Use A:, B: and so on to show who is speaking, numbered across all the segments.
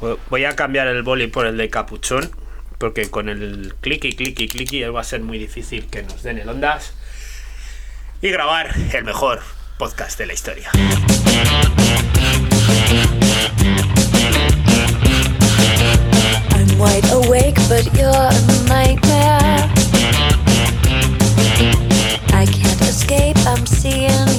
A: Voy a cambiar el boli por el de capuchón, porque con el clicky, clicky, clicky va a ser muy difícil que nos den el ondas y grabar el mejor podcast de la historia. I'm wide awake, but you're a nightmare.
B: I can't escape, I'm seeing.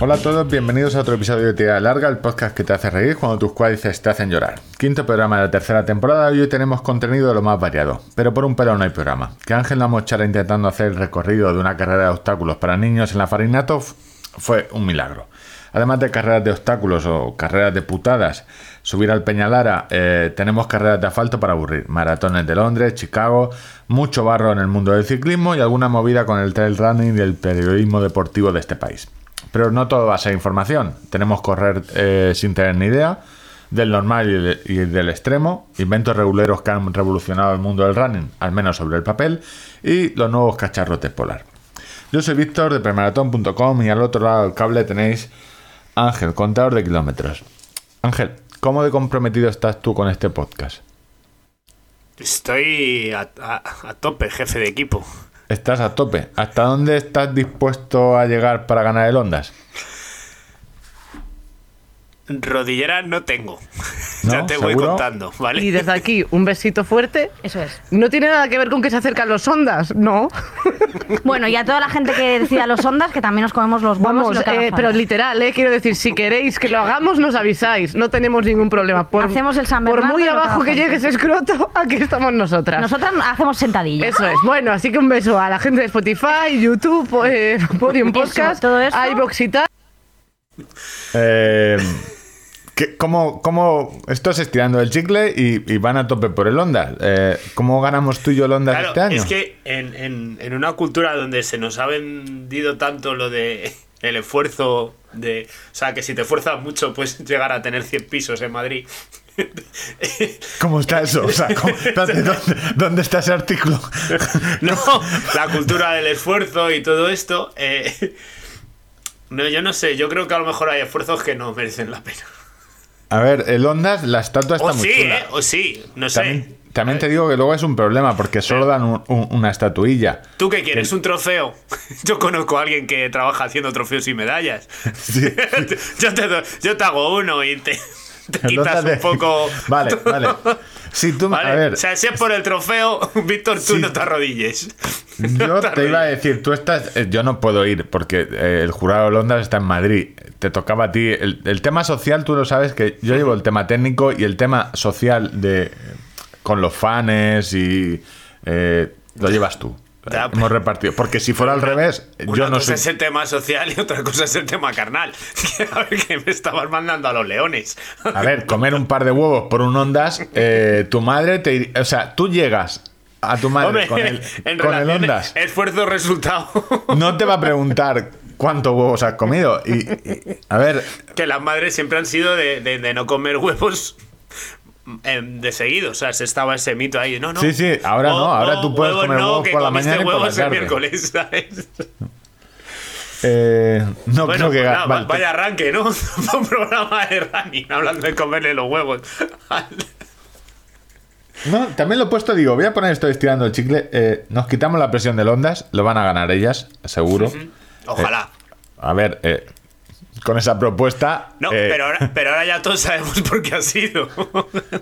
B: Hola a todos, bienvenidos a otro episodio de Tira Larga, el podcast que te hace reír cuando tus cuádriceps te hacen llorar. Quinto programa de la tercera temporada y hoy tenemos contenido de lo más variado, pero por un pelo no hay programa. Que Ángel la mochara intentando hacer el recorrido de una carrera de obstáculos para niños en la Farinato fue un milagro. Además de carreras de obstáculos o carreras de putadas, subir al Peñalara, eh, tenemos carreras de asfalto para aburrir, maratones de Londres, Chicago, mucho barro en el mundo del ciclismo y alguna movida con el trail running y el periodismo deportivo de este país. Pero no todo va a ser información, tenemos correr eh, sin tener ni idea, del normal y, del extremo, inventos reguleros que han revolucionado el mundo del running, al menos sobre el papel, y los nuevos cacharrotes polar. Yo soy Víctor de premaratón.com y al otro lado del cable tenéis Ángel, contador de kilómetros. Ángel, ¿cómo de comprometido estás tú con este podcast?
A: Estoy a, tope, jefe de equipo.
B: Estás a tope. ¿Hasta dónde estás dispuesto a llegar para ganar el Ondas?
A: Rodillera no tengo. ya te voy contando, ¿vale?
C: Y desde aquí, un besito fuerte.
D: Eso es.
C: No tiene nada que ver con que se acercan los ondas, no.
D: Bueno, y a toda la gente que decida los ondas, que también nos comemos los huevos.
C: Eh, pero literal, eh, quiero decir, si queréis que lo hagamos, nos avisáis. No tenemos ningún problema.
D: Por, hacemos el San
C: Por muy abajo que llegue ese escroto, aquí estamos nosotras.
D: Nosotras hacemos sentadillas.
C: Eso es. Bueno, así que un beso a la gente de Spotify, YouTube, eh, Podium Podcast, todo eso. y tal.
B: Eh. ¿Cómo, ¿Cómo estás estirando el chicle y, van a tope por el Ondas? Eh, ¿Cómo ganamos tú y yo el Ondas este año?
A: Es que en, una cultura donde se nos ha vendido tanto lo de el esfuerzo de. O sea, que si te esfuerzas mucho puedes llegar a tener 100 pisos en Madrid.
B: ¿Cómo está eso? ¿dónde, está ese artículo?
A: no, la cultura del esfuerzo y todo esto. Eh, no, yo no sé, yo creo que a lo mejor hay esfuerzos que no merecen la pena.
B: A ver, el Ondas, la estatua está
A: o
B: muy
A: sí,
B: chula.
A: ¿eh? O sí, no sé.
B: También, te digo que luego es un problema porque solo dan una estatuilla.
A: ¿Tú qué quieres? ¿Un trofeo? Yo conozco a alguien que trabaja haciendo trofeos y medallas. yo, te, yo te hago uno y te, quitas un poco.
B: Vale, vale. Si tú,
A: a ver. O sea, si es por el trofeo, Víctor, tú no te arrodilles.
B: Yo te, iba a decir, tú estás. Eh, yo no puedo ir porque eh, el jurado de Londres está en Madrid. Te tocaba a ti. El, tema social, tú lo sabes que yo llevo el tema técnico y el tema social de con los fans y eh, lo llevas tú. Hemos repartido. Porque si fuera al revés, yo no
A: cosa es el tema social y otra cosa es el tema carnal. a ver, que me estabas mandando a los leones.
B: a ver, comer un par de huevos por un ondas, eh, tu madre te. O sea, tú llegas a tu madre con el, con el ondas.
A: Esfuerzo-resultado.
B: no te va a preguntar cuántos huevos has comido. Y, a ver.
A: Que las madres siempre han sido de no comer huevos de seguido, o sea, se estaba ese mito ahí. No, no.
B: Sí, sí, ahora no, ahora tú puedes comer huevos por la mañana y por la tarde. miércoles, ¿sabes? Eh, no creo que
A: pues vaya arranque, ¿no? Un programa de running hablando de comerle los huevos.
B: no, también lo he puesto, digo, voy a poner esto estirando el chicle. Eh, nos quitamos la presión de ondas, lo van a ganar ellas, seguro.
A: Ojalá.
B: Eh, a ver, eh, con esa propuesta.
A: No, eh, pero, ahora, pero ahora ya todos sabemos por qué ha sido.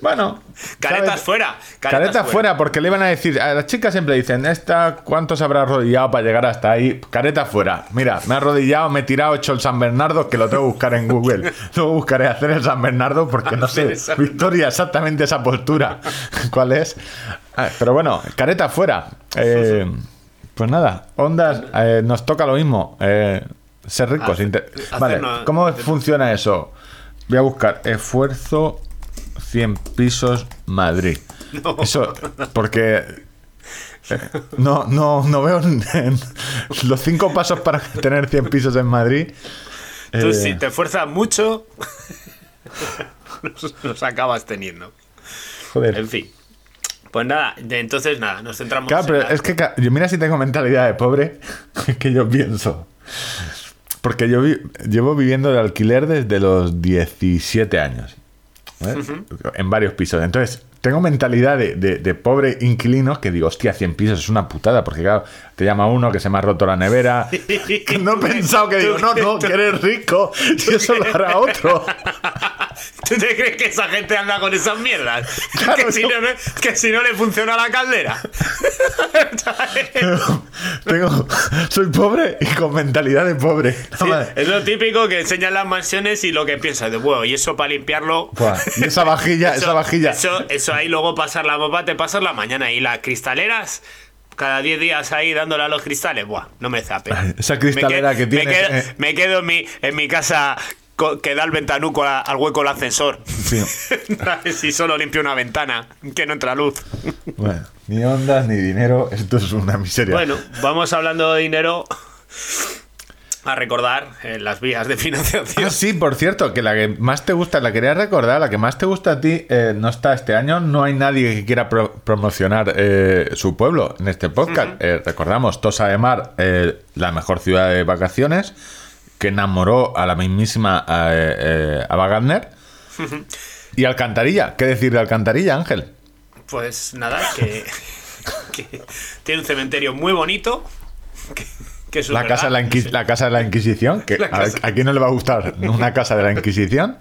B: Bueno.
A: Caretas fuera.
B: Caretas, fuera. porque le iban a decir. A las chicas siempre dicen, esta, ¿cuánto se habrá arrodillado para llegar hasta ahí? Caretas fuera. Mira, me he arrodillado, me he tirado, he hecho el San Bernardo, que lo tengo que buscar en Google. Luego buscaré hacer el San Bernardo porque no sé, Victoria, exactamente esa postura. ¿Cuál es? Ah, pero bueno, careta fuera. Eh, pues nada, ondas, eh, nos toca lo mismo. Eh, ser ricos. vale, ¿cómo funciona eso? Voy a buscar esfuerzo 100 pisos Madrid. Eso, porque eh, no, no, no veo los cinco pasos para tener 100 pisos en Madrid.
A: Tú, eh, si te esfuerzas mucho, los, acabas teniendo. Joder. En fin. Pues nada, entonces nada, nos centramos
B: claro, pero es que mira si tengo mentalidad de pobre, que yo pienso. Porque yo llevo viviendo de alquiler desde los 17 años. ¿eh? en varios pisos. Entonces, tengo mentalidad de, de, pobre inquilino que digo, hostia, 100 pisos es una putada, porque claro, te llama uno que se me ha roto la nevera. que no he pensado que digo, no, no, que eres rico, y eso lo hará otro.
A: ¿Tú te crees que esa gente anda con esas mierdas? que, si no, que, si no, le funciona la caldera.
B: Tengo, soy pobre y con mentalidad de pobre.
A: es lo típico que enseñan las mansiones y lo que piensas de huevo. Y eso para limpiarlo.
B: y esa vajilla, esa vajilla.
A: Eso, eso ahí luego pasar la bomba, te pasas la mañana. Y las cristaleras cada 10 días ahí dándole a los cristales, buah, no me zape.
B: Esa cristalera que tiene.
A: Me quedo, en, mi, en mi casa que da el ventanuco al hueco del ascensor. si solo limpio una ventana, que no entra luz.
B: bueno, ni ondas, ni dinero, esto es una miseria.
A: Bueno, vamos hablando de dinero a recordar eh, las vías de financiación.
B: Ah, sí, por cierto, que la que más te gusta, la quería recordar, la que más te gusta a ti eh, no está este año, no hay nadie que quiera promocionar eh, su pueblo en este podcast. recordamos, Tosa de Mar, la mejor ciudad de vacaciones que enamoró a la mismísima eh, Ava Gardner. y Alcantarilla, ¿qué decir de Alcantarilla, Ángel?
A: Pues nada, que, tiene un cementerio muy bonito. Que,
B: la, casa de la, la, casa de la Inquisición, que a, quién no le va a gustar una casa de la Inquisición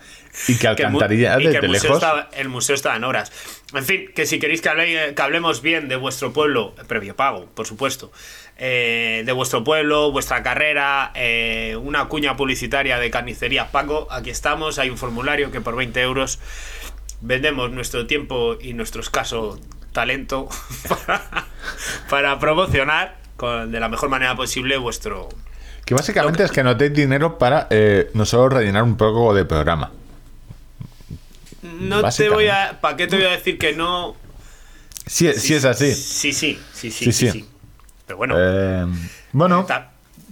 B: y que Alcantarilla
A: desde el lejos. el museo está en horas. En fin, que si queréis que, que hablemos bien de vuestro pueblo, previo pago, por supuesto, eh, de vuestro pueblo, vuestra carrera, eh, una cuña publicitaria de carnicería Paco. Aquí estamos, hay un formulario que por 20 euros vendemos nuestro tiempo y nuestro escaso talento para, promocionar de la mejor manera posible vuestro...
B: Que básicamente es que no tenéis dinero para eh, nosotros rellenar un poco de programa.
A: No te voy a... ¿Para qué te voy a decir que no?
B: Sí, es así.
A: sí, sí, sí, sí. sí bueno.
B: Eh, bueno,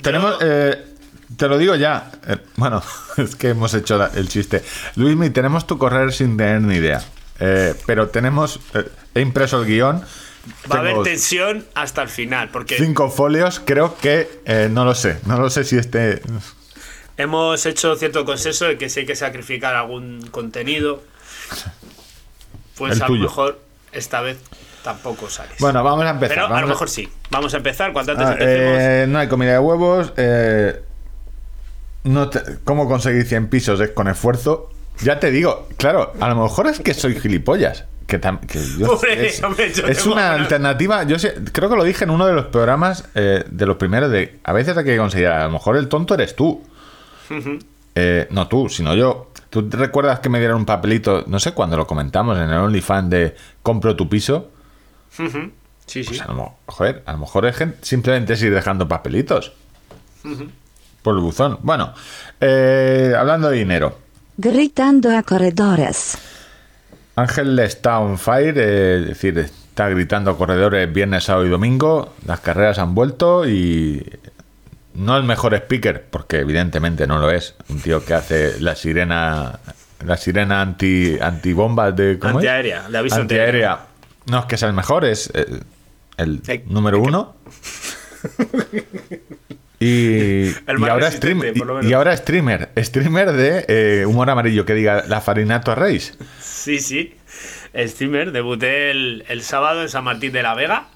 B: tenemos. Eh, te lo digo ya. Eh, bueno, es que hemos hecho el chiste. Luismi, tenemos tu correr sin tener ni idea. pero tenemos. he impreso el guion.
A: Va a haber tensión hasta el final. Porque
B: cinco folios, creo que. no lo sé. No lo sé si este.
A: Hemos hecho cierto consenso de que si hay que sacrificar algún contenido, pues a lo mejor esta vez tampoco sales.
B: Bueno, vamos a empezar.
A: Pero
B: a
A: lo mejor sí. Vamos a empezar. Cuanto antes ah, empecemos.
B: Eh, no hay comida de huevos. Eh, no ¿Cómo conseguir 100 pisos es con esfuerzo? Ya te digo, claro, a lo mejor es que soy gilipollas. Que, es, una alternativa. Yo creo que lo dije en uno de los programas eh, de los primeros de a veces hay que conseguir a lo mejor el tonto eres tú. no tú, sino yo. ¿Tú te recuerdas que me dieron un papelito? No sé cuándo lo comentamos en el OnlyFans de compro tu piso.
A: Sí, sí.
B: Pues a, lo, joder, a lo mejor es gente, simplemente es ir dejando papelitos. Por el buzón. Bueno, eh, hablando de dinero.
E: Gritando a corredores.
B: Ángel está on fire, eh, es decir, está gritando a corredores viernes, sábado y domingo. Las carreras han vuelto y no el mejor speaker, porque evidentemente no lo es. Un tío que hace la sirena, la sirena anti antibombas de
A: ¿cómo antiaérea, de aviso antiaérea.
B: No es que sea el mejor, es eh, el, número uno. Y, ahora streamer, y, ahora streamer, streamer de eh, humor amarillo que diga la Farinato Reis.
A: Sí, sí. Streamer, debuté el, sábado en San Martín de la Vega.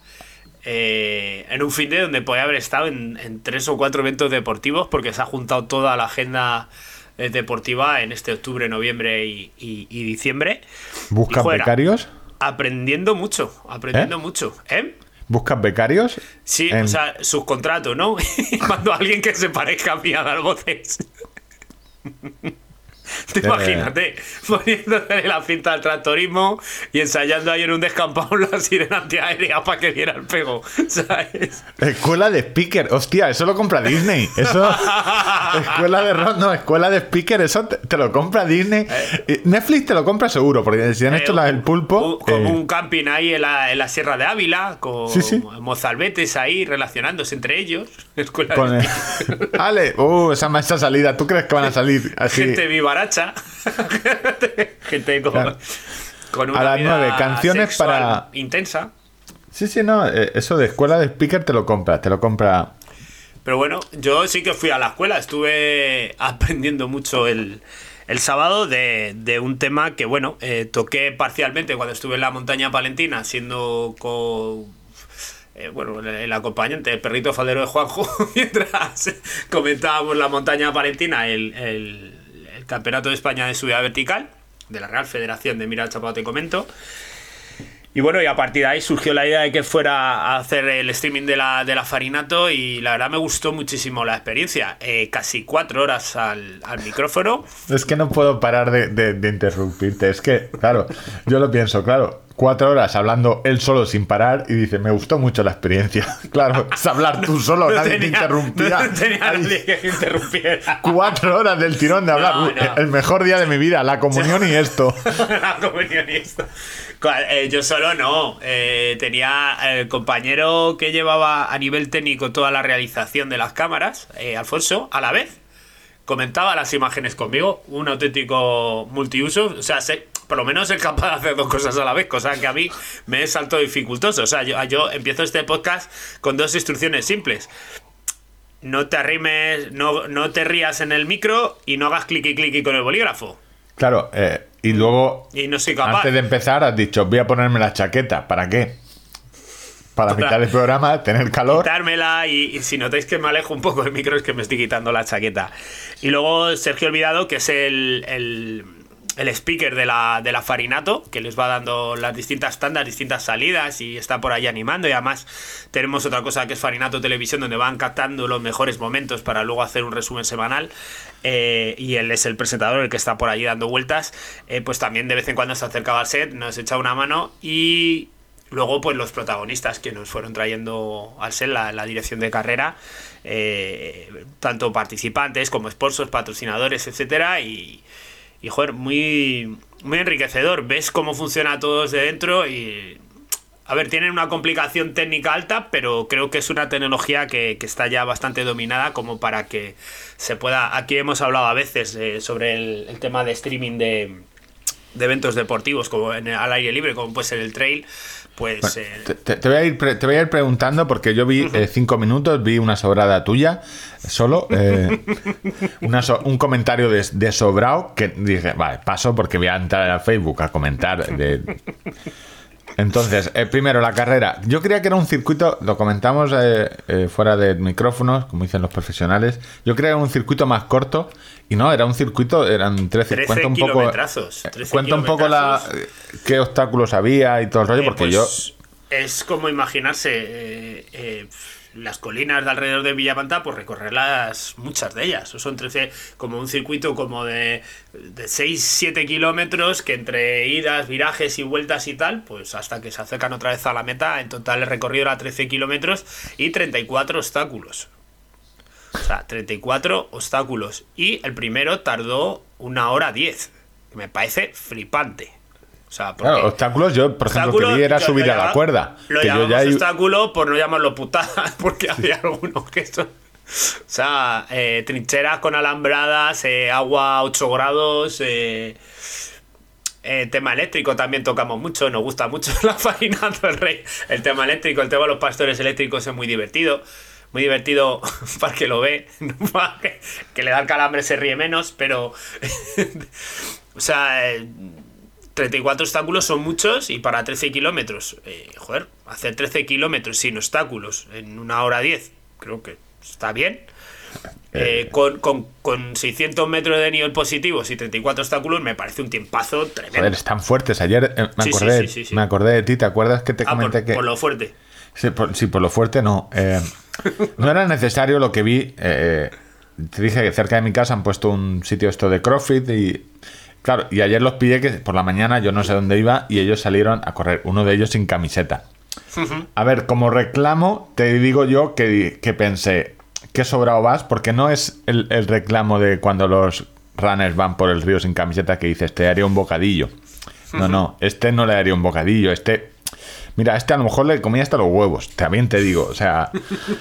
A: Eh, en un fin de donde podía haber estado en, tres o cuatro eventos deportivos porque se ha juntado toda la agenda deportiva en este octubre, noviembre y, diciembre.
B: ¿Buscan becarios?
A: aprendiendo mucho, aprendiendo ¿Eh? mucho. ¿Eh?
B: ¿Buscas becarios?
A: Sí, o sea, subcontrato, ¿no? Mando a alguien que se parezca a mí a dar voces. Te imagínate, poniéndole la cinta al tractorismo y ensayando ahí en un descampado la sirena antiaérea para que diera el pego, ¿sabes?
B: Escuela de speaker, hostia, eso lo compra Disney. Eso. escuela de rock, no, escuela de speaker, eso te, lo compra Disney. Eh. Netflix te lo compra seguro, porque si han hecho el pulpo.
A: con eh. un camping ahí en la, Sierra de Ávila, con mozalbetes ahí relacionándose entre ellos. Escuela
B: de Ale, uh, esa, esa salida, ¿tú crees que van a salir así?
A: Gente Gente con, una
B: A las nueve, canciones para.
A: Intensa.
B: Sí, sí, no. Eh, eso de escuela de speaker te lo compra, te lo compra.
A: Pero bueno, yo sí que fui a la escuela, estuve aprendiendo mucho el, el sábado de, de un tema que, bueno, eh, toqué parcialmente cuando estuve en la montaña palentina, siendo con eh, bueno, el, acompañante, el perrito faldero de Juanjo, mientras comentábamos la montaña palentina, el, el, campeonato de España de subida vertical, de la Real Federación de Mira Chapado, te comento. Y bueno, y a partir de ahí surgió la idea de que fuera a hacer el streaming de la, de la Farinato y la verdad me gustó muchísimo la experiencia. Eh, casi cuatro horas al, al, micrófono.
B: Es que no puedo parar de, de, de interrumpirte. Es que, claro, yo lo pienso, claro cuatro horas hablando él solo sin parar y dice, me gustó mucho la experiencia. Claro, es hablar tú solo, nadie te interrumpía.
A: No tenía nadie que interrumpiera.
B: Cuatro horas del tirón de hablar. El mejor día de mi vida, la comunión y esto.
A: la comunión y esto. Eh, yo solo no. Eh, tenía el compañero que llevaba a nivel técnico toda la realización de las cámaras, eh, Alfonso, a la vez. Comentaba las imágenes conmigo, un auténtico multiuso. O sea, sé, por lo menos es capaz de hacer dos cosas a la vez, cosa que a mí me es alto dificultoso. O sea, yo, yo empiezo este podcast con dos instrucciones simples. No te arrimes, no, no te rías en el micro y no hagas clic y clic con el bolígrafo.
B: Claro, eh, y luego,
A: y no soy capaz.
B: antes de empezar, has dicho, voy a ponerme la chaqueta. ¿Para qué? Para mitad del programa, tener calor.
A: Quitármela y, y, si notáis que me alejo un poco del micro es que me estoy quitando la chaqueta. Y luego Sergio Olvidado, que es el, el el speaker de la, de la Farinato, que les va dando las distintas tandas, distintas salidas y está por ahí animando. Y además tenemos otra cosa que es Farinato Televisión, donde van captando los mejores momentos para luego hacer un resumen semanal. Eh, y él es el presentador, el que está por allí dando vueltas. Eh, pues también de vez en cuando se acercaba al set, nos echa una mano y luego pues los protagonistas que nos fueron trayendo al set la, la dirección de carrera. Eh, tanto participantes como sponsors, patrocinadores, etcétera, y, y joder, muy, muy enriquecedor. Ves cómo funciona todo desde dentro y... A ver, tienen una complicación técnica alta, pero creo que es una tecnología que, está ya bastante dominada como para que se pueda... Aquí hemos hablado a veces eh, sobre el, tema de streaming de, de eventos deportivos como en al aire libre, como puede ser el trail, pues... Eh,
B: te, voy a ir te voy a ir preguntando porque yo vi eh, cinco minutos, vi una sobrada tuya, solo, eh, un comentario de, de, sobrado que dije, vale, paso porque voy a entrar a Facebook a comentar de... Entonces, primero la carrera. Yo creía que era un circuito, lo comentamos fuera de micrófonos, como dicen los profesionales. Yo creía que era un circuito más corto y no, era un circuito, eran 13,
A: 13
B: cuenta un poco cuenta un poco la qué obstáculos había y todo el rollo
A: eh,
B: porque
A: pues,
B: yo
A: es como imaginarse eh, eh, las colinas de alrededor de Villamanta, pues recorrerlas muchas de ellas. Son 13, como un circuito como de, de 6, 7 kilómetros que entre idas, virajes y vueltas y tal, pues hasta que se acercan otra vez a la meta, en total el recorrido era 13 kilómetros y 34 obstáculos. O sea, 34 obstáculos. Y el primero tardó una hora 10. Que me parece flipante. O sea,
B: obstáculos, yo, por ejemplo, que vi era subir a la cuerda.
A: Lo
B: que
A: yo ya obstáculo por no llamarlo putada, porque había algunos que son. O sea, eh, trincheras con alambradas, eh, agua a 8 grados, eh, tema eléctrico también tocamos mucho, nos gusta mucho la faena del rey. El tema eléctrico, el tema de los pastores eléctricos es muy divertido muy divertido para que lo ve, que le da el calambre se ríe menos, pero... o sea, 34 obstáculos son muchos y para 13 kilómetros, eh, joder, hacer 13 kilómetros sin obstáculos en una hora 10, creo que está bien. Eh, eh. con, con, 600 metros de nivel positivos y 34 obstáculos me parece un tiempazo tremendo.
B: Joder, están fuertes. Ayer me, acordé, me acordé de ti, ¿te acuerdas que te ah, comenté que...
A: Por lo fuerte.
B: Sí por, sí, por lo fuerte no. No era necesario lo que vi. Eh, te dije que cerca de mi casa han puesto un sitio esto de CrossFit y. Claro, y ayer los pillé que por la mañana yo no sé dónde iba y ellos salieron a correr, uno de ellos sin camiseta. A ver, como reclamo, te digo yo que, que pensé, qué sobrado vas, porque no es el, el, reclamo de cuando los runners van por el río sin camiseta que dices, te haría un bocadillo. No, no, este no le haría un bocadillo, este Mira, este a lo mejor le comía hasta los huevos, también te digo. O sea,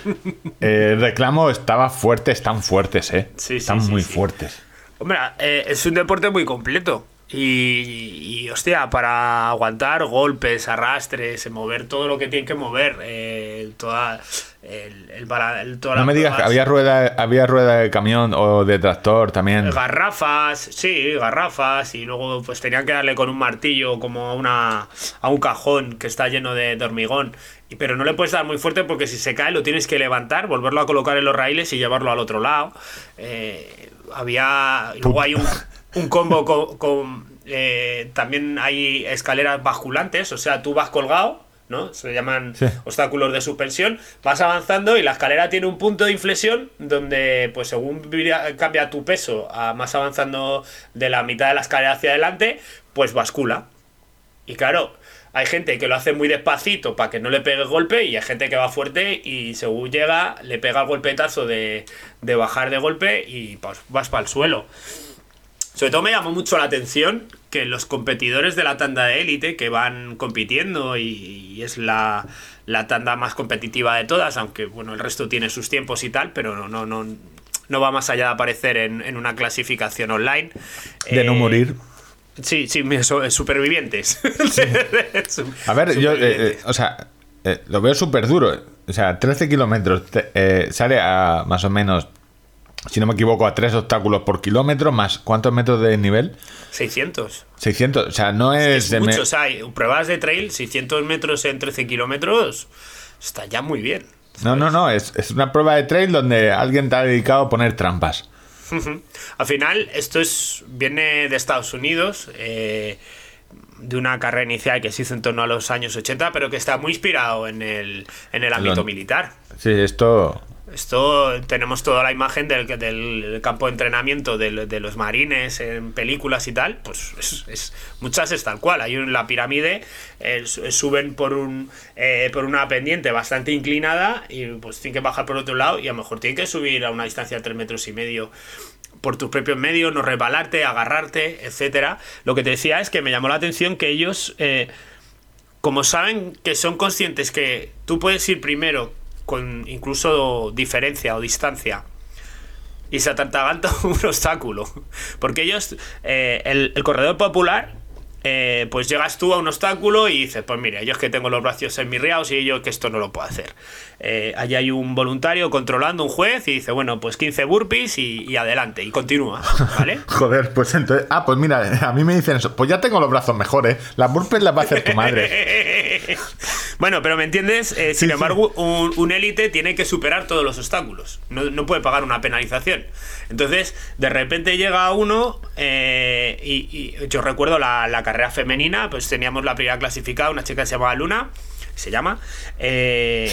B: el reclamo estaba fuerte, están fuertes, ¿eh?
A: Sí, sí,
B: están muy fuertes.
A: Hombre, eh, es un deporte muy completo. Y, hostia, para aguantar golpes, arrastres, mover todo lo que tiene que mover, eh, toda, el, el,
B: No me digas que había rueda, había rueda de camión o de tractor también.
A: Garrafas, sí, garrafas, y luego pues tenían que darle con un martillo como a, una, a un cajón que está lleno de, hormigón. Pero no le puedes dar muy fuerte porque si se cae lo tienes que levantar, volverlo a colocar en los raíles y llevarlo al otro lado. Eh, había. Luego hay un un combo con, eh, también hay escaleras basculantes, o sea, tú vas colgado, ¿no? Se llaman obstáculos de suspensión, vas avanzando y la escalera tiene un punto de inflexión donde, pues según cambia tu peso a más avanzando de la mitad de la escalera hacia adelante, pues bascula. Y claro, hay gente que lo hace muy despacito para que no le pegue el golpe y hay gente que va fuerte y según llega le pega el golpetazo de, de bajar de golpe y pues vas para el suelo. Sobre todo me llamó mucho la atención que los competidores de la tanda de élite que van compitiendo y, es la, tanda más competitiva de todas, aunque bueno, el resto tiene sus tiempos y tal, pero no, no, no, va más allá de aparecer en, una clasificación online.
B: De no eh, morir.
A: Sí, sí, supervivientes.
B: A ver, yo, eh, eh, o sea, lo veo súper duro. O sea, 13 kilómetros sale a más o menos si no me equivoco, a tres obstáculos por kilómetro, más ¿cuántos metros de nivel?
A: 600.
B: 600, o sea, no es...
A: de muchos, hay pruebas de trail, 600 metros en 13 kilómetros, está ya muy bien.
B: No, no, no, es, una prueba de trail donde alguien te ha dedicado a poner trampas.
A: Al final, esto es viene de Estados Unidos, eh, de una carrera inicial que se hizo en torno a los años 80, pero que está muy inspirado en el, en el ámbito militar.
B: Sí, esto
A: esto tenemos toda la imagen del, del campo de entrenamiento de, los marines en películas y tal, pues es, muchas es tal cual. Hay la pirámide, eh, suben por un eh, por una pendiente bastante inclinada y pues tienen que bajar por otro lado y a lo mejor tienen que subir a una distancia de 3 metros y medio por tus propios medios, no resbalarte, agarrarte, etcétera. Lo que te decía es que me llamó la atención que ellos, eh, como saben que son conscientes que tú puedes ir primero con incluso diferencia o distancia y se atartaganta un obstáculo. Porque ellos, eh, el, el, corredor popular eh, pues llegas tú a un obstáculo y dices, pues mira, yo es que tengo los brazos enmirriados y yo que esto no lo puedo hacer. Eh, allí hay un voluntario controlando, un juez, y dice, bueno, pues 15 burpees y, adelante, y continúa, ¿vale?
B: Joder, pues entonces, ah, pues mira, a mí me dicen eso, pues ya tengo los brazos mejores, las burpees las va a hacer tu madre.
A: bueno, pero ¿me entiendes? Eh, sin embargo, un, élite tiene que superar todos los obstáculos, no, puede pagar una penalización. Entonces, de repente llega uno y, yo recuerdo la, la carrera femenina, pues teníamos la primera clasificada, una chica que se llamaba Luna, se llama. Eh,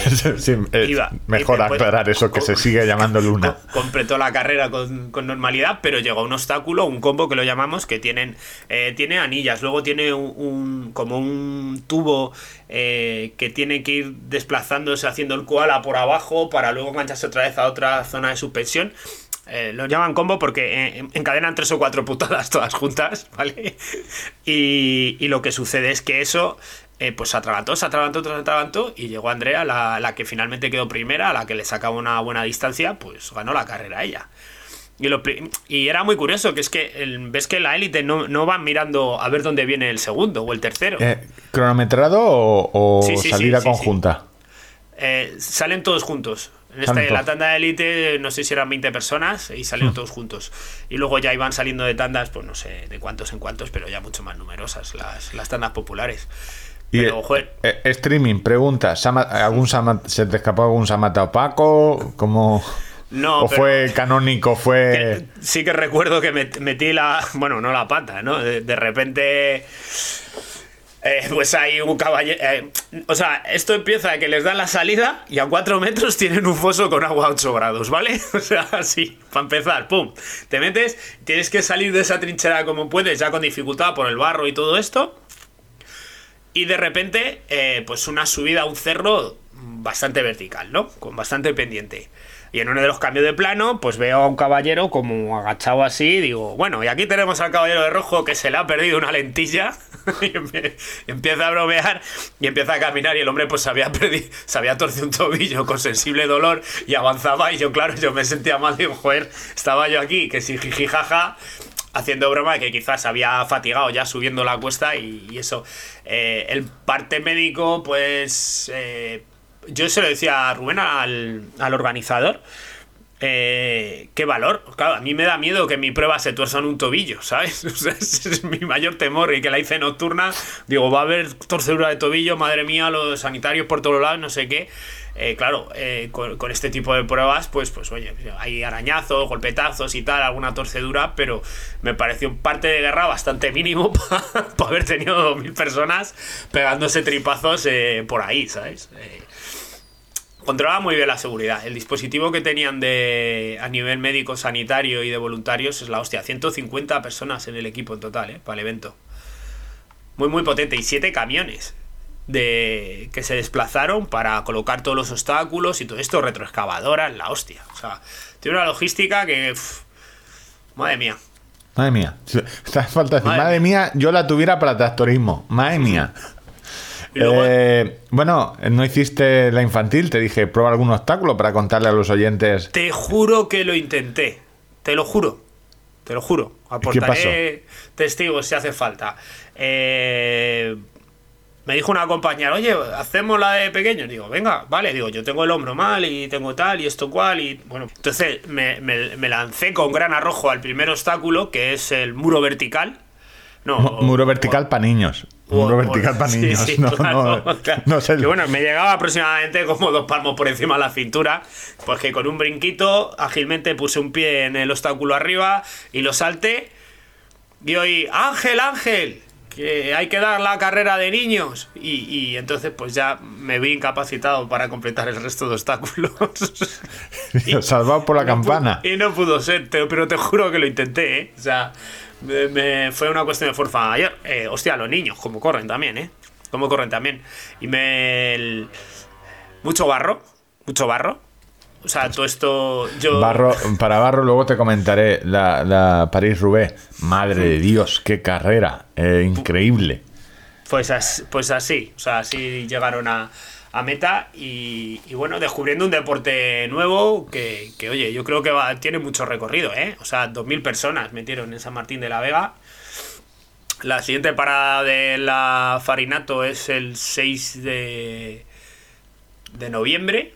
B: mejor aclarar eso, que se sigue llamando Luna.
A: completó la carrera con, normalidad, pero llegó a un obstáculo, un combo que lo llamamos, que tienen eh, tiene anillas, luego tiene un, como un tubo eh, que tiene que ir desplazándose haciendo el koala por abajo para luego engancharse otra vez a otra zona de suspensión. Eh, lo llaman combo porque encadenan tres o cuatro putadas todas juntas, ¿vale? Y, lo que sucede es que eso, eh, pues se atragantó, se atragantó, se atragantó y llegó Andrea, la, que finalmente quedó primera, a la que le sacaba una buena distancia, pues ganó la carrera ella. Y, y era muy curioso, que es que ves que la élite no, no van mirando a ver dónde viene el segundo o el tercero.
B: Eh, ¿Cronometrado o, salida conjunta?
A: salen todos juntos. En la tanda de élite, no sé si eran 20 personas y salieron hmm. todos juntos. Y luego ya iban saliendo de tandas, pues no sé de cuántos en cuántos, pero ya mucho más numerosas las, las tandas populares.
B: Y eh, eh, streaming, pregunta, ¿algún ¿se te escapó algún Samata opaco? ¿Cómo...?
A: No,
B: ¿O fue canónico? Fue.
A: sí que recuerdo que metí la. Bueno, no la pata, ¿no? de repente eh, pues hay un caballero. Eh, o sea, esto empieza a que les dan la salida y a 4 metros tienen un foso con agua a 8 grados, ¿vale? O sea, así, para empezar, pum. Te metes, tienes que salir de esa trinchera como puedes, ya con dificultad por el barro y todo esto. Y de repente, eh, pues una subida a un cerro bastante vertical, ¿no? Con bastante pendiente. Y en uno de los cambios de plano, pues veo a un caballero como agachado así. digo, bueno, y aquí tenemos al caballero de rojo que se le ha perdido una lentilla. y empieza a bromear y empieza a caminar. Y el hombre, pues se había se había torcido un tobillo con sensible dolor y avanzaba. Y yo, claro, yo me sentía mal. Digo, joder, estaba yo aquí, que si jijijaja haciendo broma que quizás había fatigado ya subiendo la cuesta y, eso. Eh, el parte médico, pues eh, yo se lo decía a Rubén, al, al organizador. Eh, qué valor. Claro, a mí me da miedo que mi prueba se tuerza en un tobillo, ¿sabes? ese es mi mayor temor y que la hice nocturna. Digo, va a haber torcedura de tobillo, madre mía, los sanitarios por todos lados, no sé qué. Eh, claro, eh, con, este tipo de pruebas, pues, pues oye, hay arañazos, golpetazos y tal, alguna torcedura, pero me pareció un parte de guerra bastante mínimo para haber tenido 2.000 personas pegándose tripazos eh, por ahí, ¿sabes? Controlaba muy bien la seguridad. El dispositivo que tenían de a nivel médico, sanitario y de voluntarios es la hostia. 150 personas en el equipo en total, Para el evento. Muy, muy potente. Y 7 camiones de que se desplazaron para colocar todos los obstáculos y todo esto, retroexcavadoras, la hostia. O sea, tiene una logística que. madre mía.
B: Madre mía. falta decir, madre, mía, yo la tuviera para tractorismo. Madre mía. Eh, bueno, no hiciste la infantil, te dije, prueba algún obstáculo para contarle a los oyentes.
A: Te juro que lo intenté, te lo juro, te lo juro. Aportaré testigos si hace falta. Eh, me dijo una compañera, oye, hacemos la de pequeño. Digo, venga, vale, digo, yo tengo el hombro mal y tengo tal y esto cual. Y bueno, entonces me, lancé con gran arrojo al primer obstáculo, que es el muro vertical.
B: No, muro vertical para niños. Muro vertical para niños. no,
A: sé. Que bueno, me llegaba aproximadamente como dos palmos por encima de la cintura. Pues que con un brinquito, ágilmente puse un pie en el obstáculo arriba y lo salté. Y oí, Ángel, Ángel que hay que dar la carrera de niños. Y, entonces pues ya me vi incapacitado para completar el resto de obstáculos.
B: Salvado por la campana.
A: y no pudo ser, pero te juro que lo intenté, ¿eh? O sea, me, fue una cuestión de fuerza ayer. Eh, hostia, los niños, como corren también, ¿eh? Como corren también. Y me... mucho barro, mucho barro o sea, todo esto. Yo...
B: Barro, para Barro, luego te comentaré la, la París-Roubaix. Madre de Dios, qué carrera. Eh, increíble.
A: Pues, pues así. O sea, así llegaron a, meta. Y, bueno, descubriendo un deporte nuevo que, oye, yo creo que tiene mucho recorrido, ¿eh? O sea, 2.000 personas metieron en San Martín de la Vega. La siguiente parada de la Farinato es el 6 de, de noviembre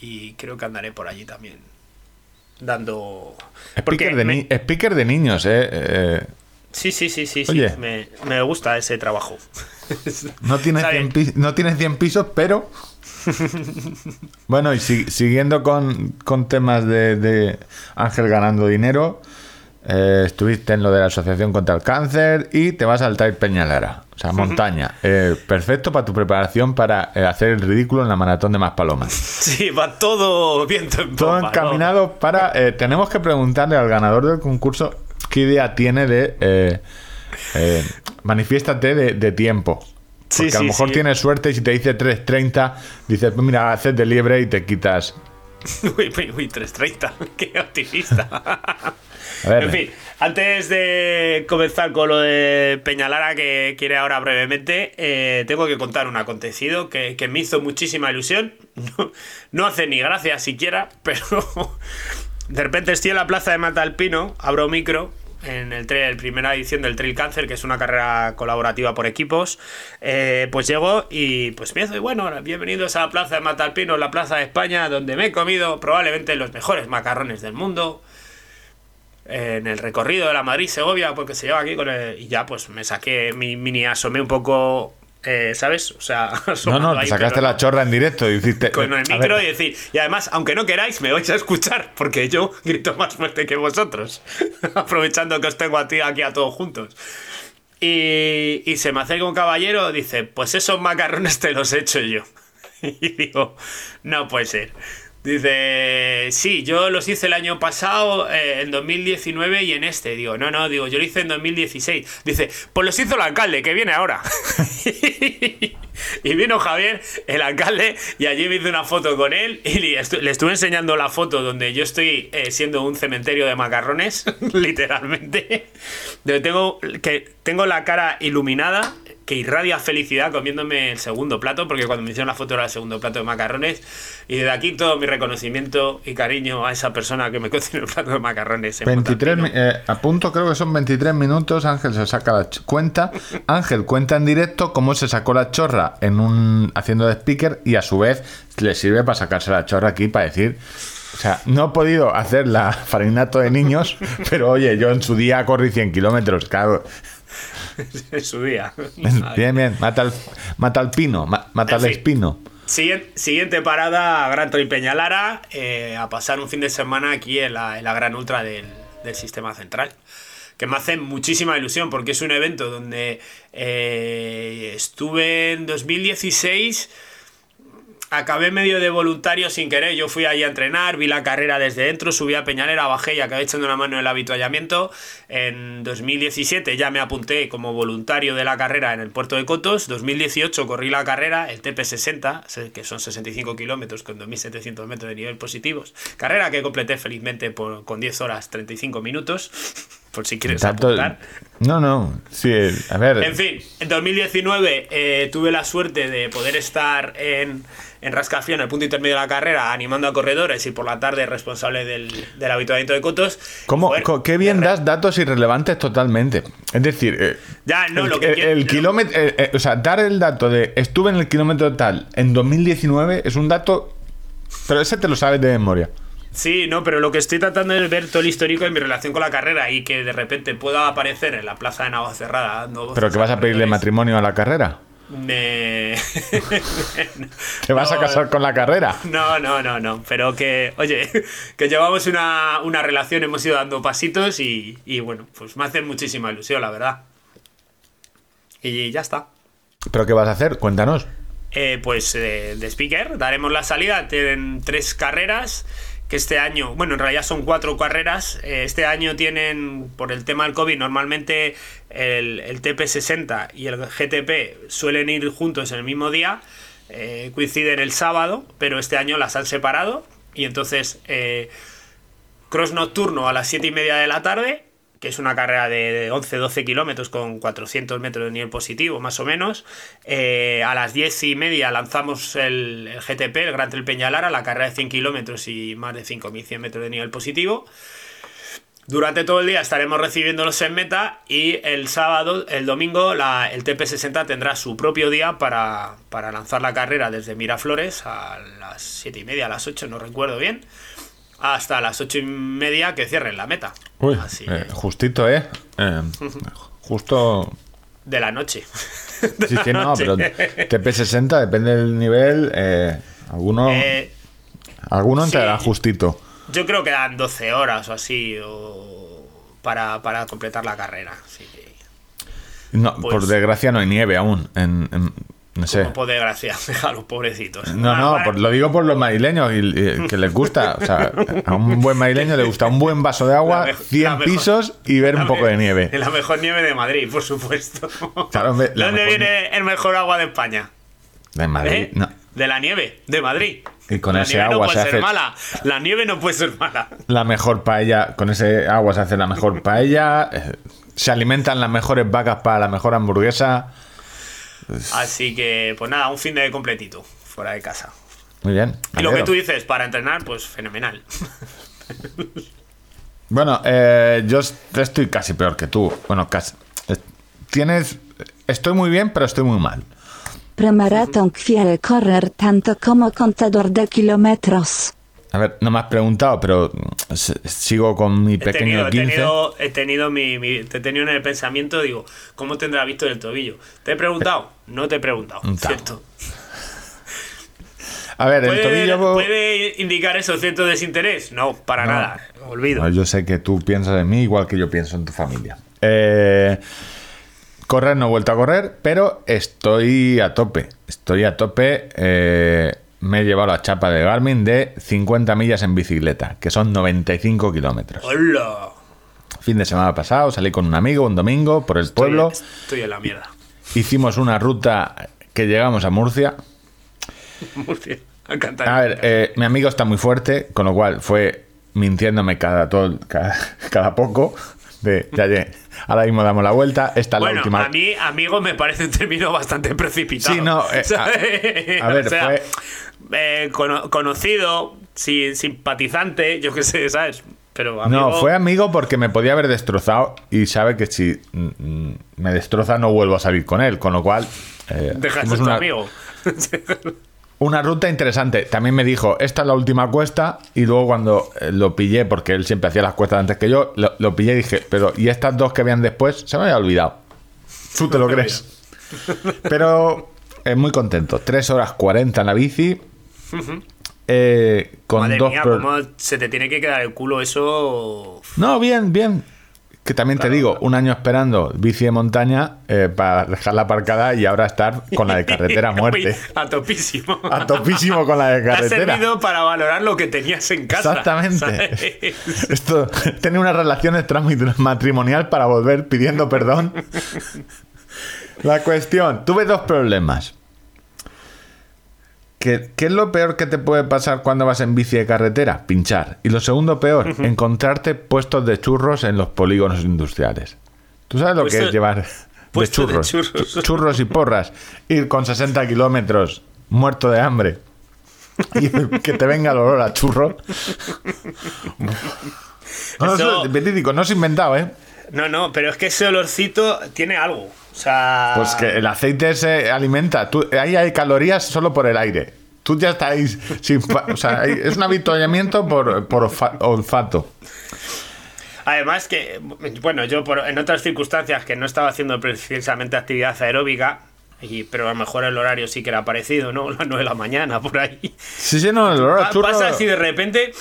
A: y creo que andaré por allí también dando...
B: Speaker, de, speaker de niños, ¿eh? eh
A: sí, sí, sí, sí, sí. Me, me, gusta ese trabajo.
B: No tienes, 100 no tienes 100 pisos, pero... bueno, y siguiendo con, con temas de, de, Ángel ganando dinero, eh, estuviste en lo de la Asociación contra el Cáncer y te vas al Trail Peñalara. O sea, montaña. Eh, perfecto para tu preparación para eh, hacer el ridículo en la maratón de Maspalomas.
A: Sí, va todo viento en
B: Todo encaminado para... Tenemos que preguntarle al ganador del concurso qué idea tiene de... manifiéstate de, tiempo. Porque a lo mejor tienes suerte y si te dice 3.30, dices, pues mira, haces de liebre y te quitas.
A: uy, uy, uy, 3.30. Qué optimista. En fin, antes de comenzar con lo de Peñalara, que quiere ahora brevemente, eh, tengo que contar un acontecido que, me hizo muchísima ilusión. No, hace ni gracia siquiera, pero de repente estoy en la plaza de Matalpino, abro micro, en el trail, primera edición del Trail Cancer, que es una carrera colaborativa por equipos, eh, pues llego y pues me y bueno, bienvenidos a la plaza de Matalpino, la plaza de España, donde me he comido probablemente los mejores macarrones del mundo en el recorrido de la Madrid-Segovia, porque se lleva aquí con el... Y ya pues me saqué, mi mini asomé un poco eh, ¿sabes? O sea,
B: no, no, te sacaste la chorra en directo y hiciste.
A: Con el micro y decir, y además, aunque no queráis, me vais a escuchar, porque yo grito más fuerte que vosotros, aprovechando que os tengo a ti aquí a todos juntos. Y, y se me acerca un caballero, dice, pues esos macarrones te los he hecho yo. y digo, no puede ser. Dice, sí, yo los hice el año pasado, eh, en 2019 y en este. Digo, no, no, digo, yo lo hice en 2016. Dice, pues los hizo el alcalde, que viene ahora. y vino Javier, el alcalde, y allí me hice una foto con él y le, estuve enseñando la foto donde yo estoy eh, siendo un cementerio de macarrones, literalmente. tengo, que tengo la cara iluminada que irradia felicidad comiéndome el segundo plato, porque cuando me hicieron la foto era el segundo plato de macarrones. Y desde aquí todo mi reconocimiento y cariño a esa persona que me cocinó el plato de macarrones.
B: 23, eh, a punto creo que son 23 minutos, Ángel se saca la cuenta. Ángel cuenta en directo cómo se sacó la chorra en un haciendo de speaker y a su vez le sirve para sacarse la chorra aquí para decir o sea, no he podido hacer la farinato de niños, pero oye, yo en su día corrí 100 kilómetros, claro.
A: en su día.
B: Bien, bien. Mata al, mata al pino, mata al espino.
A: Siguiente, parada, Gran Torre Peñalara, eh, a pasar un fin de semana aquí en la, Gran Ultra del, Sistema Central. Que me hace muchísima ilusión porque es un evento donde eh, estuve en 2016 acabé medio de voluntario sin querer. Yo fui ahí a entrenar, vi la carrera desde dentro, subí a Peñalera, bajé y acabé echando una mano en el habituallamiento. En 2017 ya me apunté como voluntario de la carrera en el puerto de Cotos. 2018 corrí la carrera, el TP60, que son 65 kilómetros con 2.700 metros de nivel positivos. Carrera que completé felizmente por, con 10 horas 35 minutos. Por si quieres apuntar.
B: No, no, sí, a ver.
A: En fin, en 2019 eh, tuve la suerte de poder estar en, en Rascafión, el punto intermedio de la carrera, animando a corredores y por la tarde responsable del, del habituamiento de cotos.
B: ¿Cómo, qué bien das datos irrelevantes totalmente. Es decir, eh,
A: ya, no,
B: el,
A: lo que
B: el, kilómetro, eh, eh, o sea, dar el dato de estuve en el kilómetro tal en 2019 es un dato, pero ese te lo sabes de memoria.
A: Sí, no, pero lo que estoy tratando es ver todo el histórico en mi relación con la carrera y que de repente pueda aparecer en la plaza de Navacerrada.
B: ¿Pero que vas a pedirle matrimonio a la carrera?
A: Me...
B: ¿Te vas a casar con la carrera?
A: No, no, no, no. Pero que, oye, que llevamos una, relación, hemos ido dando pasitos y, bueno, pues me hace muchísima ilusión, la verdad. Y ya está.
B: ¿Pero qué vas a hacer? Cuéntanos.
A: Eh, pues eh, de speaker, daremos la salida, tienen tres carreras este año, bueno, en realidad son cuatro carreras. Eh, este año tienen, por el tema del COVID, normalmente el, TP60 y el GTP suelen ir juntos en el mismo día, eh, coinciden el sábado, pero este año las han separado. Y entonces, eh, cross nocturno a las 7 y media de la tarde que es una carrera de 11-12 kilómetros con 400 metros de nivel positivo, más o menos. Eh, a las 10 y media lanzamos el, GTP, el Gran Trail Peñalara, la carrera de 100 kilómetros y más de 5.100 metros de nivel positivo. Durante todo el día estaremos recibiéndolos en meta y el sábado, el domingo, el TP60 tendrá su propio día para, para lanzar la carrera desde Miraflores a las 7 y media, a las 8, no recuerdo bien hasta las ocho y media que cierren la meta.
B: Uy, eh, justito, ¿eh? ¿eh? Justo...
A: De la noche.
B: sí, sí, no, pero TP60 depende del nivel. Eh, alguno, eh, alguno entrará justito.
A: Yo creo que dan 12 horas o así para, completar la carrera.
B: no, por pues desgracia no hay nieve aún en, no sé.
A: Como de gracia, a los pobrecitos.
B: No, no, lo digo por los madrileños y, que les gusta. O sea, a un buen madrileño le gusta un buen vaso de agua, 100 pisos y ver un poco de nieve.
A: La mejor nieve de Madrid, por supuesto. ¿Dónde viene el mejor agua de España?
B: De Madrid, ¿Eh? no.
A: De la nieve, de Madrid.
B: Y con ese agua
A: se hace. Mala. La nieve no puede ser mala.
B: La mejor paella, con ese agua se hace la mejor paella. Eh, se alimentan las mejores vacas para la mejor hamburguesa.
A: Así que, pues nada, un fin de completito, fuera de casa.
B: Muy bien.
A: Y lo que tú dices, para entrenar, pues fenomenal.
B: bueno, eh, yo estoy casi peor que tú. Bueno, casi. Tienes. Estoy muy bien, pero estoy muy mal.
E: Premaratón quiere correr tanto como contador de kilómetros.
B: A ver, no me has preguntado, pero sigo con mi pequeño
A: he tenido, He tenido, mi, he tenido en el pensamiento, digo, ¿cómo tendrá visto el tobillo? ¿Te he preguntado? No te he preguntado, ¿cierto?
B: A ver, el tobillo...
A: ¿Puede indicar eso cierto desinterés? No, para nada, olvido.
B: yo sé que tú piensas en mí igual que yo pienso en tu familia. Eh, correr no he vuelto a correr, pero estoy a tope. Estoy a tope... Eh, me he llevado la chapa de Garmin de 50 millas en bicicleta, que son 95 kilómetros.
A: ¡Hola!
B: Fin de semana pasado salí con un amigo un domingo por el pueblo.
A: Estoy en la mierda.
B: Hicimos una ruta que llegamos a Murcia.
A: Murcia.
B: A ver, eh, mi amigo está muy fuerte, con lo cual fue mintiéndome cada, todo, cada, poco. De, ya, ya, ahora mismo damos la vuelta. Esta
A: bueno,
B: la última.
A: A mí, amigo, me parece un término bastante precipitado.
B: Sí, no. Eh, a, ver, fue...
A: Eh, conocido, simpatizante, yo qué sé, ¿sabes? Pero
B: No, fue amigo porque me podía haber destrozado y sabe que si mm, me destroza no vuelvo a salir con él, con lo cual...
A: Eh, Dejaste una... amigo.
B: una ruta interesante. También me dijo, esta es la última cuesta. Y luego cuando eh, lo pillé, porque él siempre hacía las cuestas antes que yo, lo, pillé y dije, pero ¿y estas dos que habían después? Se me había olvidado. ¿Tú te lo crees? pero eh, muy contento. 3 horas 40 en la bici. Eh, con
A: Madre
B: dos
A: mía, ¿cómo se te tiene que quedar el culo eso?
B: No, bien, bien. Que también te digo, un año esperando bici de montaña eh, para dejarla aparcada y ahora estar con la de carretera muerte.
A: a topísimo.
B: A topísimo con la de carretera.
A: Ha servido para valorar lo que tenías en casa.
B: Exactamente. Esto, tener una relación matrimonial para volver pidiendo perdón. La cuestión, tuve dos problemas. ¿Qué, es lo peor que te puede pasar cuando vas en bici de carretera? Pinchar. Y lo segundo peor, encontrarte puestos de churros en los polígonos industriales. ¿Tú sabes lo que es llevar de churros, churros? y porras? Ir con 60 kilómetros muerto de hambre y que te venga el olor a churro. No, no, no es inventado, ¿eh?
A: No, no, pero es que ese olorcito tiene algo. O sea...
B: Pues que el aceite se alimenta. Tú, ahí hay calorías solo por el aire. Tú ya estáis sin... O sea, es un avituallamiento por, por olfato.
A: Además que, bueno, yo en otras circunstancias que no estaba haciendo precisamente actividad aeróbica, y, pero a lo mejor el horario sí que era parecido, ¿no? Las 9 de la mañana, por ahí.
B: Sí, sí, no, el horario
A: Pasa así de repente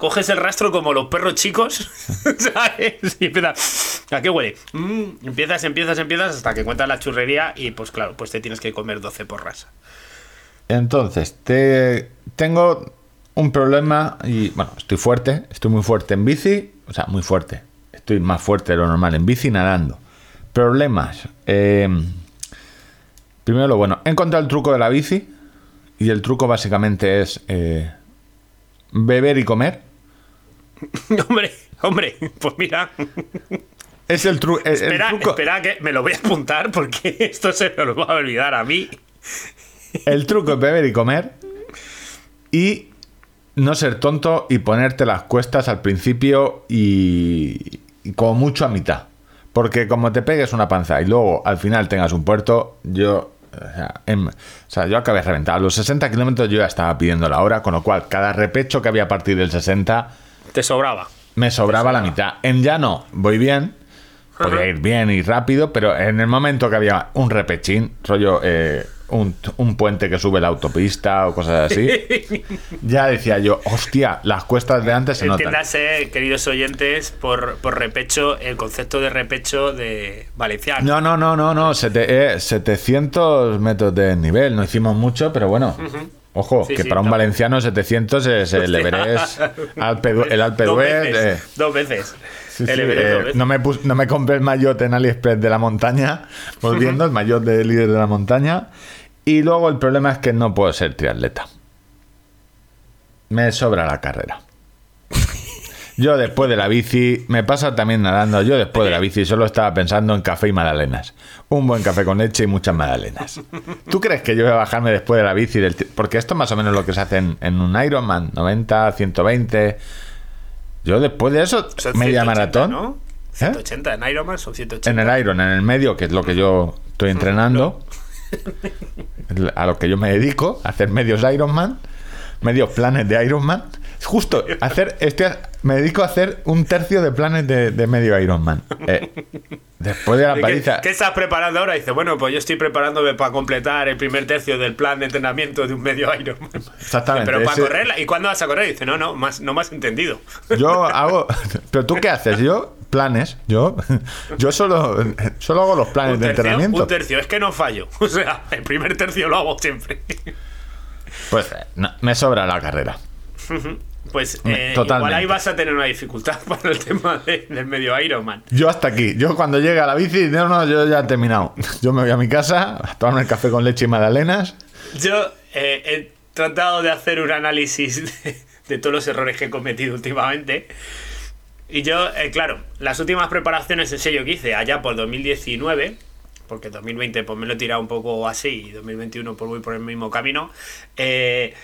A: coges el rastro como los perros chicos, ¿sabes? Y empiezas, ¿a qué huele? Mm, empiezas, empiezas, empiezas hasta que encuentras la churrería y pues claro, pues te tienes que comer 12 porras.
B: Entonces, te tengo un problema y bueno, estoy fuerte, estoy muy fuerte en bici, o sea, muy fuerte. Estoy más fuerte de lo normal en bici nadando. Problemas. Em, primero lo bueno, he encontrado el truco de la bici y el truco básicamente es eh, beber y comer
A: hombre, hombre, pues mira.
B: Es el, truco.
A: espera, Espera, que me lo voy a apuntar porque esto se me lo va a olvidar a mí.
B: El truco es beber y comer. Y no ser tonto y ponerte las cuestas al principio y, como mucho a mitad. Porque como te pegues una panza y luego al final tengas un puerto, yo o sea, yo acabé reventado. A los 60 kilómetros yo ya estaba pidiendo la hora, con lo cual cada repecho que había a partir del 60
A: te sobraba.
B: Me sobraba, la mitad. En llano voy bien. Podía ir bien y rápido, pero en el momento que había un repechín, rollo eh, un, puente que sube la autopista o cosas así, ya decía yo, hostia, las cuestas de antes se
A: Entiéndase, queridos oyentes, por, por, repecho, el concepto de repecho de valenciano.
B: No, no, no, no, no, 700 eh, metros de nivel, no hicimos mucho, pero bueno. Ojo, que para un valenciano 700 es el Everest, el Alpe
A: Dos veces. dos veces.
B: Eh, no, me no me compré el maillot en AliExpress de la montaña, volviendo, el maillot de líder de la montaña. Y luego el problema es que no puedo ser triatleta. Me sobra la carrera. Yo después de la bici, me pasa también nadando, yo después de la bici solo estaba pensando en café y magdalenas. Un buen café con leche y muchas magdalenas. ¿Tú crees que yo voy a bajarme después de la bici? Del Porque esto es más o menos lo que se hace en, un Ironman, 90, 120. Yo después de eso, media maratón.
A: ¿no? 180 ¿Eh? en Ironman son 180.
B: En el Iron, en el medio, que es lo que yo estoy entrenando. a lo que yo me dedico, a hacer medios Ironman, medios planes de Ironman. Justo, hacer, me dedico a hacer un tercio de planes de, medio Ironman. Eh, después de la paliza.
A: ¿Qué, estás preparando ahora? Dice, bueno, pues yo estoy preparándome para completar el primer tercio del plan de entrenamiento de un medio Ironman.
B: Exactamente.
A: Pero para correrla. ¿Y cuándo vas a correr? Dice, no, no, más, no me has entendido.
B: Yo hago. ¿Pero tú qué haces? Yo, planes. Yo, yo solo, solo hago los planes de entrenamiento.
A: Un tercio, es que no fallo. O sea, el primer tercio lo hago siempre.
B: Pues me sobra la carrera.
A: Pues eh, igual ahí vas a tener una dificultad para el tema del medio Ironman.
B: Yo hasta aquí. Yo cuando llegue a la bici, no, no, yo ya he terminado. Yo me voy a mi casa a tomarme el café con leche y magdalenas.
A: Yo eh, he tratado de hacer un análisis de, todos los errores que he cometido últimamente. Y yo, eh, claro, las últimas preparaciones en sello que hice allá por 2019, porque 2020 pues me lo he tirado un poco así y 2021 pues voy por el mismo camino. Eh,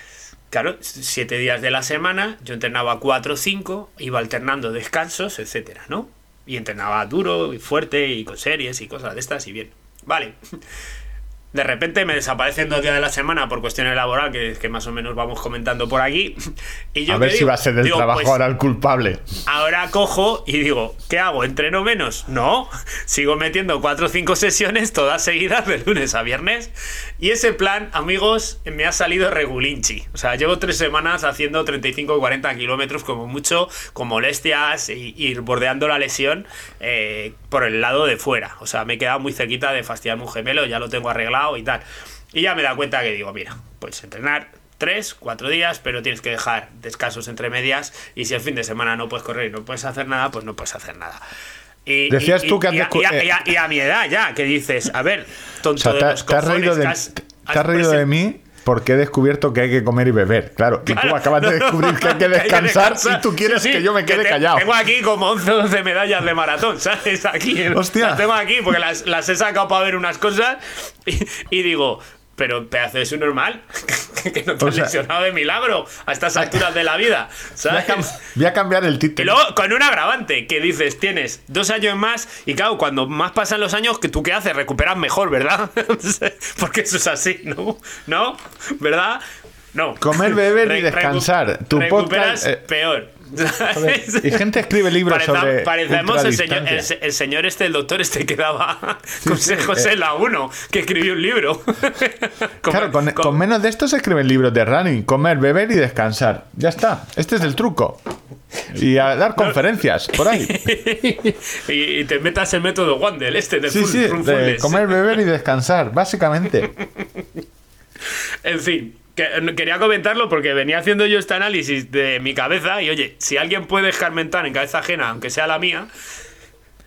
A: Claro, siete días de la semana, yo entrenaba cuatro o cinco, iba alternando descansos, etcétera, ¿no? Y entrenaba duro y fuerte y con series y cosas de estas y bien. Vale. De repente me desaparecen dos días de la semana por cuestiones laborales que, más o menos vamos comentando por aquí. Y yo
B: a ver si va a ser del trabajo pues, ahora el culpable.
A: Ahora cojo y digo, ¿qué hago? ¿Entreno menos? No, sigo metiendo cuatro o cinco sesiones todas seguidas de lunes a viernes. Y ese plan, amigos, me ha salido regulinchi. O sea, llevo tres semanas haciendo 35 o 40 kilómetros como mucho, con molestias y, ir bordeando la lesión eh, por el lado de fuera. O sea, me he quedado muy cerquita de fastidiarme un gemelo, ya lo tengo arreglado y tal. Y ya me da cuenta que digo, mira, puedes entrenar tres, cuatro días, pero tienes que dejar descansos entre medias y si el fin de semana no puedes correr y no puedes hacer nada, pues no puedes hacer nada. Y,
B: Decías tú que
A: antes... Y, a, mi edad ya, que dices, a ver, tonto de los
B: te, reído de, te has reído de mí porque he descubierto que hay que comer y beber. Claro, y tú acabas de descubrir que hay que descansar, y tú quieres que yo me quede callado.
A: Tengo aquí como 11 o 12 medallas de maratón, ¿sabes? Aquí.
B: Hostia.
A: Las tengo aquí porque las, las he sacado para ver unas cosas y, digo, pero pedazo de su normal, que no te has lesionado de milagro a estas alturas de la vida. ¿sabes?
B: Voy, a cambiar el título.
A: Y luego, con un agravante, que dices, tienes dos años más, y claro, cuando más pasan los años, que ¿tú qué haces? Recuperas mejor, ¿verdad? Porque eso es así, ¿no? ¿No? ¿verdad? No.
B: Comer, beber y descansar. tu
A: recuperas eh, peor.
B: Y gente escribe libros sobre.
A: Parecemos el señor, el, señor este, el doctor este que daba consejos eh. en la 1, que escribió un libro.
B: claro, con, menos de esto se escriben libros de running: comer, beber y descansar. Ya está. Este es el truco. Y a dar conferencias por ahí.
A: y, te metas el método Wandel, este de
B: Sí, sí, de comer, beber y descansar, básicamente.
A: en fin, quería comentarlo porque venía haciendo yo este análisis de mi cabeza y oye, si alguien puede escarmentar en cabeza ajena, aunque sea la mía,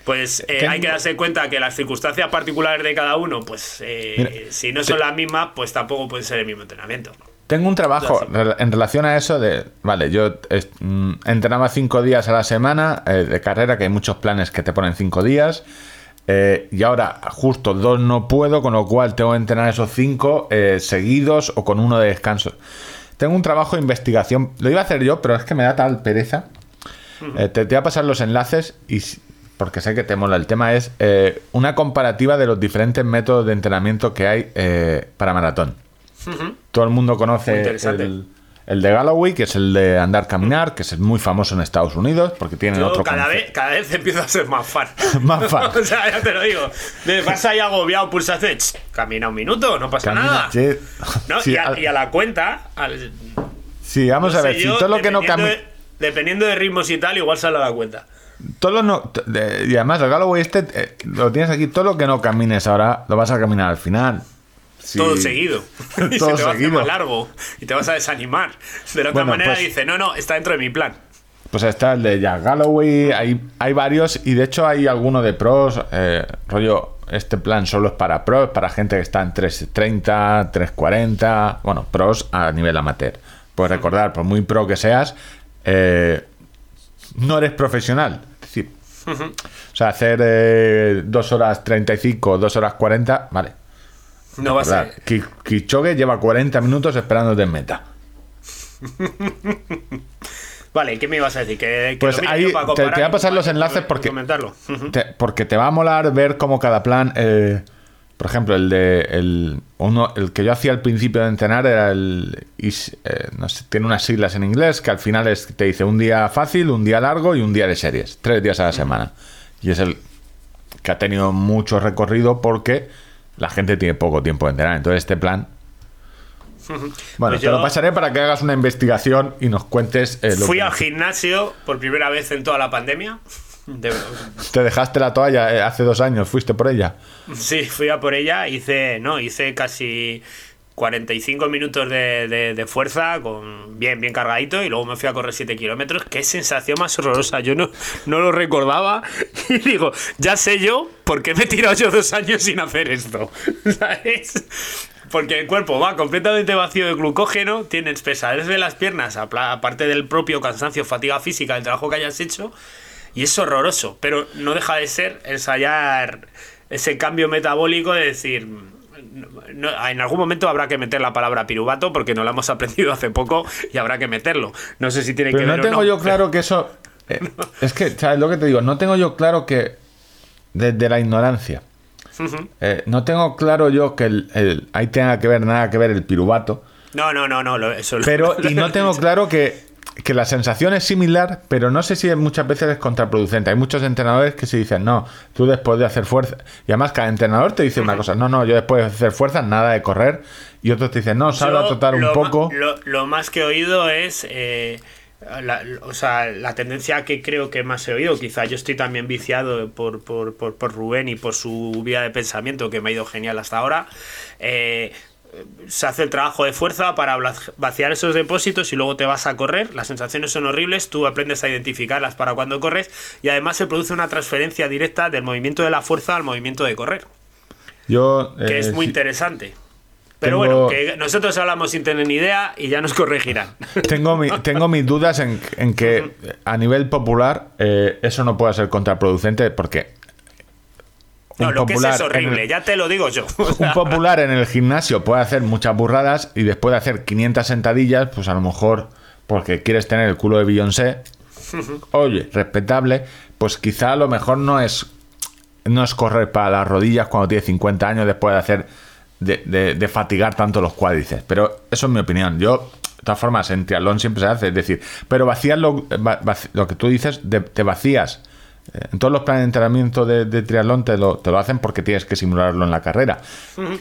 A: pues eh, hay que darse cuenta que las circunstancias particulares de cada uno, pues eh, si no son las mismas, pues tampoco puede ser el mismo entrenamiento.
B: Tengo un trabajo en relación a eso de, vale, yo mm, entrenaba cinco días a la semana eh, de carrera, que hay muchos planes que te ponen cinco días. Eh, y ahora justo dos no puedo, con lo cual tengo que entrenar esos cinco eh, seguidos o con uno de descanso. Tengo un trabajo de investigación, lo iba a hacer yo, pero es que me da tal pereza. Eh, te, voy a pasar los enlaces y porque sé que te mola. El tema es una comparativa de los diferentes métodos de entrenamiento que hay para maratón. Todo el mundo conoce el, el de Galloway, que es el de andar caminar, que es muy famoso en Estados Unidos, porque tiene otro
A: cada vez, cada vez empiezo a ser más fan.
B: más fan.
A: o sea, ya te lo digo. Vas ahí agobiado, pulsaste, camina un minuto, no pasa nada. y, a, la cuenta.
B: sí, vamos a ver, si todo lo que no
A: camina. Dependiendo de ritmos y tal, igual sale a la cuenta.
B: Todo no, y además el Galloway este eh, lo tienes aquí, todo lo que no camines ahora lo vas a caminar al final.
A: Todo seguido. y se te va a hacer más largo. Y te vas a desanimar. De otra manera pues- dice, no, no, está dentro de mi plan.
B: Pues está el de Jack Galloway, hay, hay varios, y de hecho hay alguno de pros, eh, rollo, este plan solo es para pros, para gente que está en 330, 340, bueno, pros a nivel amateur. Puedes recordar, por muy pro que seas, eh, no eres profesional. Es decir, o sea, hacer 2 eh, horas 35, 2 horas 40, vale,
A: no va a ser.
B: Kichogue lleva 40 minutos esperándote en meta.
A: Vale, ¿qué me ibas a decir? Que,
B: pues ahí te, voy a pasar los enlaces porque, te, porque te va a molar ver cómo cada plan. Eh, por ejemplo, el de el, uno, el que yo hacía al principio de entrenar era el. Eh, no sé, tiene unas siglas en inglés que al final es, te dice un día fácil, un día largo y un día de series. Tres días a la semana. Y es el que ha tenido mucho recorrido porque la gente tiene poco tiempo de entrenar. Entonces, este plan. Bueno, pues te lo pasaré para que hagas una investigación y nos cuentes.
A: Eh, fui al gimnasio por primera vez en toda la pandemia.
B: Te dejaste la toalla eh, hace dos años, fuiste por ella.
A: Sí, fui a por ella, hice, no, hice casi 45 minutos de, fuerza, con bien, bien cargadito, y luego me fui a correr 7 kilómetros. Qué sensación más horrorosa. Yo no, no lo recordaba. Y digo, ya sé yo por qué me he tirado yo dos años sin hacer esto. ¿Sabes? Porque el cuerpo va completamente vacío de glucógeno, tienes pesadez de las piernas, aparte del propio cansancio, fatiga física del trabajo que hayas hecho, y es horroroso. Pero no deja de ser ensayar ese cambio metabólico de decir, en algún momento habrá que meter la palabra piruvato porque no la hemos aprendido hace poco y habrá que meterlo. No sé si tiene que ver.
B: No tengo yo claro que eso. Eh, es que, ¿sabes lo que te digo? No tengo yo claro que. Desde la ignorancia. Eh, no tengo claro yo que el, ahí tenga que ver nada que ver el piruvato.
A: No, no, no, no. Eso
B: Pero, y no tengo claro que que la sensación es similar, pero no sé si muchas veces es contraproducente. Hay muchos entrenadores que se dicen, no, tú después de hacer fuerza, y además cada entrenador te dice una cosa, no, no, yo después de hacer fuerza, nada de correr, y otros te dicen, no, sal a trotar un poco.
A: lo, más que he oído es... Eh, la, o sea, la tendencia que creo que más he oído, quizá yo estoy también viciado por, por, por, por Rubén y por su vía de pensamiento que me ha ido genial hasta ahora, eh, se hace el trabajo de fuerza para vaciar esos depósitos y luego te vas a correr. Las sensaciones son horribles, tú aprendes a identificarlas para cuando corres y además se produce una transferencia directa del movimiento de la fuerza al movimiento de correr.
B: Yo,
A: que es eh, muy interesante. Pero bueno, que nosotros hablamos sin tener ni idea y ya nos corregirán.
B: Tengo, tengo mis dudas en, que a nivel popular eh, eso no pueda ser contraproducente porque
A: no, lo que es, horrible, ya te lo digo yo.
B: Un popular en el gimnasio puede hacer muchas burradas y después de hacer 500 sentadillas, pues a lo mejor porque quieres tener el culo de Beyoncé, oye, respetable, pues quizá a lo mejor no es no es correr para las rodillas cuando tienes 50 años después de hacer de, fatigar tanto los cuádriceps. Pero eso es mi opinión. Yo, de todas formas, en triatlón siempre se hace, es decir, pero vacías lo, lo que tú dices, te vacías en todos los planes de entrenamiento de, triatlón te lo, te lo, hacen porque tienes que simularlo en la carrera.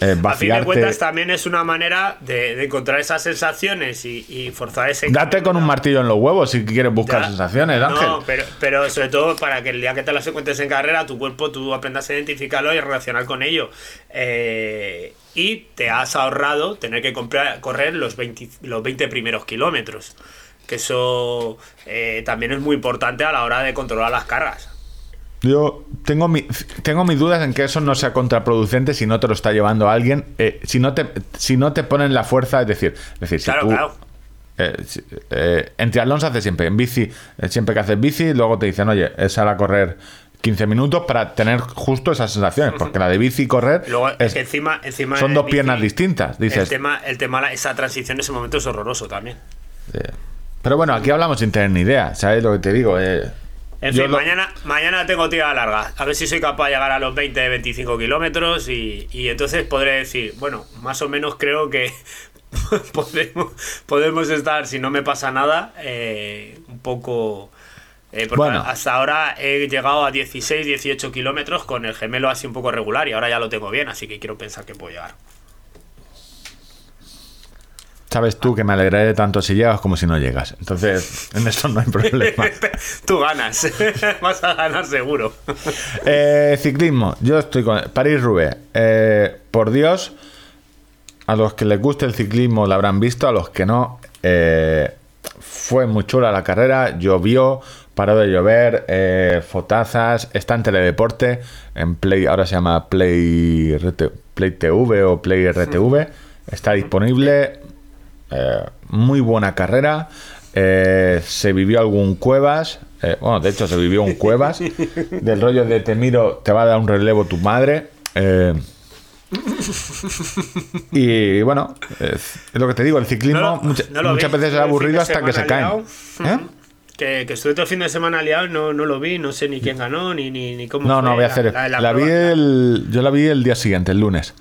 A: Eh, a fin de cuentas, también es una manera de, encontrar esas sensaciones y, forzar ese.
B: Date con un martillo en los huevos si quieres buscar sensaciones, Ángel. No,
A: pero, pero sobre todo para que el día que te las encuentres en carrera, tu cuerpo tú aprendas a identificarlo y relacionar con ello. Eh, y te has ahorrado tener que comprar, correr los 20, los 20 primeros kilómetros que eso eh, también es muy importante a la hora de controlar las cargas.
B: Yo tengo, mi, tengo mis dudas en que eso no sea contraproducente si no te lo está llevando alguien, eh, si, no te, si no te ponen la fuerza, es decir, decir si tú, eh, eh, en triatlón se hace siempre, en bici, siempre que haces bici, luego te dicen, oye, es a correr 15 minutos para tener justo esas sensaciones, porque la de bici y correr
A: es, encima, encima
B: son dos piernas distintas. Dices.
A: El tema, el tema, esa transición en ese momento es horroroso también.
B: Pero bueno, aquí hablamos sin tener ni idea, ¿sabes lo que te digo?
A: En fin, mañana, mañana tengo tira larga. A ver si soy capaz de llegar a los 20, 25 kilómetros y, entonces podré decir, bueno, más o menos creo que podemos, podemos estar, si no me pasa nada, eh, un poco... Eh, porque hasta ahora he llegado a 16, 18 kilómetros con el gemelo así un poco regular y ahora ya lo tengo bien, así que quiero pensar que puedo llegar.
B: Sabes tú que me alegraré tanto si llegas como si no llegas. Entonces, en eso no hay problema.
A: tú ganas. Vas a ganar seguro.
B: Eh, ciclismo. Yo estoy con París-Roubaix. Eh, por Dios, a los que les guste el ciclismo lo habrán visto, a los que no. Eh, fue muy chula la carrera, llovió, paró de llover, fotazas, está en teledeporte, en Play, ahora se llama Play, Play TV o Play RTV, está disponible, eh, muy buena carrera. Eh, se vivió algún Cuevas. Eh, bueno, de hecho, se vivió un Cuevas. del rollo de te miro, te va a dar un relevo tu madre. y bueno, es, lo que te digo, el ciclismo muchas veces es aburrido hasta que se cae
A: Que, que, estuve todo el fin de semana liado, no, no lo vi, no sé ni quién ganó, ni, ni, cómo.
B: No, no, voy a hacer. La, vi el, yo la vi el día siguiente, el lunes.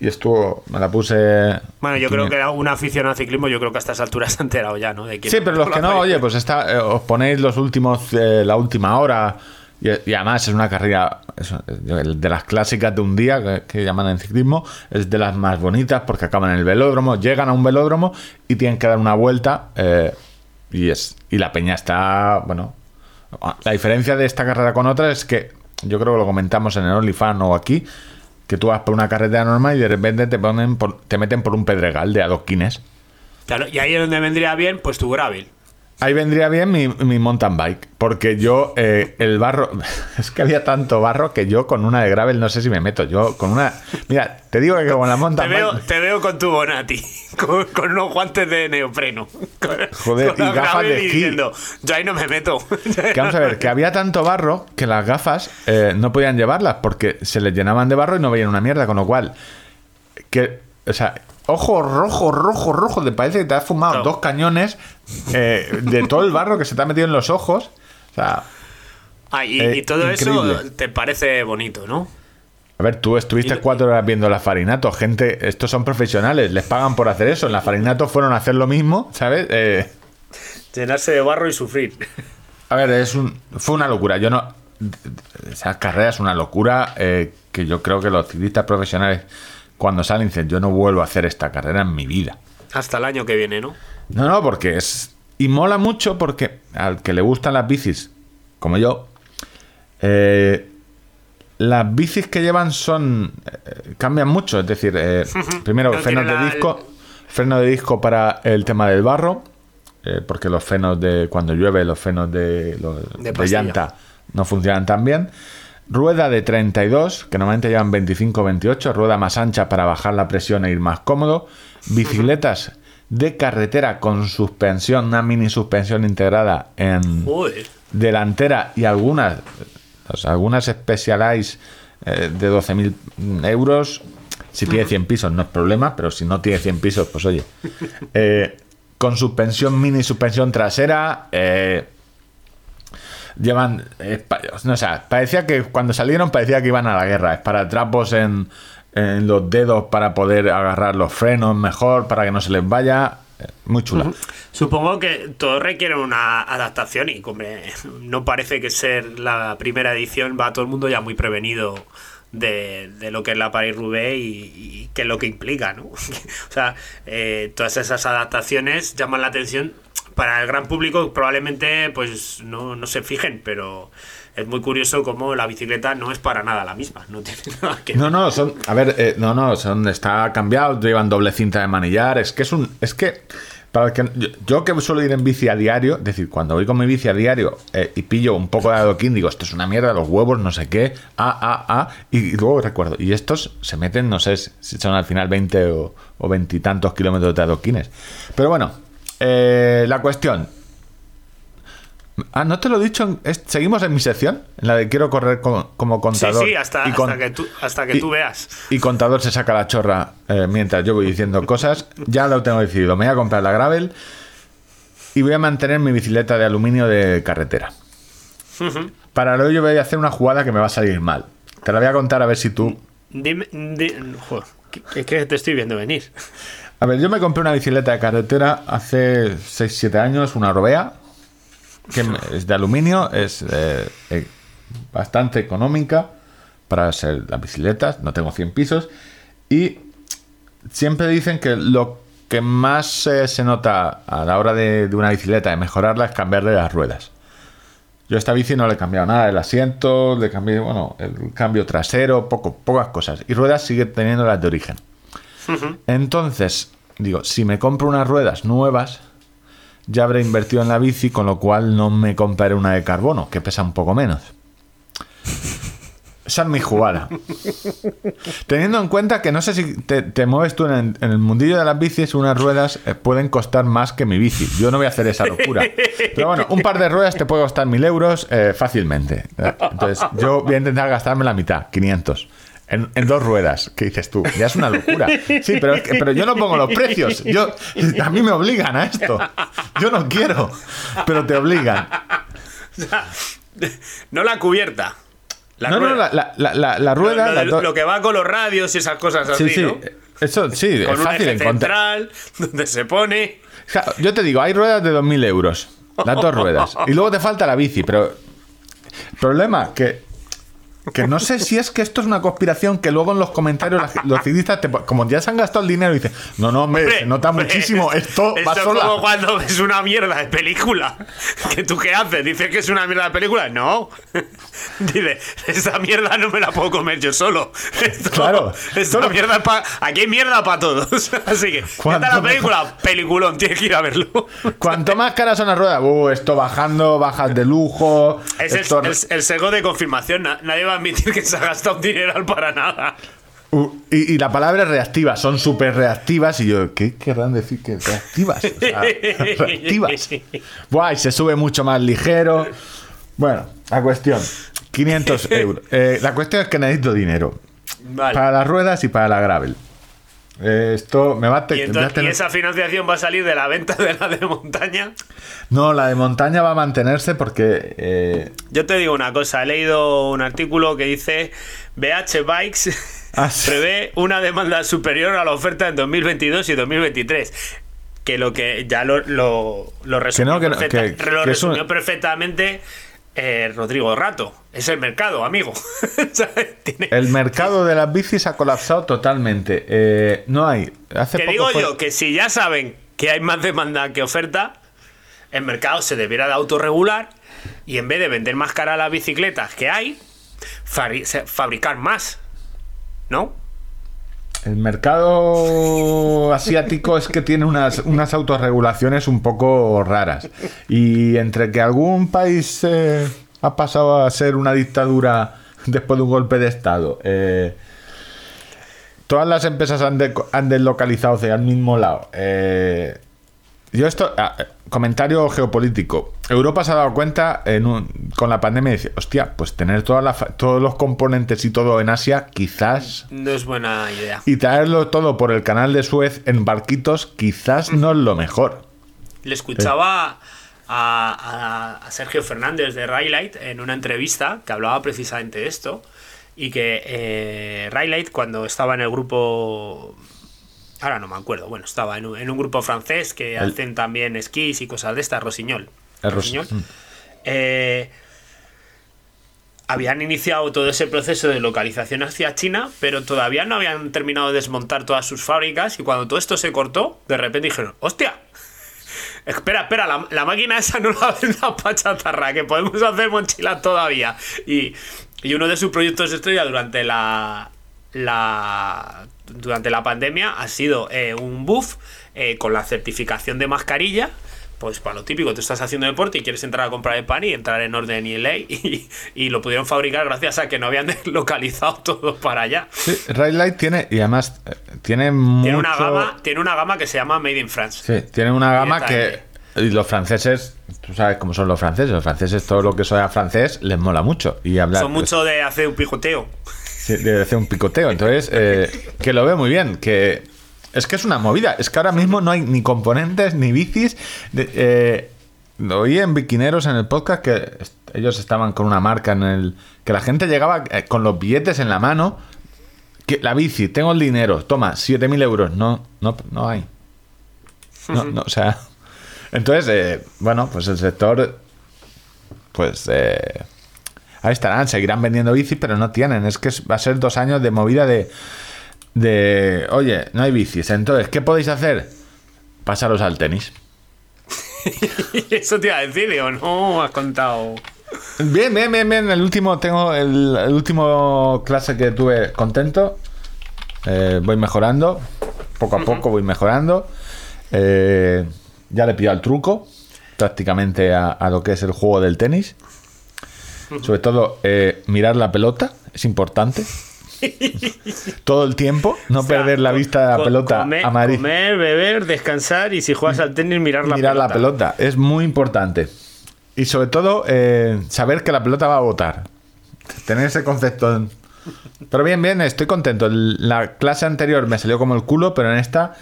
B: Y estuvo, me la puse.
A: Bueno, yo creo que una afición al ciclismo, yo creo que a estas alturas se ha enterado ya, ¿no?
B: sí, pero los que no, oye, pues está, eh, os ponéis los últimos, eh, la última hora. Y, además es una carrera de las clásicas de un día que, llaman en ciclismo, es de las más bonitas porque acaban en el velódromo, llegan a un velódromo y tienen que dar una vuelta eh, y es y la peña está, bueno, la diferencia de esta carrera con otra es que yo creo que lo comentamos en el OnlyFans o aquí, Que tú vas por una carretera normal y de repente te ponen te meten por un pedregal de adoquines.
A: Claro, y ahí es donde vendría bien, pues tu gravel.
B: Ahí vendría bien mi, mountain bike, porque yo eh, el barro, es que había tanto barro que yo con una de gravel no sé si me meto. Yo con una, mira, te digo que con la mountain
A: te veo,
B: bike...
A: Te veo con tu Bonati, con, unos guantes de neopreno.
B: Joder, y gafas de esquí.
A: yo ahí no me meto.
B: Que vamos a ver, que había tanto barro que las gafas eh, no podían llevarlas porque se les llenaban de barro y no veían una mierda, con lo cual que, o sea, ojo rojo, rojo, rojo. Te parece que te has fumado dos cañones eh, de todo el barro que se te ha metido en los ojos. O sea.
A: Ah, y, eh, todo eso te parece bonito, ¿no?
B: A ver, tú estuviste cuatro horas viendo la Farinato. Gente, estos son profesionales, les pagan por hacer eso. En la Farinato fueron a hacer lo mismo, ¿sabes? Eh,
A: Llenarse de barro y sufrir.
B: A ver, es un, fue una locura. Yo no. Esa carrera es una locura que yo creo que los ciclistas profesionales cuando salen dicen, yo no vuelvo a hacer esta carrera en mi vida.
A: Hasta el año que viene, ¿no?
B: No, no, porque es... Y mola mucho porque al que le gustan las bicis, como yo, eh, las bicis que llevan son... Eh, cambian mucho, es decir, eh, primero, frenos de disco, freno de disco para el tema del barro, porque los frenos de cuando llueve, los frenos de, de llanta no funcionan tan bien. Rueda de 32, que normalmente llevan 25 28, rueda más ancha para bajar la presión e ir más cómodo. Bicicletas de carretera con suspensión, una mini suspensión integrada en delantera y algunas, algunas Specialized eh, de 12.000 euros. Si tiene 100 pisos no es problema, pero si no tiene 100 pisos, pues oye. Eh, con suspensión mini, suspensión trasera. Eh, llevan. no, o sea, parecía que cuando salieron parecía que iban a la guerra. Es para trapos en, los dedos para poder agarrar los frenos mejor, para que no se les vaya. Eh, muy chula.
A: Supongo que todo requiere una adaptación y no parece que ser la primera edición va todo el mundo ya muy prevenido de, lo que es la Paris Roubaix y, qué es lo que implica, ¿no? o sea, eh, todas esas adaptaciones llaman la atención para el gran público probablemente pues no, no se fijen, pero es muy curioso cómo la bicicleta no es para nada la misma. No tiene nada que
B: No, no, son. A ver, eh, no, no, son. Está cambiado, llevan doble cinta de manillar. Es que es un. Es que. Para que, yo, que suelo ir en bici a diario, es decir, cuando voy con mi bici a diario eh, y pillo un poco de adoquín, digo, esto es una mierda, los huevos, no sé qué, ah, ah, ah, y, luego recuerdo, y estos se meten, no sé si son al final 20 o, o 20 y tantos kilómetros de adoquines. Pero bueno, eh, la cuestión. Ah, no te lo he dicho. seguimos en mi sección, en la de quiero correr como, contador.
A: Sí, sí, hasta, que, tú, hasta que tú veas.
B: Y contador se saca la chorra eh, mientras yo voy diciendo cosas. Ya lo tengo decidido. Me voy a comprar la Gravel y voy a mantener mi bicicleta de aluminio de carretera. Para lo yo voy a hacer una jugada que me va a salir mal. Te la voy a contar a ver si tú.
A: Dime. es que te estoy viendo venir.
B: A ver, yo me compré una bicicleta de carretera hace 6-7 años, una Robea, que es de aluminio, es eh, eh, bastante económica para ser las bicicletas, no tengo 100 pisos, y siempre dicen que lo que más eh, se nota a la hora de, una bicicleta, de mejorarla, es cambiarle las ruedas. Yo a esta bici no le he cambiado nada, el asiento, le cambié, bueno, el cambio trasero, poco, pocas cosas. Y ruedas sigue teniendo las de origen. Entonces, digo, si me compro unas ruedas nuevas, ya habré invertido en la bici, con lo cual no me compraré una de carbono, que pesa un poco menos. Esa es mi jugada. Teniendo en cuenta que no sé si te, mueves tú en, el mundillo de las bicis, unas ruedas eh, pueden costar más que mi bici. Yo no voy a hacer esa locura. Pero bueno, un par de ruedas te puede costar mil euros eh, fácilmente. Entonces, yo voy a intentar gastarme la mitad, 500. En, dos ruedas. ¿Qué dices tú? Ya es una locura. Sí, pero, pero yo no pongo los precios. Yo, a mí me obligan a esto. Yo no quiero, pero te obligan.
A: no la cubierta.
B: La no, rueda. no, la, rueda.
A: Lo, que va con los radios y esas cosas así, sí, sí.
B: Eso sí,
A: con
B: es fácil
A: un central, donde se pone.
B: Yo te digo, hay ruedas de 2.000 euros. Las dos ruedas. Y luego te falta la bici, pero. El problema que que no sé si es que esto es una conspiración que luego en los comentarios los ciclistas, como ya se han gastado el dinero, dicen, no, no, hombre, se nota muchísimo, esto, va
A: sola. es como cuando ves una mierda de película. ¿Que tú qué haces? ¿Dices que es una mierda de película? No. Dice, esa mierda no me la puedo comer yo solo. claro. Esta mierda pa, aquí hay mierda para todos. Así que, ¿qué la película? Peliculón, tienes que ir a verlo.
B: Cuanto más caras son las ruedas, uh, esto bajando, bajas de lujo.
A: Es el, el, sego de confirmación. Nadie va a admitir que se ha gastado un dineral para nada.
B: Uh, y, la palabra reactiva, son súper reactivas. Y yo, ¿qué querrán decir que reactivas? reactivas. Buah, y se sube mucho más ligero. Bueno, la cuestión: 500 euros. Eh, la cuestión es que necesito dinero. Para las ruedas y para la gravel. Esto me va a,
A: ¿Y, esa financiación va a salir de la venta de la de montaña?
B: No, la de montaña va a mantenerse porque. Eh,
A: yo te digo una cosa: he leído un artículo que dice BH Bikes ah, prevé una demanda superior a la oferta en 2022 y 2023 que lo que ya lo, lo, resumió, perfectamente eh, Rodrigo Rato. Es el mercado, amigo.
B: El mercado de las bicis ha colapsado totalmente. Eh, no hay.
A: Hace que digo yo que si ya saben que hay más demanda que oferta, el mercado se debiera de autorregular y en vez de vender más cara las bicicletas que hay, fabricar más. ¿No?
B: El mercado asiático es que tiene unas, unas autorregulaciones un poco raras. Y entre que algún país eh, ha pasado a ser una dictadura después de un golpe de Estado, eh, todas las empresas han, han deslocalizado hacia el mismo lado. Eh, yo esto, ah, comentario geopolítico. Europa se ha dado cuenta con la pandemia y dice, hostia, pues tener todos los componentes y todo en Asia quizás...
A: No es buena idea.
B: Y traerlo todo por el canal de Suez en barquitos quizás no es lo mejor.
A: Le escuchaba a, Sergio Fernández de Raylight en una entrevista que hablaba precisamente de esto y que eh, Raylight cuando estaba en el grupo Ahora no me acuerdo. Bueno, estaba en un, grupo francés que hacen también esquís y cosas de estas, Rosiñol.
B: El Rosiñol. Mm.
A: Eh, habían iniciado todo ese proceso de localización hacia China, pero todavía no habían terminado de desmontar todas sus fábricas y cuando todo esto se cortó, de repente dijeron, hostia, espera, espera, la, máquina esa no la venda para chatarra, que podemos hacer mochilas todavía. Y, y uno de sus proyectos estrella durante la, la durante la pandemia ha sido eh, un buff eh, con la certificación de mascarilla. Pues para lo típico, tú estás haciendo deporte y quieres entrar a comprar el pan y entrar en orden y ley. Y, y lo pudieron fabricar gracias a que no habían localizado todo para allá.
B: Sí, Light tiene, y además eh, tiene
A: Tiene una gama, tiene una gama que se llama Made in France.
B: Sí, tiene una gama que y los franceses, tú sabes cómo son los franceses. Los franceses, todo lo que sea francés les mola mucho. Y hablar,
A: son mucho de hacer un pijoteo
B: de hacer un picoteo. Entonces, eh, que lo veo muy bien. Que es que es una movida. Es que ahora mismo no hay ni componentes ni bicis. Eh, lo oí en Biquineros en el podcast que ellos estaban con una marca en el. que la gente llegaba eh, con los billetes en la mano. Que la bici, tengo el dinero, toma, 7.000 euros. No, no, no hay. No, o sea. Entonces, bueno, pues el sector. Pues. Eh, ahí estarán, seguirán vendiendo bicis, pero no tienen. Es que va a ser dos años de movida de, de, oye, no hay bicis. Entonces, ¿qué podéis hacer? Pasaros al tenis.
A: Eso te iba a decir, digo, no, has contado.
B: Bien, bien, bien, bien. El último, tengo el, último clase que tuve contento. Eh, voy mejorando. Poco a poco voy mejorando. Eh, ya le pido al truco prácticamente a, lo que es el juego del tenis. Sobre todo, eh, mirar la pelota es importante. Todo el tiempo, no perder la vista de la pelota
A: a Madrid. Comer, beber, descansar y si juegas al tenis, mirar la
B: mirar la pelota es muy importante. Y sobre todo, eh, saber que la pelota va a botar. Tener ese concepto. Pero bien, bien, estoy contento. La clase anterior me salió como el culo, pero en esta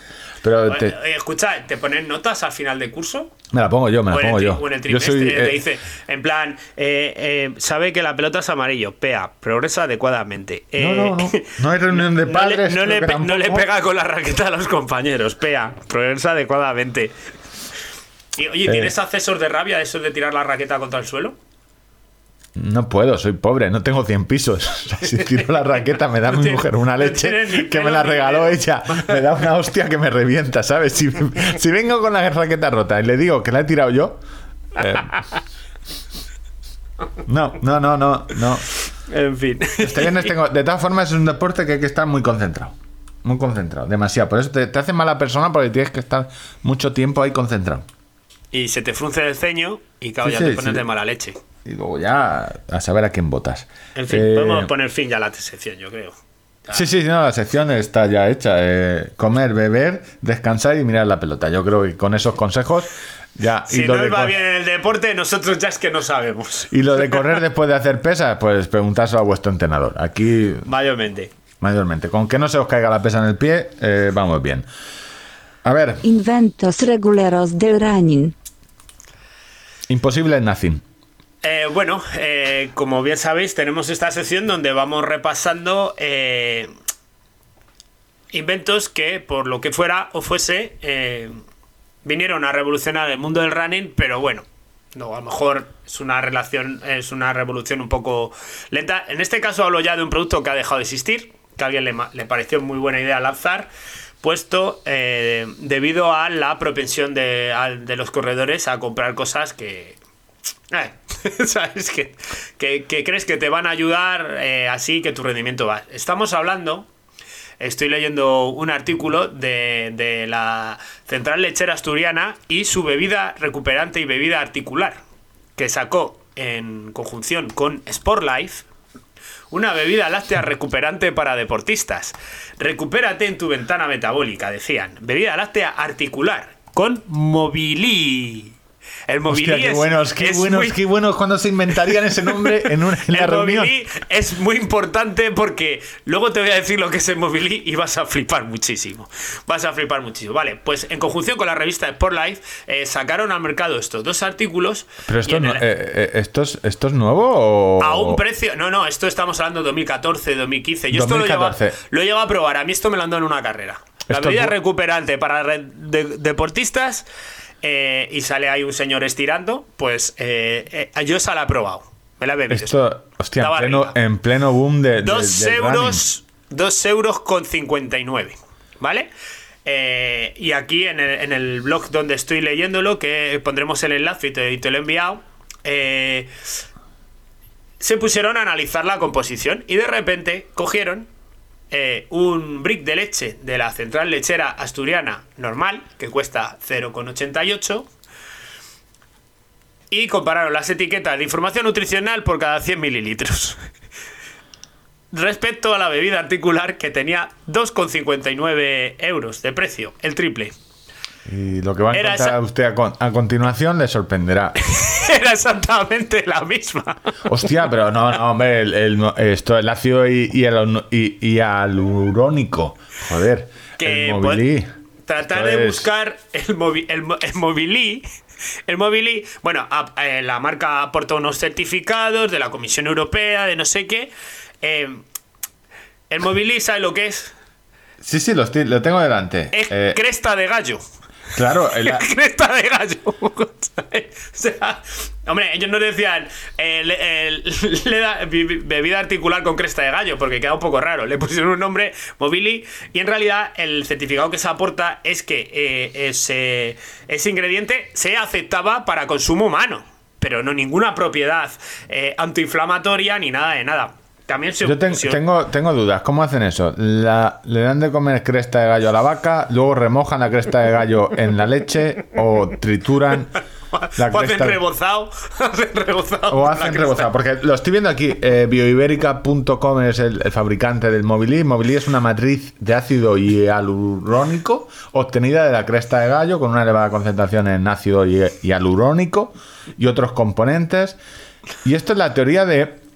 B: pero
A: escucha, ¿te ponen notas al final de curso?
B: Me la pongo yo, me la pongo yo.
A: en el trimestre te eh, dice, en plan, eh, eh, sabe que la pelota es amarillo, PEA, progresa adecuadamente.
B: no, no, no. No hay reunión de padres.
A: No le, no le, pega con la raqueta a los compañeros, PEA, progresa adecuadamente. Y, oye, ¿tienes accesos de rabia eso de tirar la raqueta contra el suelo?
B: No puedo, soy pobre, no tengo 100 pisos. si tiro la raqueta me da mi mujer una leche que me la regaló ella. Me da una hostia que me revienta, ¿sabes? Si, si vengo con la raqueta rota y le digo que la he tirado yo... Eh, no, no, no, no, no.
A: En fin.
B: Este viernes tengo... De todas formas es un deporte que hay que estar muy concentrado. Muy concentrado, demasiado. Por eso te, te hace mala persona porque tienes que estar mucho tiempo ahí concentrado.
A: Y se te frunce el ceño y claro, ya te pones de mala leche.
B: Y luego ya a saber a quién votas.
A: En fin, podemos poner fin ya a la sección, yo creo.
B: Sí, sí, no, la sección está ya hecha. Eh, comer, beber, descansar y mirar la pelota. Yo creo que con esos consejos ya.
A: Si no va bien en el deporte, nosotros ya es que no sabemos.
B: Y lo de correr después de hacer pesas, pues preguntárselo a vuestro entrenador. Aquí.
A: Mayormente.
B: Mayormente. Con que no se os caiga la pesa en el pie, eh, vamos bien. A ver.
E: Inventos regulares de running.
B: Imposible nothing.
A: Eh, bueno, eh, como bien sabéis, tenemos esta sección donde vamos repasando eh, inventos que, por lo que fuera o fuese, vinieron a revolucionar el mundo del running, pero bueno, no, a lo mejor es una relación, es una revolución un poco lenta. En este caso hablo ya de un producto que ha dejado de existir, que a alguien le, pareció muy buena idea lanzar, puesto debido a la propensión de, los corredores a comprar cosas que, ¿Sabes? Que, que, crees que te van a ayudar eh, así que tu rendimiento va. Estamos hablando, estoy leyendo un artículo de, la Central Lechera Asturiana y su bebida recuperante y bebida articular, que sacó en conjunción con Sportlife, una bebida láctea recuperante para deportistas. Recupérate en tu ventana metabólica, decían. Bebida láctea articular con Mobili. El Mobili
B: qué buenos, qué buenos, qué buenos cuando se inventarían ese nombre en, una, en la el reunión.
A: es muy importante porque luego te voy a decir lo que es el Mobili y vas a flipar muchísimo. Vas a flipar muchísimo. Vale, pues en conjunción con la revista Sport Life eh, sacaron al mercado estos dos artículos.
B: Pero esto, no, eh, eh, esto, es, esto es nuevo o...
A: A un precio... No, no, esto estamos hablando de 2014, 2015. Yo esto lo he llegado a probar. A mí esto me lo han dado en una carrera. La medida recuperante para deportistas eh, y sale ahí un señor estirando, pues eh, eh, yo esa la he probado. Me la he bebido.
B: Esto, hostia, en pleno, boom de.
A: Dos euros. Dos euros con 59. ¿Vale? y aquí en el, blog donde estoy leyéndolo, que pondremos el enlace y te, lo he enviado, se pusieron a analizar la composición y de repente cogieron eh, un brick de leche de la central lechera asturiana normal, que cuesta 0,88, y compararon las etiquetas de información nutricional por cada 100 mililitros. Respecto a la bebida articular que tenía 2,59 euros de precio, el triple.
B: Y lo que va a encontrar usted a, continuación le sorprenderá.
A: Era exactamente la misma.
B: Hostia, pero no, no, hombre, el, esto, el ácido y, y, el, y, alurónico. Joder. Que, el
A: pues, tratar de buscar el, movi, el, movilí. El movilí, bueno, eh, la marca aporta unos certificados de la Comisión Europea, de no sé qué. Eh, el movilí, ¿sabe lo que es?
B: Sí, sí, lo, lo tengo delante.
A: Es eh, cresta de gallo.
B: Claro, el...
A: cresta de gallo. o sea, hombre, ellos no decían eh, le, da bebida articular con cresta de gallo, porque queda un poco raro. Le pusieron un nombre, Mobili, y en realidad el certificado que se aporta es que eh, ese, ese ingrediente se aceptaba para consumo humano, pero no ninguna propiedad eh, antiinflamatoria ni nada de nada.
B: Yo tengo, tengo dudas. ¿Cómo hacen eso? La, ¿Le dan de comer cresta de gallo a la vaca? ¿Luego remojan la cresta de gallo en la leche? ¿O trituran
A: la o hacen rebozado.
B: o hacen rebozado. Porque lo estoy viendo aquí. Eh, bioibérica.com es el, fabricante del Mobilí. Mobilí es una matriz de ácido hialurónico obtenida de la cresta de gallo con una elevada concentración en ácido hialurónico y otros componentes. Y esto es la teoría de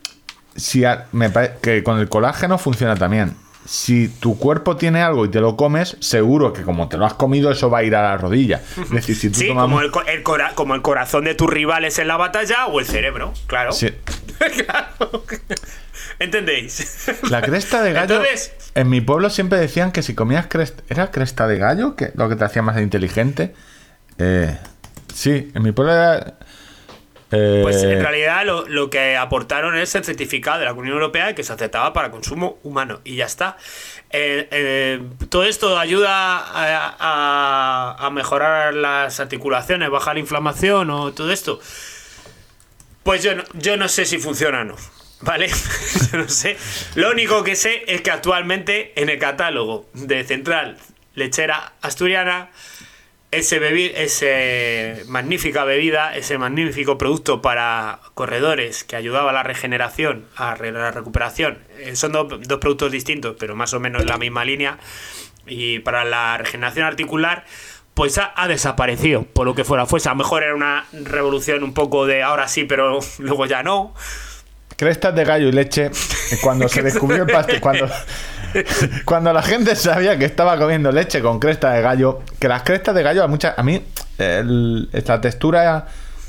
B: si me que con el colágeno funciona también. Si tu cuerpo tiene algo y te lo comes, seguro que como te lo has comido, eso va a ir a la rodilla. Es decir, si tú
A: sí, como, el, como el corazón de tus rivales en la batalla o el cerebro, claro. Sí. claro. ¿Entendéis?
B: La cresta de gallo. En mi pueblo siempre decían que si comías cresta. ¿Era cresta de gallo? Que lo que te hacía más inteligente. Eh, sí, en mi pueblo era
A: Pues en realidad lo, que aportaron es el certificado de la Unión Europea que se aceptaba para consumo humano y ya está. todo esto ayuda a, a, mejorar las articulaciones, bajar la inflamación o todo esto. Pues yo no, yo no sé si funciona o no. ¿Vale? yo no sé. Lo único que sé es que actualmente en el catálogo de Central Lechera Asturiana, ese, ese magnífica bebida, ese magnífico producto para corredores que ayudaba a la regeneración, a la recuperación, eh, son dos, dos productos distintos, pero más o menos en la misma línea, y para la regeneración articular, pues ha, desaparecido, por lo que fuera fuese. A lo mejor era una revolución un poco de ahora sí, pero luego ya no.
B: Crestas de gallo y leche, cuando se descubrió el pastel, cuando, cuando la gente sabía que estaba comiendo leche con cresta de gallo, que las crestas de gallo a muchas, a mí esta textura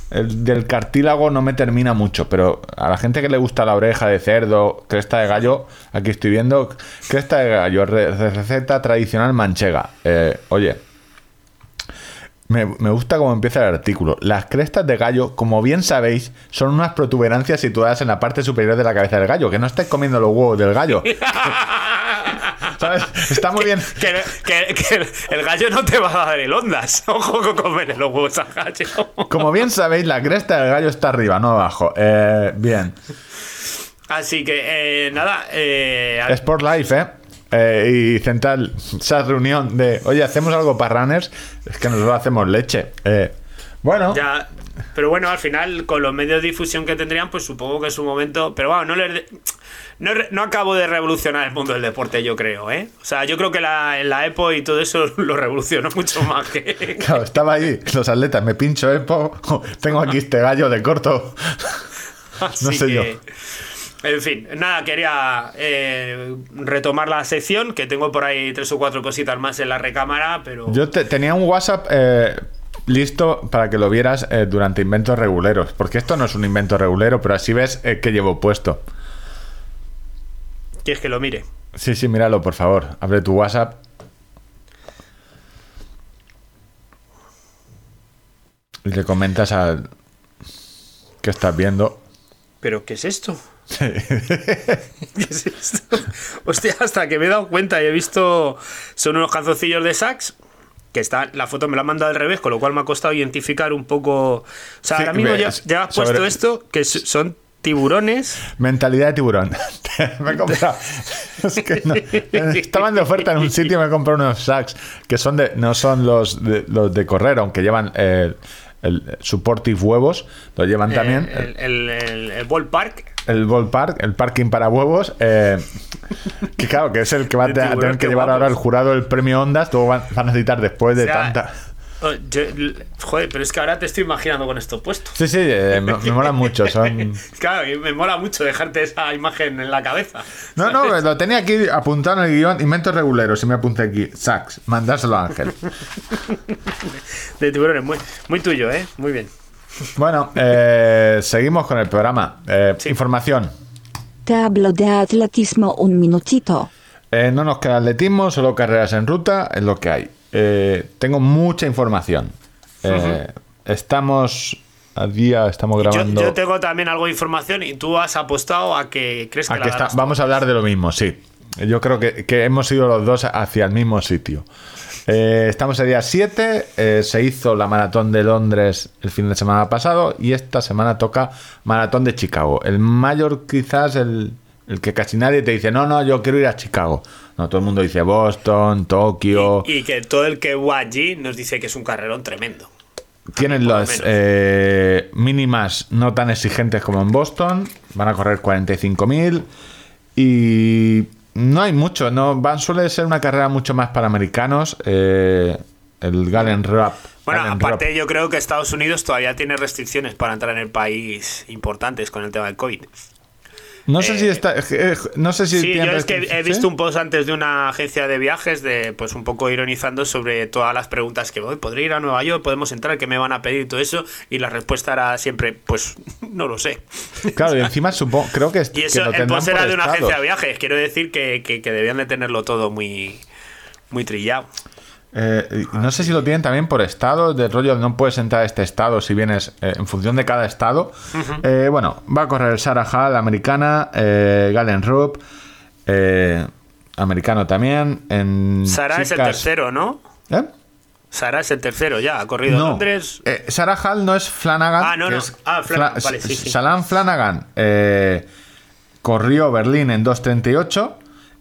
B: del cartílago no me termina mucho, pero a la gente que le gusta la oreja de cerdo, cresta de gallo, aquí estoy viendo cresta de gallo, receta tradicional manchega. Eh, oye, me, gusta cómo empieza el artículo. Las crestas de gallo, como bien sabéis, son unas protuberancias situadas en la parte superior de la cabeza del gallo. Que no estés comiendo los huevos del gallo. ¿Sabes? Está muy bien.
A: Que, el gallo no te va a dar el ondas. Ojo con comer los huevos al gallo.
B: Como bien sabéis, la cresta del gallo está arriba, no abajo. Eh, bien.
A: Así que, eh, nada. Eh,
B: Sport Life, ¿eh? Eh, y Central, esa reunión de, oye, hacemos algo para runners, es que nosotros hacemos leche. Eh, bueno.
A: Ya, pero bueno, al final, con los medios de difusión que tendrían, pues supongo que es un momento. Pero bueno, no No, no, acabo de revolucionar el mundo del deporte, yo creo, ¿eh? O sea, yo creo que la, en la EPO y todo eso lo revolucionó mucho más que...
B: Claro, estaba ahí, los atletas, me pincho EPO, tengo aquí este gallo de corto. no sé yo.
A: En fin, nada, quería eh, retomar la sección, que tengo por ahí tres o cuatro cositas más en la recámara, pero...
B: Yo tenía un WhatsApp eh, listo para que lo vieras eh, durante inventos reguleros, porque esto no es un invento regulero, pero así ves que llevo puesto.
A: ¿Quieres que lo mire?
B: Sí, sí, míralo, por favor. Abre tu WhatsApp. Y le comentas al... que estás viendo.
A: ¿Pero qué es esto? ¿Qué es esto? Hostia, hasta que me he dado cuenta y he visto. Son unos calzoncillos de sax. Que está, la foto me la han mandado al revés, con lo cual me ha costado identificar un poco. O sea, ahora mismo ya, ya has puesto esto, que son tiburones.
B: Mentalidad de tiburón. me he comprado. estaban de oferta en un sitio y me he comprado unos sacks que son de, no son los de, los de correr, aunque llevan eh, el supportive huevos, lo llevan eh, también.
A: El, el, el, el ballpark
B: el ballpark, el parking para huevos, eh, que claro, que es el que va a tener que llevar ahora el jurado el premio Ondas, todo va, a necesitar después de tanta...
A: Oh, joder, pero es que ahora te estoy imaginando con esto puesto.
B: Sí, sí, eh, me, mola mucho. Son...
A: claro, me mola mucho dejarte esa imagen en la cabeza.
B: No, no, lo tenía aquí apuntado en el guion, inventos reguleros, y me apunté aquí, sax, mandárselo a Ángel.
A: De tiburones, muy, muy tuyo, ¿eh? Muy bien.
B: Bueno, eh, seguimos con el programa. Eh, información.
E: Te hablo de atletismo un minutito.
B: Eh, no nos queda atletismo, solo carreras en ruta, es lo que hay. Tengo mucha información. Estamos a día, estamos grabando.
A: Yo, tengo también algo de información y tú has apostado a que crees que,
B: la Vamos a hablar de lo mismo, sí. Yo creo que, que hemos ido los dos hacia el mismo sitio. Eh, estamos el día 7, eh, se hizo la maratón de Londres el fin de semana pasado y esta semana toca maratón de Chicago. El mayor quizás el, que casi nadie te dice, no, no, yo quiero ir a Chicago. No, todo el mundo dice Boston, Tokio.
A: Y, que todo el que va allí nos dice que es un carrerón tremendo.
B: Tienen las eh, mínimas no tan exigentes como en Boston. Van a correr 45.000 y no hay mucho, no van suele ser una carrera mucho más para americanos. Eh, el Galen Rap.
A: Bueno, aparte yo creo que Estados Unidos todavía tiene restricciones para entrar en el país importantes con el tema del COVID.
B: No sé si eh, está. Eh, no sé si.
A: Sí, yo es que he visto un post antes de una agencia de viajes, de pues un poco ironizando sobre todas las preguntas que voy. ¿Podría ir a Nueva York? ¿Podemos entrar? ¿Qué me van a pedir? Y todo eso. Y la respuesta era siempre, pues no lo sé.
B: Claro, y encima supongo, creo que.
A: Y eso, el post era de una agencia de viajes. Quiero decir que, que, debían de tenerlo todo muy, muy trillado.
B: Eh, no sé si lo tienen también por estado, de rollo no puedes entrar a este estado si vienes eh, en función de cada estado. Eh, bueno, va a correr Sarah Hall, americana, Galen Rupp, americano también. En
A: Sarah es el tercero, ¿no? ¿Eh? Sara es el tercero ya, ha corrido Londres.
B: Sarah Hall no es Flanagan.
A: Ah, no, no. ah, Flanagan. vale, sí,
B: Flanagan corrió Berlín en 2.38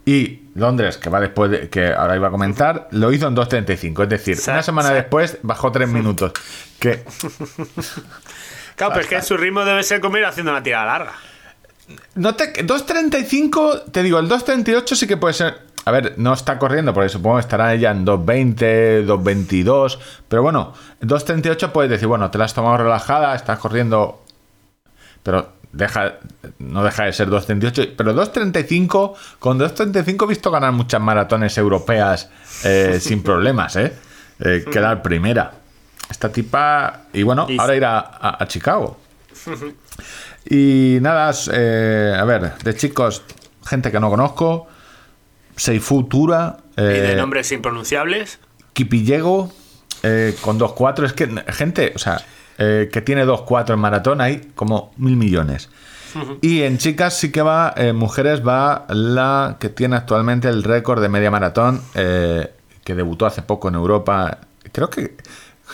B: y Londres, que va después de, que ahora iba a comentar, lo hizo en 2.35. Es decir, una semana después bajó 3 minutos. Que...
A: claro, pero es que su ritmo debe ser comer haciendo una tirada larga.
B: No te, 2.35, te digo, el 2.38 sí que puede ser. A ver, no está corriendo, porque supongo que estará ella en 2.20, 2.22. Pero bueno, 2.38 puedes decir, bueno, te la has tomado relajada, estás corriendo. Pero deja, no deja de ser 2.38, pero 2.35, con 2.35 he visto ganar muchas maratones europeas eh, sin problemas, ¿eh? ¿eh? Quedar primera. Esta tipa, y bueno, ahora irá a, Chicago. Y nada, eh, a ver, de chicos, gente que no conozco, Seifu Tura.
A: ¿Y de nombres impronunciables?
B: Kipillego, con 2.4, es que, gente, o sea, eh, que tiene 2-4 en maratón, hay como mil millones. Y en chicas sí que va, en mujeres va la que tiene actualmente el récord de media maratón, eh, que debutó hace poco en Europa. Creo que,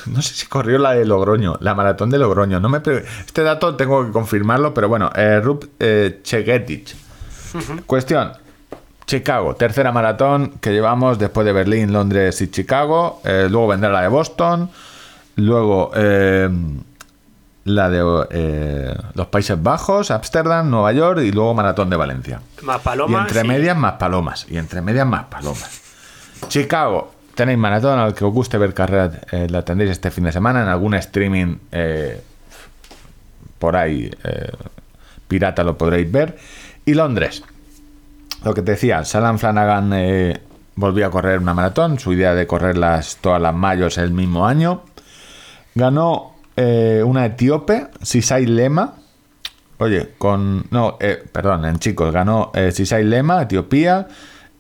B: no sé si corrió la de Logroño, la maratón de Logroño. No me este dato tengo que confirmarlo, pero bueno, eh, Rup Chegetic. Cuestión, Chicago, tercera maratón que llevamos después de Berlín, Londres y Chicago. luego vendrá la de Boston. Luego, eh, la de eh, los Países Bajos, Ámsterdam, Nueva York y luego Maratón de Valencia.
A: Más palomas.
B: Y entre medias más palomas. Y entre medias más palomas. Chicago, tenéis maratón al que os guste ver carreras, eh, la tendréis este fin de semana en algún streaming por ahí pirata lo podréis ver. Y Londres, lo que te decía, Salam Flanagan volvió a correr una maratón, su idea de correrlas todas las mayos el mismo año. Ganó eh, una etíope, Sisai Lema. Oye, con. No, eh, perdón, en chicos ganó eh, Sisai Lema, Etiopía,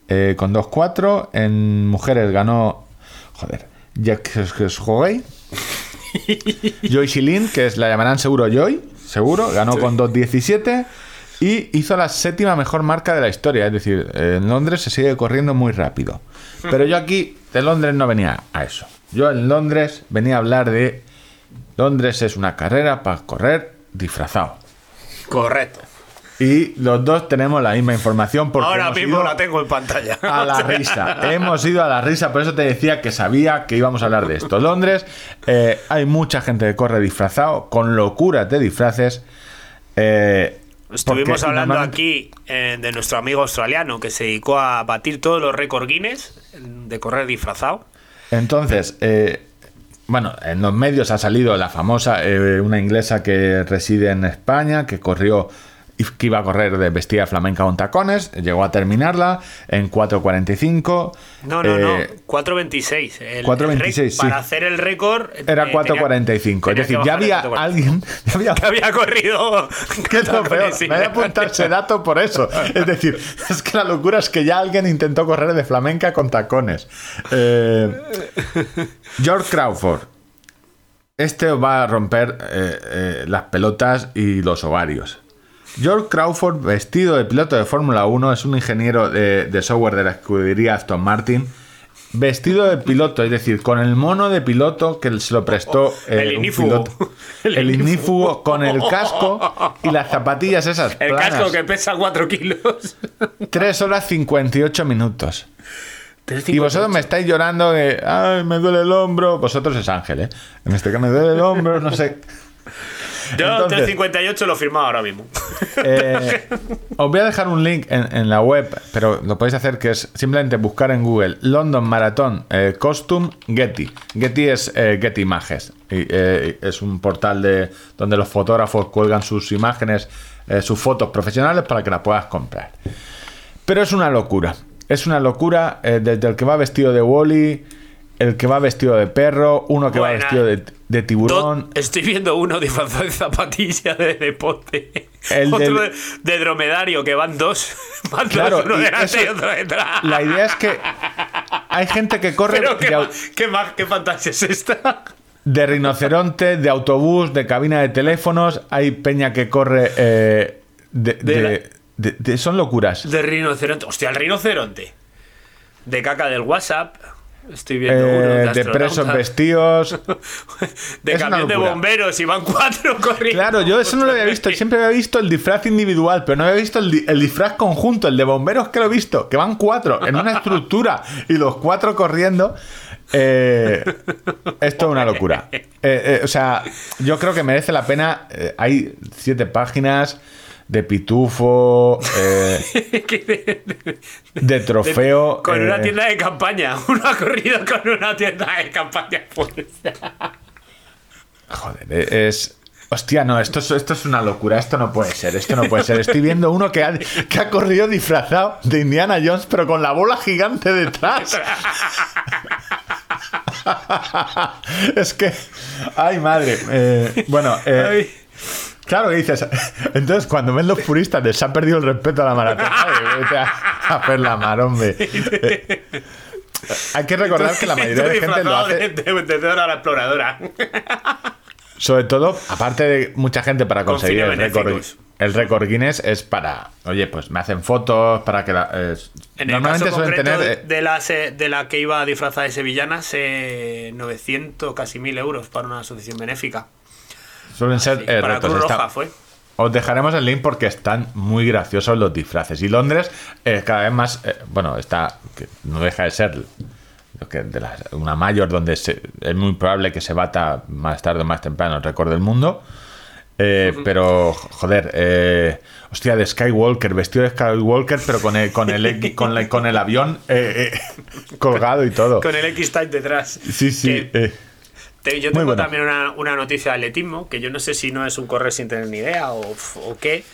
B: eh, con 2-4. En mujeres ganó. Joder, Joy. Joy Shilin, que es la llamarán seguro Joy, seguro, ganó con 2-17. Y hizo la séptima mejor marca de la historia. Es decir, en Londres se sigue corriendo muy rápido. Pero yo aquí de Londres no venía a eso. Yo en Londres venía a hablar de Londres es una carrera para correr disfrazado.
A: Correcto.
B: Y los dos tenemos la misma información porque
A: ahora mismo la tengo en pantalla.
B: A la risa. hemos ido a la risa, por eso te decía que sabía que íbamos a hablar de esto. Londres, eh, hay mucha gente que corre disfrazado, con locuras de disfraces.
A: Eh, Estuvimos hablando aquí eh, de nuestro amigo australiano que se dedicó a batir todos los récords Guinness de correr disfrazado.
B: Entonces, bueno, en los medios ha salido la famosa, eh, una inglesa que reside en España, que corrió que iba a correr de vestida flamenca con tacones, llegó a terminarla en 4.45.
A: No, no, no, 4.26.
B: Eh, 4.26, sí.
A: Para hacer el récord...
B: Era 4.45, es decir, ya había alguien...
A: Ya había... que había corrido...
B: ¿Qué es lo peor? Me voy a apuntar ese dato por eso. Es decir, es que la locura es que ya alguien intentó correr de flamenca con tacones. Eh, George Crawford. Este va a romper eh, las pelotas y los ovarios. George Crawford, vestido de piloto de Fórmula 1, es un ingeniero de, software de la escudería Aston Martin. Vestido de piloto, es decir, con el mono de piloto que se lo prestó
A: el, eh, Piloto,
B: el, inifu con el casco y las zapatillas esas.
A: El casco que pesa 4 kilos.
B: 3 horas 58 minutos. Y vosotros me estáis llorando de, ay, me duele el hombro. Vosotros es Ángel, ¿eh? En este caso me duele el hombro, no sé.
A: Yo 358 lo he firmado ahora mismo.
B: Eh, os voy a dejar un link en, la web, pero lo podéis hacer que es simplemente buscar en Google London Marathon eh, Costume Getty. Getty es eh, Getty Images. Y, es un portal de donde los fotógrafos cuelgan sus imágenes, sus fotos profesionales para que las puedas comprar. Pero es una locura. Es una locura desde el que va vestido de Wally el que va vestido de perro, uno que va vestido de, tiburón.
A: estoy viendo uno disfrazado de zapatilla de deporte. El otro de, dromedario, que van dos. Van
B: claro, uno delante y otro detrás. La idea es que hay gente que corre.
A: ¿qué, más, ¿Qué fantasía es esta?
B: De rinoceronte, de autobús, de cabina de teléfonos. Hay peña que corre eh, de, Son locuras.
A: De rinoceronte. Hostia, el rinoceronte. De caca del WhatsApp. Estoy viendo uno
B: de, de presos vestidos.
A: de camión de bomberos y van cuatro corriendo.
B: Claro, yo eso no lo había visto. Siempre había visto el disfraz individual, pero no había visto el, disfraz conjunto, el de bomberos que lo he visto, que van cuatro en una estructura y los cuatro corriendo. Eh, esto es una locura. Eh, eh, o sea, yo creo que merece la pena. hay siete páginas de pitufo, eh, de trofeo.
A: con una eh, tienda de campaña. Uno ha corrido con una tienda de campaña.
B: Joder, e-, es. Hostia, no, esto es, esto es una locura, esto no puede ser, esto no puede ser. Estoy viendo uno que ha, que ha corrido disfrazado de Indiana Jones, pero con la bola gigante detrás. es que. Ay, madre. Eh, bueno, eh, Claro que dices. Entonces, cuando ven los puristas de se ha perdido el respeto a la maratón, a, hacer la mar, hombre. hay que recordar que la mayoría de gente lo hace.
A: De, la exploradora.
B: Sobre todo, aparte de mucha gente para conseguir el récord, el récord Guinness es para, oye, pues me hacen fotos, para que la,
A: normalmente suelen tener eh, de la de la que iba disfrazada de sevillanas, 900 casi 1000 euros para una asociación benéfica.
B: Suelen ser eh, para retos. Roja fue. Os dejaremos el link porque están muy graciosos los disfraces. Y Londres es cada vez más, eh, bueno, está, que no deja de ser que de una mayor donde es muy probable que se bata más tarde o más temprano el récord del mundo. Eh, pero, joder, hostia, de Skywalker, vestido de Skywalker, pero con el, con el, con, el avión colgado y todo.
A: Con el X-Type detrás.
B: Sí, sí.
A: Yo tengo también una, noticia de atletismo, que yo no sé si no es un correr sin tener ni idea o, qué,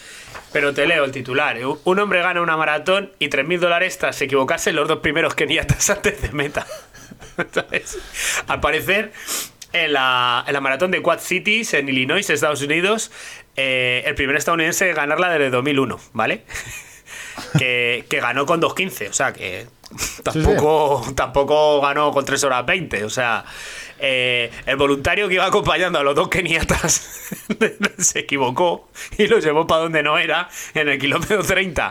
A: pero te leo el titular. Un hombre gana una maratón y 3.000 dólares tras equivocarse en los dos primeros keniatas antes de meta. Al parecer, en la, maratón de Quad Cities en Illinois, Estados Unidos, eh, el primer estadounidense en ganarla desde 2001, ¿vale? que, ganó con 2.15, o sea que tampoco, tampoco ganó con 3 horas 20, o sea... Eh, el voluntario que iba acompañando a los dos keniatas se equivocó y lo llevó para donde no era, en el kilómetro 30,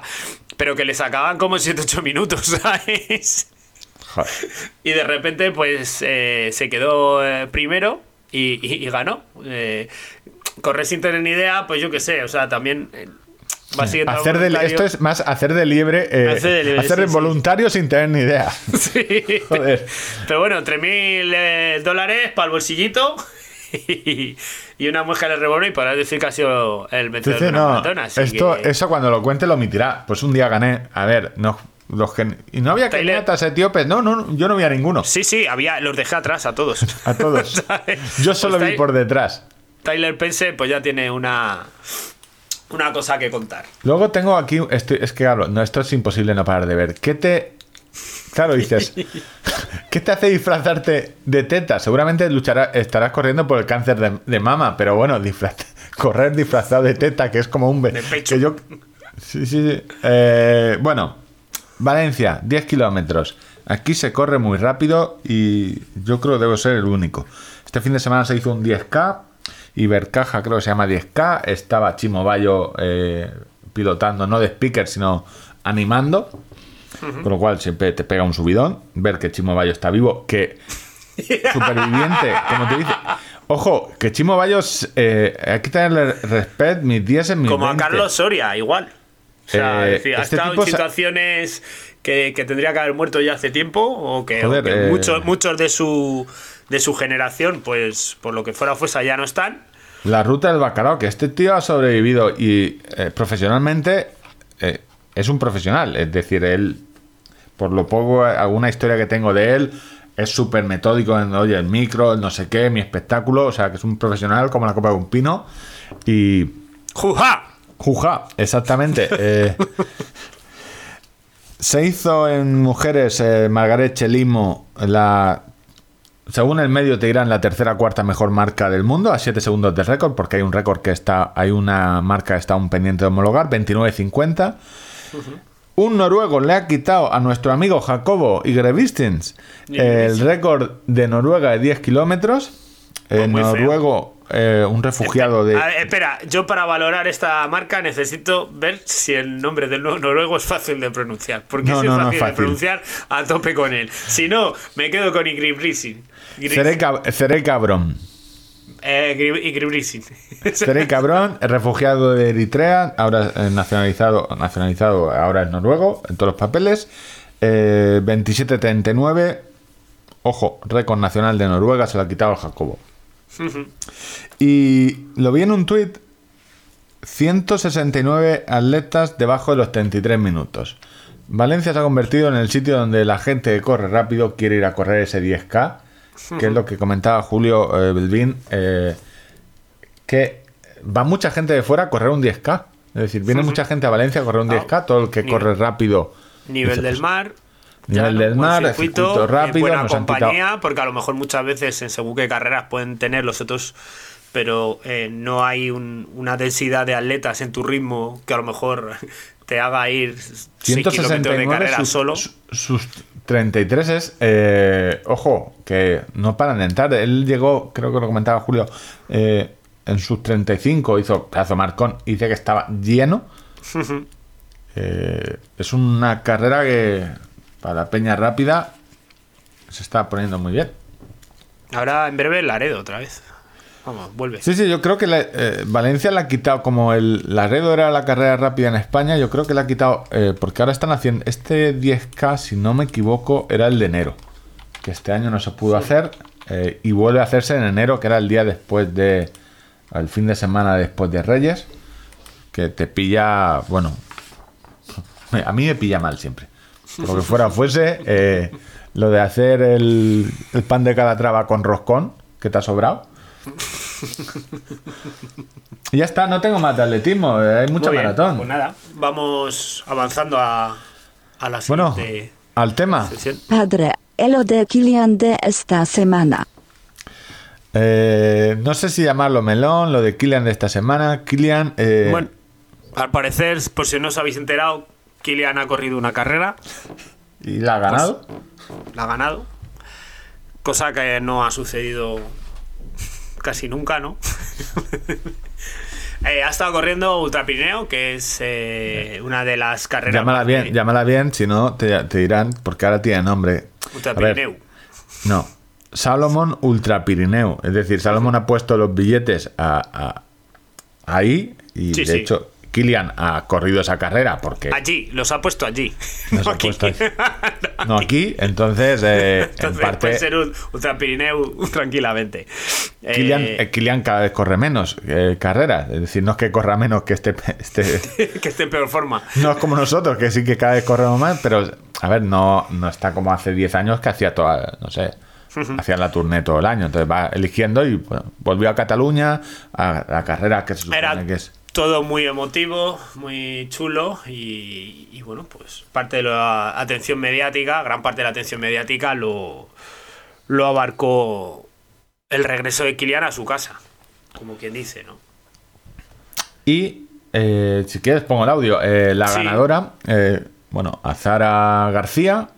A: pero que le sacaban como 7-8 minutos, ¿sabes? Y de repente, pues eh, se quedó eh, primero y, ganó. correr sin tener ni idea, pues yo qué sé, o sea, también
B: hacer de, esto es más hacer de liebre, eh, hacer de, voluntario sin tener ni idea.
A: Sí. Joder. Pero bueno, 3.000 eh, dólares para el bolsillito y, una muesca de rebono y para decir que ha sido el vencedor de una
B: no, esto, Eso cuando lo cuente lo omitirá. Pues un día gané. A ver, no, los que, y no había keniatas etíopes, no, no, yo no vi a ninguno.
A: Sí, sí, había, los dejé atrás a todos.
B: A todos. yo solo pues vi por detrás.
A: Tyler Pense, pues ya tiene una una cosa que contar.
B: Luego tengo aquí, es que hablo, no, esto es imposible no parar de ver. ¿Qué te... Claro, dices, ¿qué te hace disfrazarte de teta? Seguramente lucharás, estarás corriendo por el cáncer de, mama, pero bueno, correr disfrazado de teta, que es como un...
A: De pecho.
B: yo, sí, sí, sí. Eh, bueno, Valencia, 10 kilómetros. Aquí se corre muy rápido y yo creo que debo ser el único. Este fin de semana se hizo un 10K, Ibercaja, creo que se llama 10K, estaba Chimo Bayo eh, pilotando, no de speaker, sino animando, con lo cual siempre te pega un subidón, ver que Chimo Bayo está vivo, que superviviente, como te dice. Ojo, que Chimo Bayo, eh, hay que tenerle respeto, mis 10 en mis
A: Como a Carlos Soria, igual. O sea, eh, ha este estado en situaciones que, tendría que haber muerto ya hace tiempo, o que, muchos, muchos de su de su generación, pues por lo que fuera fuese ya no están.
B: La ruta del bacalao, que este tío ha sobrevivido y eh, profesionalmente eh, es un profesional, es decir, él, por lo poco, alguna historia que tengo de él, es súper metódico en, oye, el micro, no sé qué, mi espectáculo, o sea, que es un profesional como la copa de un pino y...
A: ¡Juja!
B: Juja, exactamente. Eh, se hizo en mujeres Margaret Chelimo la según el medio te dirán la tercera cuarta mejor marca del mundo, a 7 segundos del récord, porque hay un récord que está, hay una marca que está un pendiente de homologar, 29.50. Un noruego le ha quitado a nuestro amigo Jacobo Igrevistins el récord de Noruega de 10 kilómetros. El noruego, eh, un refugiado de.
A: espera, yo para valorar esta marca necesito ver si el nombre del noruego es fácil de pronunciar. Porque es fácil, de pronunciar a tope con él. Si no, me quedo con
B: Seré cabrón.
A: Eh,
B: Seré cabrón, refugiado de Eritrea, ahora nacionalizado, nacionalizado, ahora es noruego, en todos los papeles. Eh, 27-39, ojo, récord nacional de Noruega, se lo ha quitado el Jacobo. y lo vi en un tuit, 169 atletas debajo de los 33 minutos. Valencia se ha convertido en el sitio donde la gente que corre rápido quiere ir a correr ese 10K que es lo que comentaba Julio eh, Belvin, eh, que va mucha gente de fuera a correr un 10K. Es decir, viene mucha gente a Valencia a correr un 10K, todo el que corre rápido.
A: Nivel del mar.
B: Nivel del mar, circuito, rápido.
A: Buena compañía, porque a lo mejor muchas veces en según qué carreras pueden tener los otros pero eh, no hay una densidad de atletas en tu ritmo que a lo mejor te haga ir 6 kilómetros de carrera solo.
B: Sus 33 es, eh, ojo, que no paran de entrar. Él llegó, creo que lo comentaba Julio, eh, en sus 35 hizo pedazo marcón y dice que estaba lleno. Eh, es una carrera que para peña rápida se está poniendo muy bien.
A: Ahora en breve Laredo otra vez. Vamos, vuelve.
B: Sí, sí, yo creo que eh, Valencia la ha quitado, como el Laredo era la carrera rápida en España, yo creo que la ha quitado, eh, porque ahora están haciendo, este 10K, si no me equivoco, era el de enero, que este año no se pudo hacer, eh, y vuelve a hacerse en enero, que era el día después de, el fin de semana después de Reyes, que te pilla, bueno, a mí me pilla mal siempre. Lo que fuera fuese, lo de hacer el, el pan de calatrava con roscón, que te ha sobrado y ya está, no tengo más de atletismo, eh, hay mucha maratón.
A: Pues nada, vamos avanzando a, a la siguiente
B: bueno, al tema.
E: Padre, el de Kilian de esta semana.
B: Eh, no sé si llamarlo melón, lo de Kilian de esta semana. Kilian. Eh,
A: bueno, al parecer, por si no os habéis enterado, Kilian ha corrido una carrera.
B: ¿Y la ha ganado?
A: Pues, la ha ganado. Cosa que no ha sucedido casi nunca, ¿no? Eh, ha estado corriendo Ultra Pirineo, que es eh, una de las carreras.
B: Llámala bien, llámala bien, si no te, dirán, porque ahora tiene nombre.
A: Ultra Pirineo.
B: no, Salomón Ultra Pirineo. Es decir, Salomón ha puesto los billetes a, ahí y de hecho Kilian ha corrido esa carrera porque...
A: Allí, los ha puesto allí.
B: no, aquí. no, aquí. entonces, eh, en parte...
A: Puede ser un Pirineu tranquilamente.
B: Kilian, eh, Kilian, cada vez corre menos eh, carreras, es decir, no es que corra menos que esté...
A: que esté en peor forma.
B: No es como nosotros, que sí que cada vez corremos más, pero, a ver, no, no está como hace 10 años que hacía toda, no sé... Hacía la tournée todo el año, entonces va eligiendo y volvió a Cataluña, a la carrera que se supone que es
A: todo muy emotivo, muy chulo y, bueno, pues parte de la atención mediática, gran parte de la atención mediática lo, lo abarcó el regreso de Kilian a su casa, como quien dice, ¿no?
B: Y eh, si quieres pongo el audio. Eh, la ganadora, eh, bueno, Azara García,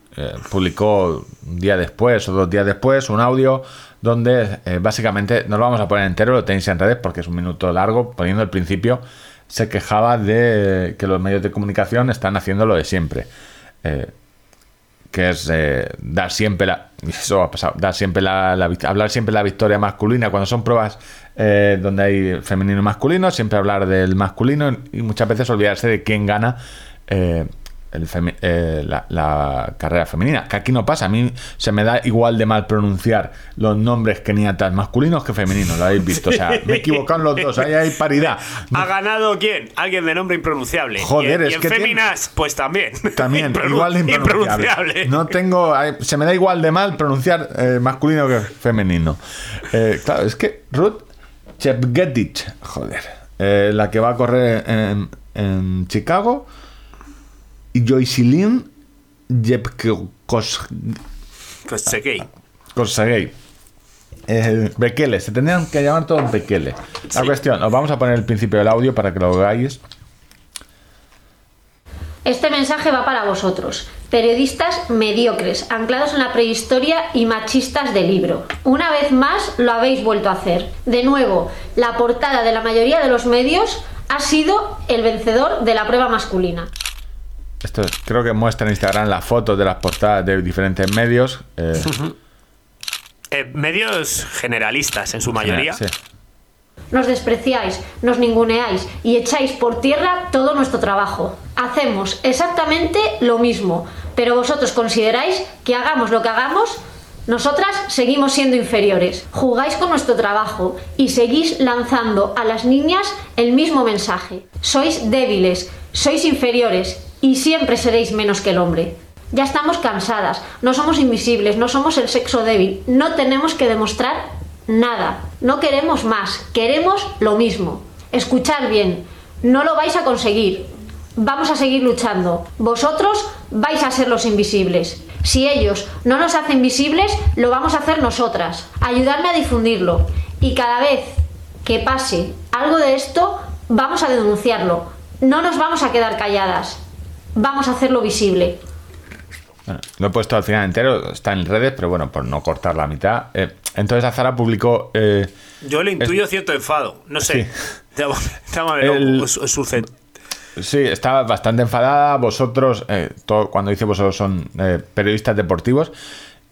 B: publicó un día después o dos días después un audio donde eh, básicamente, no lo vamos a poner entero, lo tenéis en redes porque es un minuto largo, poniendo el principio, se quejaba de que los medios de comunicación están haciendo lo de siempre. Eh, que es eh, dar siempre la eso ha pasado dar siempre la, hablar siempre la victoria masculina cuando son pruebas donde hay femenino y masculino siempre hablar del masculino y muchas veces olvidarse de quién gana la, carrera femenina. Que aquí no pasa. A mí se me da igual de mal pronunciar los nombres keniatas masculinos que femeninos. Lo habéis visto. O sea, me he equivocado los dos. Ahí hay paridad.
A: ¿Ha ganado quién? Alguien de nombre impronunciable.
B: Joder,
A: y,
B: es que.
A: féminas, pues también.
B: También, igual de impronunciable. No tengo. Se me da igual de mal pronunciar eh, masculino que femenino. Eh, claro, es que Ruth Chepgetich, joder, la que va a correr en, en Chicago y Joycelyn Jepkosegei. Eh, Bekele, se tendrían que llamar todos Bekele. La cuestión, os vamos a poner el principio del audio para que lo veáis.
F: Este mensaje va para vosotros, periodistas mediocres, anclados en la prehistoria y machistas del libro. Una vez más lo habéis vuelto a hacer. De nuevo, la portada de la mayoría de los medios ha sido el vencedor de la prueba masculina.
B: Esto creo que muestra en Instagram las fotos de las portadas de diferentes medios. Eh,
A: eh, medios generalistas en su mayoría.
F: Nos despreciáis, nos ninguneáis y echáis por tierra todo nuestro trabajo. Hacemos exactamente lo mismo, pero vosotros consideráis que hagamos lo que hagamos, nosotras seguimos siendo inferiores. Jugáis con nuestro trabajo y seguís lanzando a las niñas el mismo mensaje. Sois débiles, sois inferiores y siempre seréis menos que el hombre. Ya estamos cansadas, no somos invisibles, no somos el sexo débil, no tenemos que demostrar nada, no queremos más, queremos lo mismo. Escuchar bien, no lo vais a conseguir, vamos a seguir luchando, vosotros vais a ser los invisibles. Si ellos no nos hacen visibles, lo vamos a hacer nosotras. Ayudarme a difundirlo. Y cada vez que pase algo de esto, vamos a denunciarlo. No nos vamos a quedar calladas. Vamos a hacerlo visible.
B: Bueno, lo he puesto al final entero, está en redes, pero bueno, por no cortar la mitad. Eh, entonces Azara publicó... Eh,
A: Yo le intuyo cierto enfado, no sé.
B: Sí, está bastante enfadada. Vosotros, eh, cuando dice vosotros, son periodistas deportivos.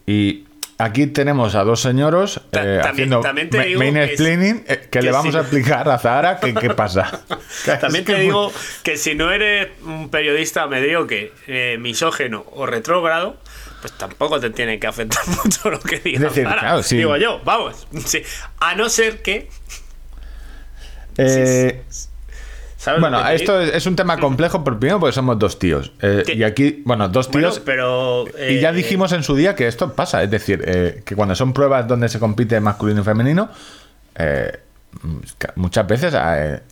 B: Y aquí tenemos a dos señoros haciendo main explaining que, le vamos a explicar a Zahara qué pasa.
A: también te digo que si no eres un periodista mediocre, eh, misógeno o retrógrado, pues tampoco te tiene que afectar mucho lo que diga Zahara. Digo yo, vamos. A no ser que...
B: Eh, bueno, esto es, un tema complejo, por primero porque somos dos tíos. Eh, y aquí, bueno, dos tíos.
A: pero.
B: y ya eh, dijimos en su día que esto pasa. Es decir, eh, que cuando son pruebas donde se compite masculino y femenino, muchas veces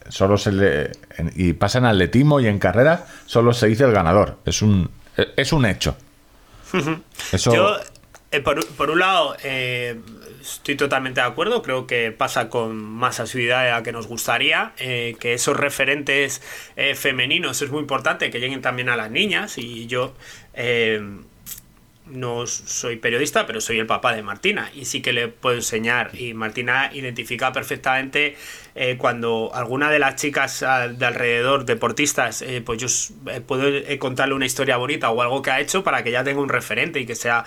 B: solo se le. y pasa en atletismo y en carreras, solo se dice el ganador. Es un, es un hecho.
A: Eso. Yo, por, por, un lado estoy totalmente de acuerdo, creo que pasa con más asiduidad de la que nos gustaría, eh, que esos referentes eh, femeninos es muy importante que lleguen también a las niñas y yo eh, no soy periodista, pero soy el papá de Martina y sí que le puedo enseñar y Martina identifica perfectamente cuando alguna de las chicas de alrededor, deportistas, pues yo puedo contarle una historia bonita o algo que ha hecho para que ya tenga un referente y que sea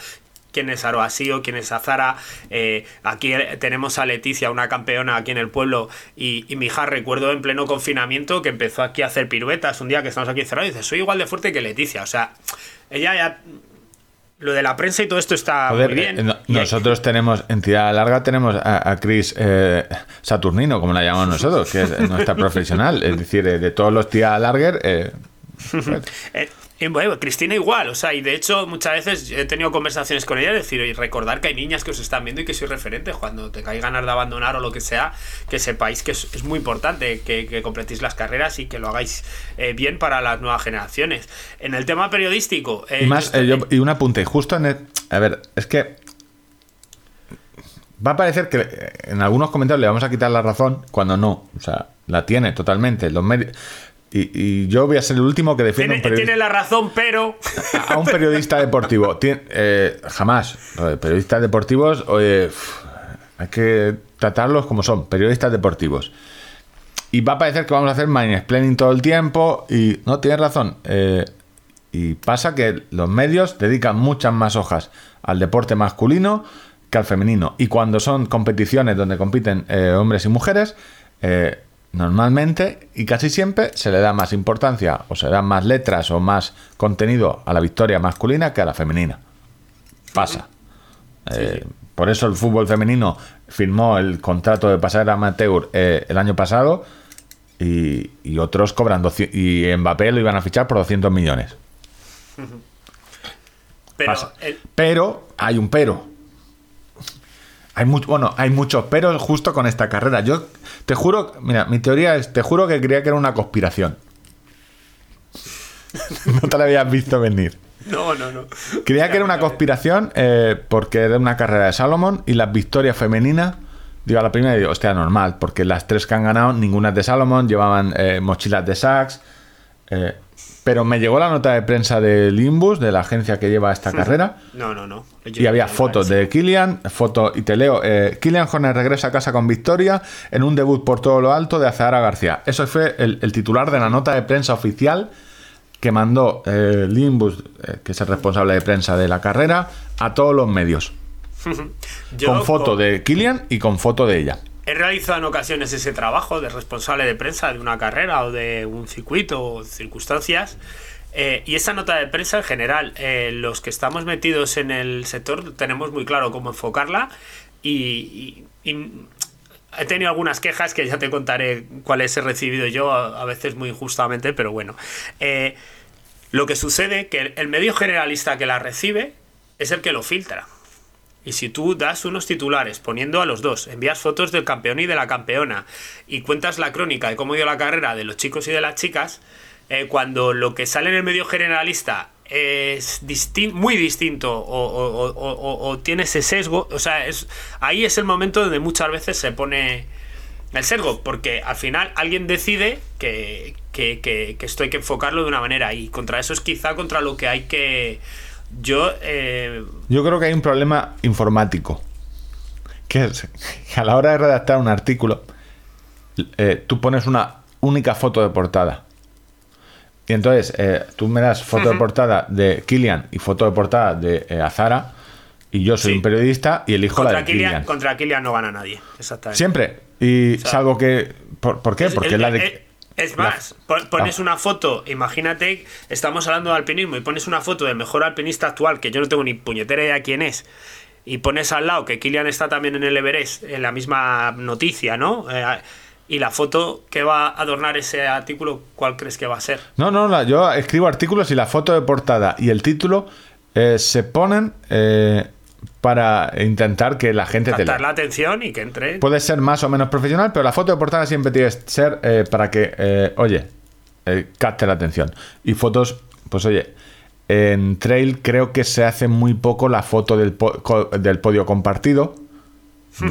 A: quién es Aroasío, quién es Azara. Eh, aquí tenemos a Leticia, una campeona aquí en el pueblo. Y, mi hija, recuerdo en pleno confinamiento que empezó aquí a hacer piruetas un día que estamos aquí encerrados y dice: Soy igual de fuerte que Leticia. O sea, ella ya. Lo de la prensa y todo esto está muy bien.
B: Eh, nosotros tenemos, entidad larga, tenemos a, Cris eh, Saturnino, como la llamamos nosotros, que es nuestra profesional. Es decir, de, todos los tía larger. Eh,
A: y bueno, Cristina igual, o sea, y de hecho muchas veces he tenido conversaciones con ella, decir, y recordar que hay niñas que os están viendo y que soy referente cuando te caigan ganas de abandonar o lo que sea, que sepáis que es, muy importante que, que, completéis las carreras y que lo hagáis eh, bien para las nuevas generaciones. En el tema periodístico...
B: Eh, y más, eh, y un apunte, justo en el... A ver, es que... Va a parecer que en algunos comentarios le vamos a quitar la razón cuando no, o sea, la tiene totalmente. Los medios y, yo voy a ser el último que defiende
A: tiene, Tiene la razón, pero.
B: A, un periodista deportivo. Eh, jamás. Periodistas deportivos, hay que tratarlos como son, periodistas deportivos. Y va a parecer que vamos a hacer explaining todo el tiempo. Y no, tienes razón. Eh, y pasa que los medios dedican muchas más hojas al deporte masculino que al femenino. Y cuando son competiciones donde compiten eh, hombres y mujeres, Normalmente y casi siempre se le da más importancia o se dan más letras o más contenido a la victoria masculina que a la femenina. Pasa. Eh, por eso el fútbol femenino firmó el contrato de pasar a amateur eh, el año pasado y, otros cobran y Mbappé lo iban a fichar por 200 millones. Pero, pero hay un pero. Hay mucho, bueno, hay muchos peros justo con esta carrera. Yo te juro, mira, mi teoría es, te juro que creía que era una conspiración. no te la habías visto venir.
A: No, no, no.
B: Creía que era una conspiración eh, porque era una carrera de Salomón y las victorias femeninas. Digo, a la primera digo, hostia, normal, porque las tres que han ganado, ninguna es de Salomón, llevaban eh, mochilas de Saks. Eh, pero me llegó la nota de prensa de Limbus, de la agencia que lleva esta carrera.
A: No, no, no.
B: y había fotos de Killian, foto, y te leo, eh, Killian Horner regresa a casa con victoria en un debut por todo lo alto de Azahara García. Eso fue el, titular de la nota de prensa oficial que mandó eh, Limbus, eh, que es el responsable de prensa de la carrera, a todos los medios. con foto de Killian y con foto de ella.
A: He realizado en ocasiones ese trabajo de responsable de prensa de una carrera o de un circuito o circunstancias. Eh, y esa nota de prensa en general, eh, los que estamos metidos en el sector tenemos muy claro cómo enfocarla y, he tenido algunas quejas que ya te contaré cuáles he recibido yo, a, veces muy injustamente, pero bueno. Eh, lo que sucede que el medio generalista que la recibe es el que lo filtra. Y si tú das unos titulares poniendo a los dos, envías fotos del campeón y de la campeona y cuentas la crónica de cómo dio la carrera de los chicos y de las chicas, eh, cuando lo que sale en el medio generalista es muy distinto o, tiene ese sesgo, o sea, ahí es el momento donde muchas veces se pone el sesgo, porque al final alguien decide que, que, que esto hay que enfocarlo de una manera y contra eso es quizá contra lo que hay que yo. Eh,
B: Yo creo que hay un problema informático. Que es que a la hora de redactar un artículo, eh, tú pones una única foto de portada. Y entonces eh, tú me das foto de portada de Kilian y foto de portada de Azara. Y yo soy un periodista y elijo la de Kilian.
A: Contra Kilian no gana nadie. Exactamente.
B: Siempre. Y salvo que. ¿Por, qué? Porque la de.
A: Es más, pones una foto, imagínate, estamos hablando de alpinismo y pones una foto del mejor alpinista actual, que yo no tengo ni puñetera idea quién es, y pones al lado que Kilian está también en el Everest, en la misma noticia, ¿no? Eh, y la foto que va a adornar ese artículo, ¿cuál crees que va a ser?
B: No, no, yo escribo artículos y la foto de portada y el título eh, se ponen eh, para intentar que la gente
A: te lea. la atención y que entre.
B: Puede ser más o menos profesional, pero la foto de portada siempre tiene que ser eh, para que, eh, oye, eh, capte la atención. Y fotos, pues oye, en trail creo que se hace muy poco la foto del, del podio compartido.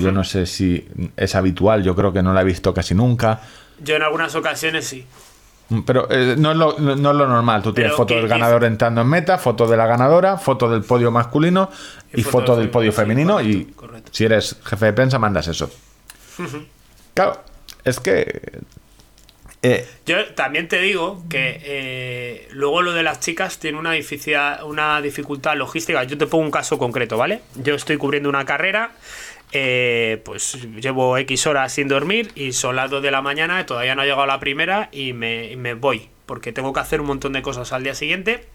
B: Yo no sé si es habitual, yo creo que no la he visto casi nunca.
A: Yo en algunas ocasiones sí.
B: Pero eh, no, es lo, normal. Tú tienes foto del ganador entrando en meta, foto de la ganadora, foto del podio masculino y, foto, del podio femenino. y si eres jefe de prensa, mandas eso. claro, es que.
A: Eh, Yo también te digo que eh, luego lo de las chicas tiene una, una dificultad logística. Yo te pongo un caso concreto, ¿vale? Yo estoy cubriendo una carrera eh, pues llevo X horas sin dormir y son las 2 de la mañana, todavía no ha llegado la primera y me, voy, porque tengo que hacer un montón de cosas al día siguiente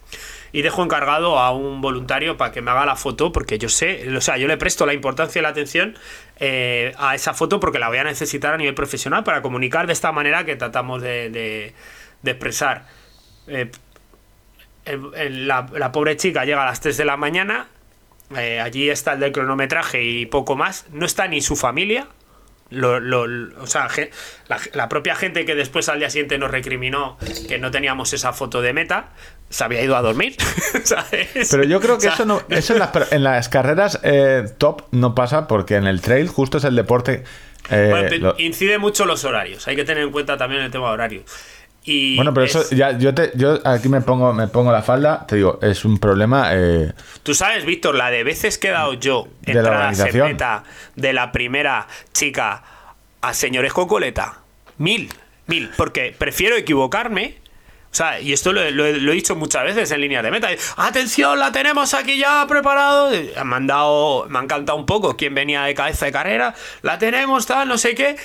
A: y dejo encargado a un voluntario para que me haga la foto, porque yo sé, o sea, yo le presto la importancia y la atención eh, a esa foto porque la voy a necesitar a nivel profesional para comunicar de esta manera que tratamos de, expresar. Eh, la, la pobre chica llega a las 3 de la mañana, eh, allí está el del cronometraje y poco más. No está ni su familia. o sea, la, propia gente que después al día siguiente nos recriminó que no teníamos esa foto de meta, se había ido a dormir.
B: Pero yo creo que eso, no, eso en, las, carreras eh, top no pasa porque en el trail justo es el deporte.
A: Eh, incide mucho los horarios. Hay que tener en cuenta también el tema horario
B: bueno, pero eso ya yo te yo aquí me pongo me pongo la falda, te digo, es un problema eh,
A: Tú sabes, Víctor, la de veces que he dado yo
B: en la
A: meta de la primera chica a señores Cocoleta, mil, mil, porque prefiero equivocarme o sea, y esto lo, he dicho muchas veces en línea de meta. Atención, la tenemos aquí ya preparado. Me han, dado, me han cantado un poco quién venía de cabeza de carrera. La tenemos, tal, no sé qué.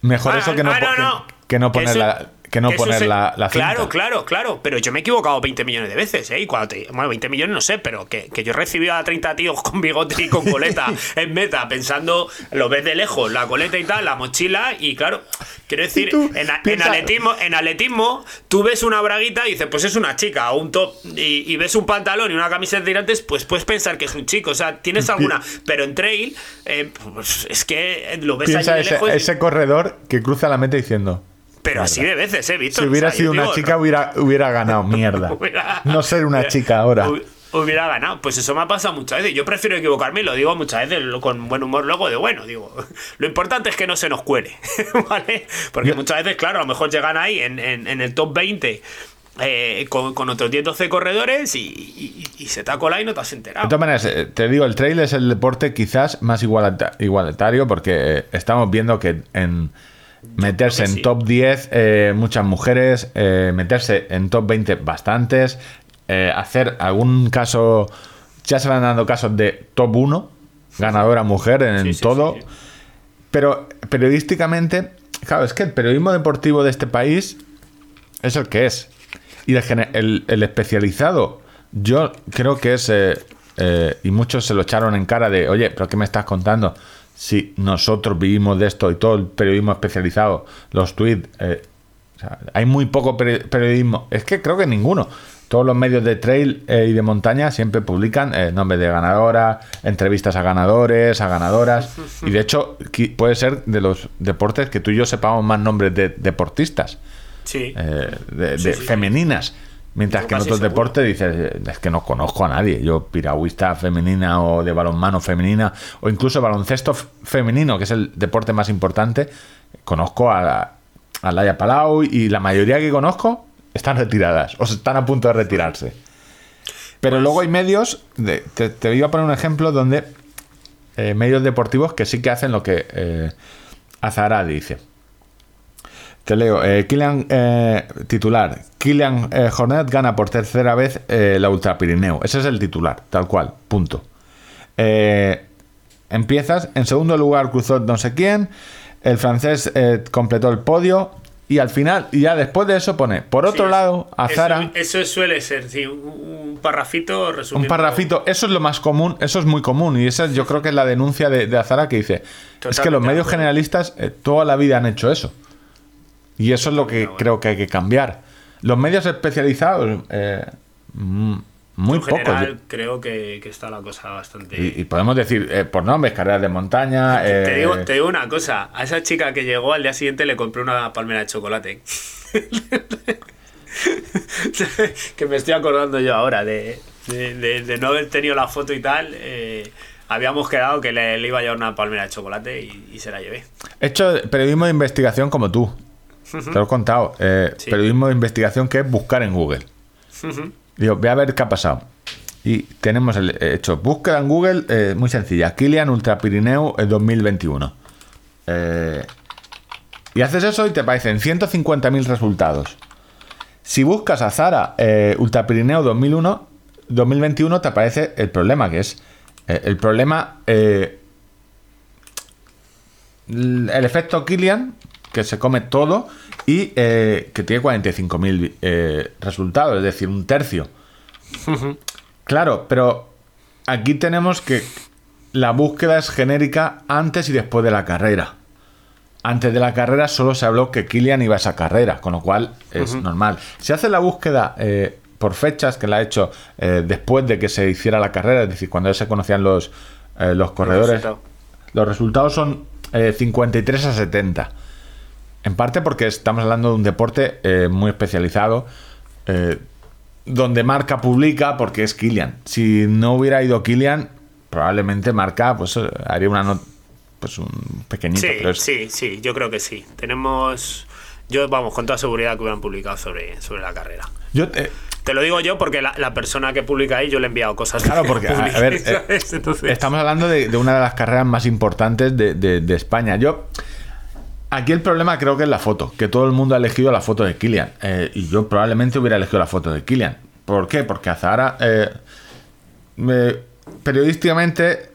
B: Mejor eso que no, ah, que, no poner la, que no poner la, la
A: Claro, claro, claro. Pero yo me he equivocado 20 millones de veces, ¿eh? Y cuando te, bueno, 20 millones no sé, pero que, que yo he recibido a 30 tíos con bigote y con coleta en meta, pensando, lo ves de lejos, la coleta y tal, la mochila, y claro, quiero decir, en, en, atletismo, en atletismo, tú ves una braguita y dices, pues es una chica, o un top, y, ves un pantalón y una camiseta de tirantes, pues puedes pensar que es un chico. O sea, tienes alguna. Pero en trail, eh, pues es que lo ves
B: Piensa ese, ese corredor que cruza la meta diciendo
A: Pero así de veces, ¿eh, visto
B: Si hubiera sido una chica, hubiera, hubiera ganado, mierda. no ser una chica ahora.
A: Hubiera ganado. Pues eso me ha pasado muchas veces. Yo prefiero equivocarme y lo digo muchas veces con buen humor luego de bueno. Digo, lo importante es que no se nos cuele, ¿vale? Porque muchas veces, claro, a lo mejor llegan ahí en, en, el top 20 eh, con, otros 10-12 corredores y, se te ha colado y no te has enterado.
B: De todas maneras, eh, te digo, el trail es el deporte quizás más igualitario porque eh, estamos viendo que en meterse en top 10 muchas mujeres, meterse en top 20 bastantes, hacer algún caso, ya se van dando casos de top 1, ganadora mujer en todo, pero periodísticamente, claro, es que el periodismo deportivo de este país es el que es. Y el, el, especializado, yo creo que es. Eh, eh, y muchos se lo echaron en cara de, oye, ¿pero qué me estás contando? Si nosotros vivimos de esto y todo el periodismo especializado, los tweets, eh, hay muy poco periodismo. Es que creo que ninguno. Todos los medios de trail y de montaña siempre publican nombres de ganadoras, entrevistas a ganadores, a ganadoras. Y de hecho, puede ser de los deportes que tú y yo sepamos más nombres de deportistas
A: sí.
B: Eh, de, femeninas. Mientras que en otros deportes dices, es que no conozco a nadie. Yo, piragüista femenina o de balonmano femenina, o incluso baloncesto femenino, que es el deporte más importante, conozco a, a Laia Palau y la mayoría que conozco están retiradas o están a punto de retirarse. Pero pues luego hay medios, te, te, voy a poner un ejemplo donde eh, medios deportivos que sí que hacen lo que eh, Azara dice. Te leo. Eh, eh, titular. Kilian eh, Hornet gana por tercera vez la Ultra Pirineo. Ese es el titular, tal cual. Punto. empiezas. En segundo lugar cruzó no sé quién. El francés completó el podio. Y al final, y ya después de eso pone, por otro lado, Azara.
A: Eso, eso, suele ser, sí, un, parrafito resumido.
B: Un parrafito, eso es lo más común, eso es muy común. Y esa yo creo que es la denuncia de, Azara que dice: es que los medios generalistas toda la vida han hecho eso. Y eso es lo que creo que hay que cambiar. Los medios especializados, eh, mm, muy poco.
A: creo que, está la cosa bastante.
B: Y, podemos decir, eh, por nombres, carreras de montaña.
A: Te, digo, eh, te, digo, una cosa: a esa chica que llegó al día siguiente le compré una palmera de chocolate. que me estoy acordando yo ahora de, de, no haber tenido la foto y tal. habíamos quedado que le, iba a llevar una palmera de chocolate y, y se la llevé.
B: He hecho periodismo de investigación como tú. Te lo he contado. Eh, Periodismo de investigación que es buscar en Google. Digo, voy a ver qué ha pasado. Y tenemos el hecho. Búsqueda en Google, eh, muy sencilla. Kilian Ultra Pirineo 2021. Eh, y haces eso y te aparecen 150.000 resultados. Si buscas a Zara eh, Ultra Pirineo 2001, 2021, te aparece el problema, que es el problema. el efecto Kilian, que se come todo y eh, que tiene 45.000 eh, resultados, es decir, un tercio. claro, pero aquí tenemos que la búsqueda es genérica antes y después de la carrera. Antes de la carrera solo se habló que Kilian iba a esa carrera, con lo cual es normal. Si hace la búsqueda eh, por fechas, que la ha hecho después de que se hiciera la carrera, es decir, cuando ya se conocían los, los corredores, los resultados son 53 a 70. En parte porque estamos hablando de un deporte eh, muy especializado, eh, donde Marca publica porque es Kilian. Si no hubiera ido Kilian, probablemente Marca pues, eh, haría una pues un pequeñito.
A: Sí, sí, sí, yo creo que sí. Tenemos, yo vamos, con toda seguridad que hubieran publicado sobre, sobre la carrera.
B: Yo te,
A: te lo digo yo porque la, persona que publica ahí yo le he enviado cosas.
B: Claro, porque a, ver, estamos hablando de, una de las carreras más importantes de, de España. Yo Aquí el problema creo que es la foto, que todo el mundo ha elegido la foto de Kilian. Eh, y yo probablemente hubiera elegido la foto de Kilian. ¿Por qué? Porque Azahara, eh, periodísticamente,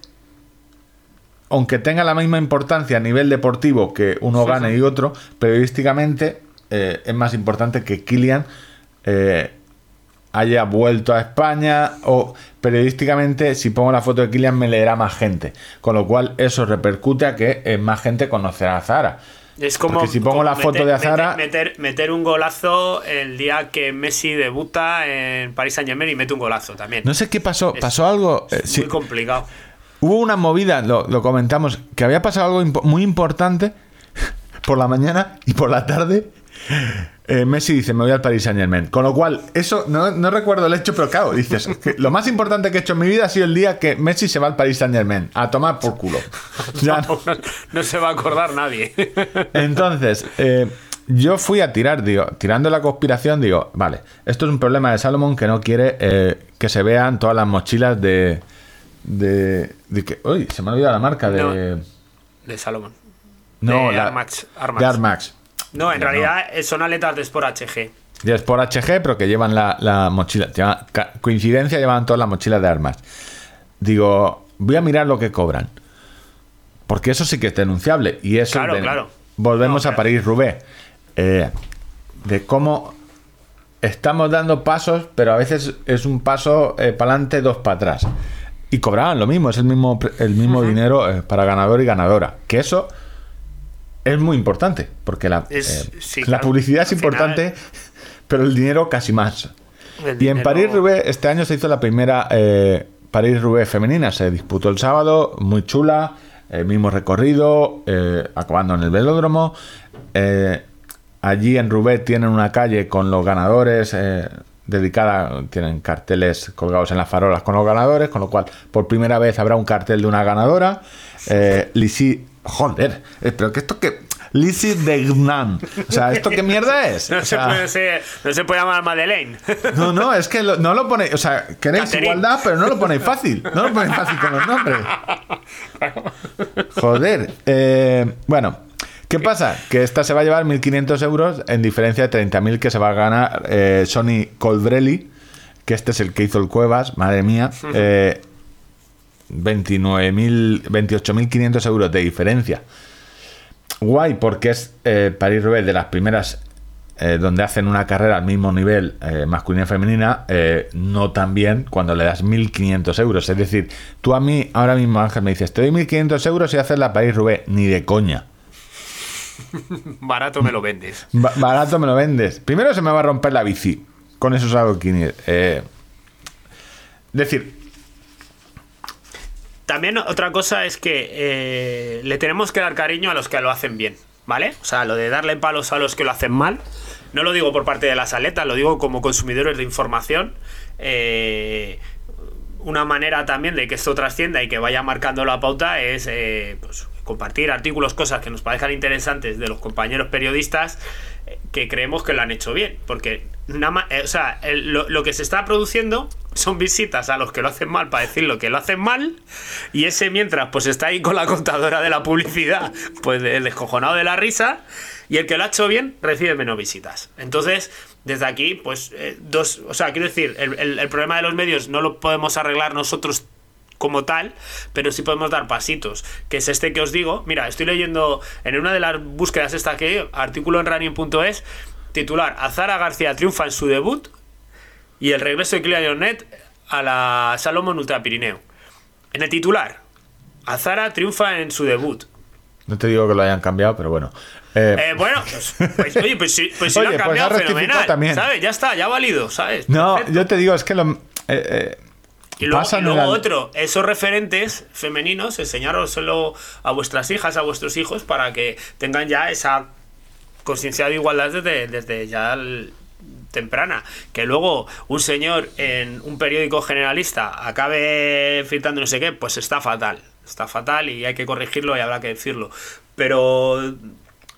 B: aunque tenga la misma importancia a nivel deportivo que uno gane y otro, periodísticamente eh, es más importante que Kilian haya vuelto a España o periodísticamente si pongo la foto de Kilian me leerá más gente. Con lo cual eso repercute a que más gente conocerá a Zara.
A: Es como
B: si pongo la foto de Azara.
A: Meter, meter, un golazo el día que Messi debuta en Paris Saint Germain y mete un golazo también.
B: No sé qué pasó. pasó algo.
A: Eh, muy complicado.
B: Hubo una movida, lo, comentamos, que había pasado algo muy importante por la mañana y por la tarde Eh, Messi dice, me voy al Paris Saint Germain. Con lo cual, eso, no, recuerdo el hecho, pero claro, dices, lo más importante que he hecho en mi vida ha sido el día que Messi se va al Paris Saint Germain. A tomar por culo.
A: no, se va a acordar nadie.
B: Entonces, eh, yo fui a tirar, digo, tirando la conspiración, digo, vale, esto es un problema de Salomón que no quiere eh, que se vean todas las mochilas de... De, que, uy, se me ha olvidado la marca de...
A: de Salomón.
B: No, de la, De Armax.
A: No, en realidad son aletas de Sport HG.
B: De Sport HG, pero que llevan la, mochila. coincidencia, llevan todas las mochilas de armas. Digo, voy a mirar lo que cobran. Porque eso sí que es denunciable. Y eso
A: claro, claro.
B: Volvemos a París-Roubaix. Eh, de cómo estamos dando pasos, pero a veces es un paso eh, para adelante, dos para atrás. Y cobraban lo mismo, es el mismo, el mismo dinero eh, para ganador y ganadora. Que eso es muy importante, porque la, eh, la publicidad es importante, pero el dinero casi más. y en París-Roubaix, este año se hizo la primera eh, París-Roubaix femenina, se disputó el sábado, muy chula, el mismo recorrido, eh, acabando en el velódromo. allí en Roubaix tienen una calle con los ganadores dedicada, tienen carteles colgados en las farolas con los ganadores, con lo cual por primera vez habrá un cartel de una ganadora. Eh, Joder, eh, pero que esto que. Lizzie de Gnan. O sea, ¿esto qué mierda es?
A: No, se, puede, no se puede llamar Madeleine.
B: No, no, es que no lo ponéis. O sea, queréis igualdad, pero no lo ponéis fácil. No lo ponéis fácil con los nombres. Joder. Eh, bueno, ¿qué pasa? Que esta se va a llevar 1.500 euros en diferencia de 30.000 que se va a ganar eh, Sony Colbrelli, que este es el que hizo el Cuevas, madre mía. Eh, 28.500 euros de diferencia. Guay, porque es eh, París-Roubaix de las primeras eh, donde hacen una carrera al mismo nivel eh, masculina y femenina, no tan bien cuando le das 1.500 euros. Es decir, tú a mí ahora mismo, Ángel, me dices, te doy 1.500 euros y haces la París-Roubaix, ni de coña.
A: Barato me lo vendes.
B: barato me lo vendes. Primero se me va a romper la bici con esos adoquines. es decir,
A: también otra cosa es que eh, le tenemos que dar cariño a los que lo hacen bien, ¿vale? O sea, lo de darle palos a los que lo hacen mal, no lo digo por parte de las aletas, lo digo como consumidores de información. Eh, una manera también de que esto trascienda y que vaya marcando la pauta es eh, pues, compartir artículos, cosas que nos parezcan interesantes de los compañeros periodistas que creemos que lo han hecho bien. Porque nada más, o sea, lo, que se está produciendo son visitas a los que lo hacen mal para decir lo que lo hacen mal y ese mientras pues está ahí con la contadora de la publicidad pues el descojonado de la risa y el que lo ha hecho bien recibe menos visitas entonces desde aquí pues eh, dos o sea quiero decir el, el, problema de los medios no lo podemos arreglar nosotros como tal, pero sí podemos dar pasitos, que es este que os digo. Mira, estoy leyendo en una de las búsquedas esta que artículo en running.es, titular, Azara García triunfa en su debut y el regreso de Kylian Jornet a la Salomon Ultra Pirineo. En el titular, Azara triunfa en su debut.
B: No te digo que lo hayan cambiado, pero bueno.
A: Eh, eh, bueno, pues, pues, oye, pues sí, pues lo han pues cambiado fenomenal. También. ¿Sabes? Ya está, ya ha valido, ¿sabes?
B: No, yo te digo, es que lo.
A: Eh, y luego, otro, esos referentes femeninos, enseñároselo a vuestras hijas, a vuestros hijos, para que tengan ya esa conciencia de igualdad desde, desde ya temprana. Que luego un señor en un periódico generalista acabe filtrando no sé qué, pues está fatal. Está fatal y hay que corregirlo y habrá que decirlo. Pero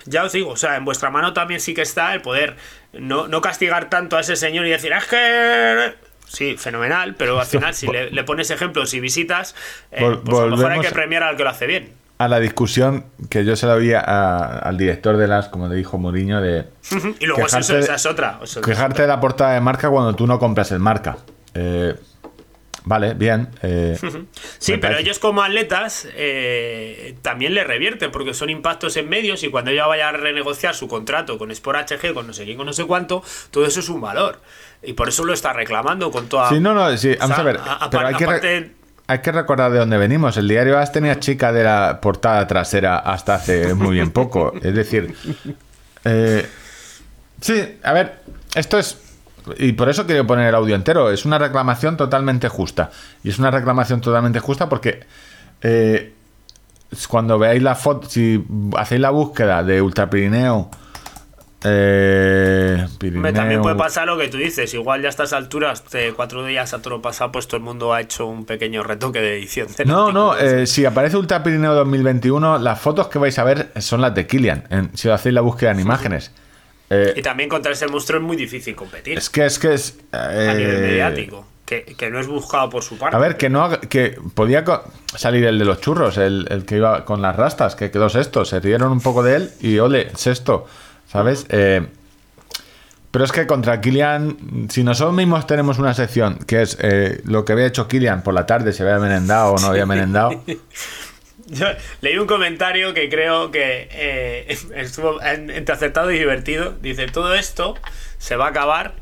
A: ya os digo, o sea, en vuestra mano también sí que está el poder no, no castigar tanto a ese señor y decir, es que Sí, fenomenal, pero al final si le, pones ejemplos y visitas, eh, pues a lo mejor hay que premiar al que lo hace bien.
B: A la discusión que yo se la oía al director de las, como le dijo Mourinho, de...
A: y luego eso, esa es otra.
B: quejarte de la portada de marca cuando tú no compras el marca. Eh, Vale, bien. Eh,
A: sí, pero ellos como atletas eh, también le revierten porque son impactos en medios y cuando ella vaya a renegociar su contrato con Sport HG, con no sé quién, con no sé cuánto, todo eso es un valor. Y por eso lo está reclamando con toda...
B: Sí, no, no, sí, vamos a ver. pero hay que, hay que recordar de dónde venimos. El diario AS tenía chica de la portada trasera hasta hace muy bien poco. Es decir... Eh, sí, a ver, esto es y por eso quiero poner el audio entero. Es una reclamación totalmente justa. Y es una reclamación totalmente justa porque eh, cuando veáis la foto, si hacéis la búsqueda de Pirineo Eh,
A: también puede pasar lo que tú dices. Igual ya a estas alturas, cuatro días a todo pasado, pues todo el mundo ha hecho un pequeño retoque de edición.
B: No, no, eh, si aparece Ultra Pirineo 2021, las fotos que vais a ver son las de Kilian, si hacéis la búsqueda en imágenes.
A: Eh, y también contra ese monstruo es muy difícil competir.
B: Es que es que es.
A: a nivel mediático. Que, no es buscado por su parte.
B: A ver, que no que podía salir el de los churros, el, que iba con las rastas, que quedó sexto. Se rieron un poco de él y ole, sexto. ¿Sabes? Eh, pero es que contra Kilian, si nosotros mismos tenemos una sección que es eh, lo que había hecho Kilian por la tarde, si había merendado o no había merendado.
A: Yo leí un comentario que creo que eh, estuvo entre acertado y divertido. Dice: Todo esto se va a acabar.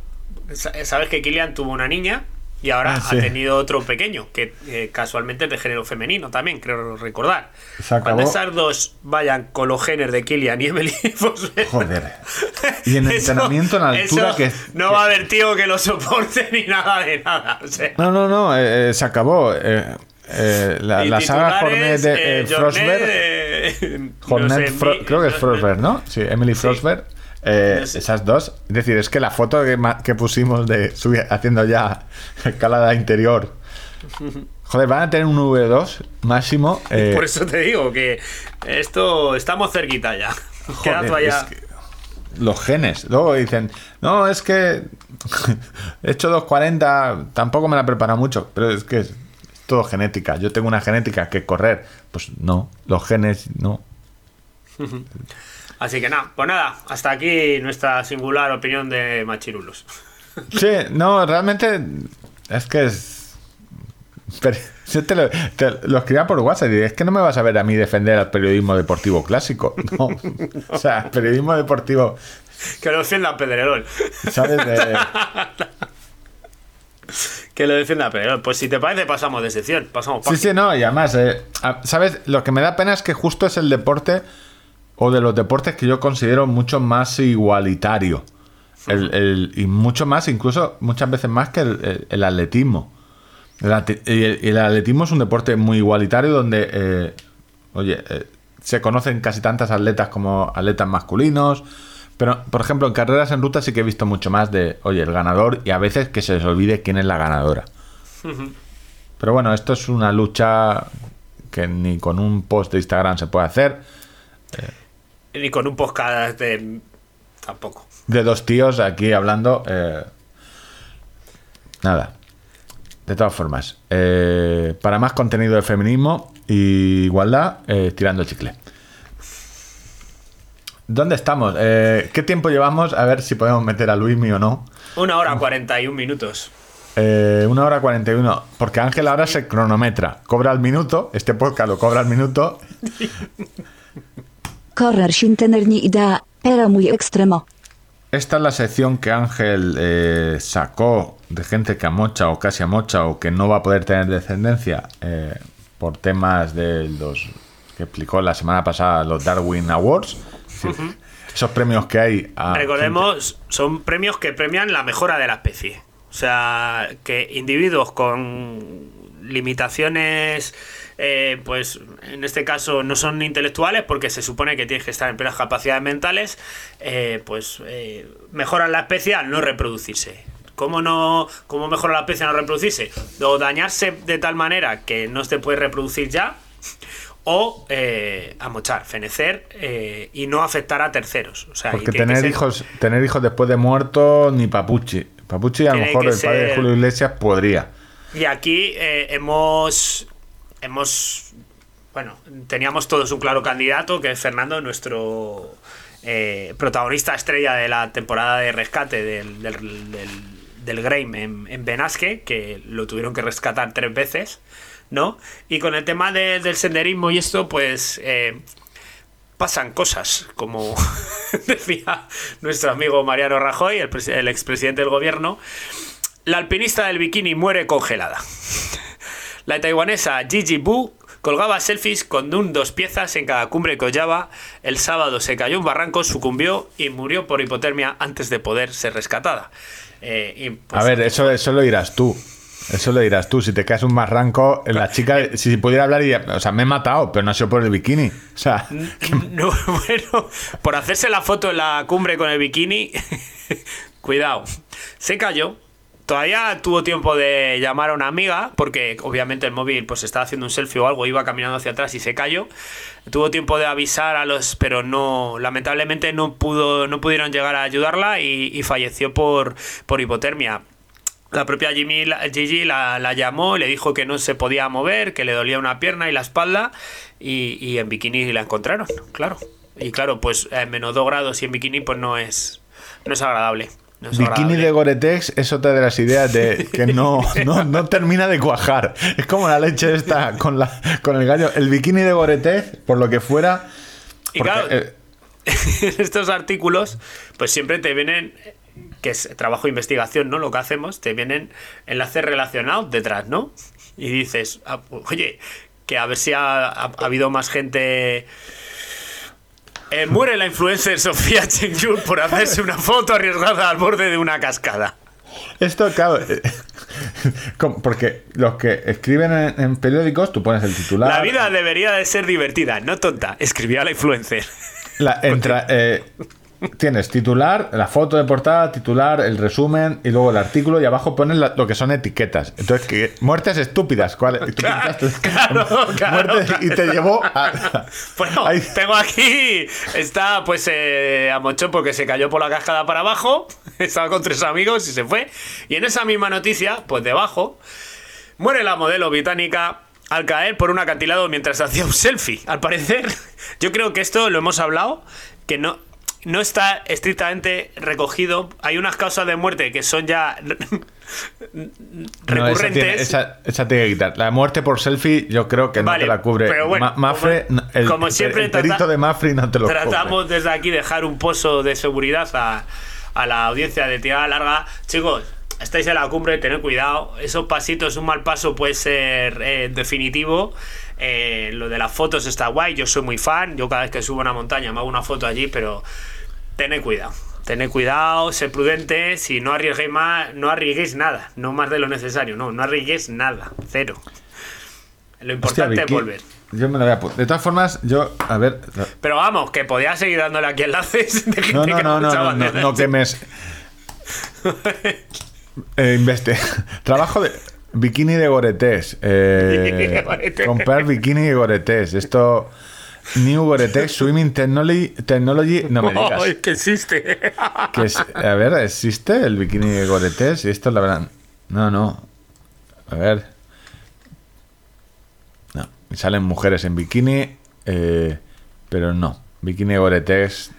A: Sabes que Kilian tuvo una niña y ahora ah, ha tenido otro pequeño, que eh, casualmente es de género femenino también, creo recordar. Cuando esas dos vayan con los genes de Killian y Emily
B: Joder. Y en entrenamiento en altura que.
A: No va a haber tío que lo soporte ni nada de nada.
B: No, no, no, eh, eh, se acabó. la, saga Hornet de Frostberg. Hornet, creo que es Frostberg, ¿no? Sí, Emily Frostberg. Eh, esas dos. Es decir, es que la foto que, pusimos de haciendo ya escalada interior. Joder, van a tener un V2 máximo.
A: Eh, Por eso te digo que esto estamos cerquita ya.
B: los genes. Luego dicen, no, es que he hecho 240, tampoco me la prepara mucho, pero es que es todo genética. Yo tengo una genética que correr. Pues no, los genes no.
A: Así que nada, pues nada, hasta aquí nuestra singular opinión de Machirulos.
B: Sí, no, realmente es que es... yo te lo, escribía por WhatsApp y es que no me vas a ver a mí defender al periodismo deportivo clásico. No. O sea, periodismo deportivo...
A: Que lo defienda Pedrerol. ¿Sabes? que lo defienda Pedrerol. Pues si te parece, pasamos de sección. Pasamos
B: sí, sí, no, y además, eh, ¿sabes? Lo que me da pena es que justo es el deporte o de los deportes que yo considero mucho más igualitario. y mucho más, incluso muchas veces más que el, atletismo. El, atletismo es un deporte muy igualitario donde, eh, oye, eh, se conocen casi tantas atletas como atletas masculinos. Pero, por ejemplo, en carreras en ruta sí que he visto mucho más de, oye, el ganador y a veces que se les olvide quién es la ganadora. Pero bueno, esto es una lucha que ni con un post de Instagram se puede hacer.
A: Eh, ni con un podcast de. tampoco.
B: De dos tíos aquí hablando. Eh, nada. De todas formas. Eh, para más contenido de feminismo y igualdad, eh, tirando chicle. ¿Dónde estamos? ¿Qué tiempo llevamos? A ver si podemos meter a Luismi o no.
A: Una hora cuarenta y un minutos.
B: una hora cuarenta y uno. Porque Ángel ahora se cronometra. Cobra el minuto. Este podcast lo cobra el minuto.
E: correr sin tener ni idea, era muy extremo.
B: Esta es la sección que Ángel eh, sacó de gente que amocha o casi amocha o que no va a poder tener descendencia eh, por temas de los que explicó la semana pasada los Darwin Awards. Esos premios que hay.
A: Recordemos, son premios que premian la mejora de la especie. O sea, que individuos con limitaciones eh, pues en este caso no son intelectuales porque se supone que tienes que estar en plenas capacidades mentales, eh, pues eh, mejoran la especie al no reproducirse. ¿Cómo, no, ¿Cómo mejora la especie al no reproducirse? O dañarse de tal manera que no se puede reproducir ya, o amochar, fenecer y no afectar a terceros. O sea,
B: Porque tener hijos, tener hijos después de muerto, ni papuchi. Papuchi a lo mejor el padre de Julio Iglesias podría.
A: Y aquí hemos hemos, bueno, teníamos todos un claro candidato, que es Fernando, nuestro eh, protagonista estrella de la temporada de rescate del, del, del, Grime en, Benasque, que lo tuvieron que rescatar tres veces, ¿no? Y con el tema del senderismo y esto, pues... Eh, pasan cosas, como decía nuestro amigo Mariano Rajoy, el, el expresidente del gobierno. La alpinista del bikini muere congelada. La taiwanesa Gigi Bu colgaba selfies con un dos piezas en cada cumbre que hollaba. El sábado se cayó un barranco, sucumbió y murió por hipotermia antes de poder ser rescatada.
B: Eh, pues, a ver, eso, eso lo dirás tú. Eso le dirás tú, si te caes un marranco, la chica, si pudiera hablar, y, o sea, me he matado, pero no ha sido por el bikini. O sea,
A: no, bueno, por hacerse la foto en la cumbre con el bikini, cuidado, se cayó. Todavía tuvo tiempo de llamar a una amiga, porque obviamente el móvil pues estaba haciendo un selfie o algo, iba caminando hacia atrás y se cayó. Tuvo tiempo de avisar a los, pero no, lamentablemente no pudo, no pudieron llegar a ayudarla y, falleció por, por hipotermia. La propia Jimmy, Gigi la, la, llamó, le dijo que no se podía mover, que le dolía una pierna y la espalda, y, y en bikini la encontraron, claro. Y claro, pues en menos 2 grados y en bikini pues no es, no es agradable.
B: Bikini de Goretex es otra de las ideas de que no, no, termina de cuajar. Es como la leche esta con, la, con el gallo. El bikini de Goretex, por lo que fuera.
A: Y claro, eh, estos artículos, pues siempre te vienen, que es trabajo de investigación, ¿no? Lo que hacemos, te vienen enlaces relacionados detrás, ¿no? Y dices, ah, oye, que a ver si ha habido más gente eh, muere la influencer Sofía Chengyun por hacerse una foto arriesgada al borde de una cascada.
B: Esto, claro, eh, porque los que escriben en, periódicos, tú pones el titular.
A: La vida debería de ser divertida, no tonta, escribía la influencer.
B: La, entra, eh, tienes titular, la foto de portada, titular, el resumen y luego el artículo y abajo pones lo que son etiquetas. Entonces, que muertes estúpidas. ¿cuál? y te llevó a...
A: Bueno, tengo aquí, está pues eh, a Mochón porque se cayó por la cascada para abajo, estaba con tres amigos y se fue. Y en esa misma noticia, pues debajo, muere la modelo británica al caer por un acantilado mientras hacía un selfie. Al parecer, yo creo que esto lo hemos hablado, que no no está estrictamente recogido. Hay unas causas de muerte que son ya recurrentes.
B: esa, tiene que quitar. La muerte por selfie, yo creo que no te la cubre.
A: Pero bueno,
B: Mafre,
A: como, el, siempre,
B: el de Mafre no te lo
A: Tratamos desde aquí dejar un pozo de seguridad a, a la audiencia de tirada larga. Chicos, estáis en la cumbre, tened cuidado. Esos pasitos, un mal paso puede ser eh, definitivo. Eh, lo de las fotos está guay, yo soy muy fan. Yo cada vez que subo a una montaña me hago una foto allí, pero tened cuidado. Tened cuidado, sed prudentes y no arriesguéis más, no arriesguéis nada, no más de lo necesario, no, no arriesguéis nada, cero. Lo importante es volver.
B: Yo me lo voy a De todas formas, yo, a ver.
A: Pero vamos, que podía seguir dándole aquí enlaces
B: de no, no, no, no, no, no, no, que me. eh, investe. Trabajo de. Bikini de Goretés. Eh, comprar bikini de Goretés. Esto. New Goretex Swimming Technology, Technology no me digas.
A: que existe.
B: Que a ver, ¿existe el bikini de Goretex? Y esto la verdad. No, no. A ver. No. Salen mujeres en bikini, eh, pero no. Bikini de Goretex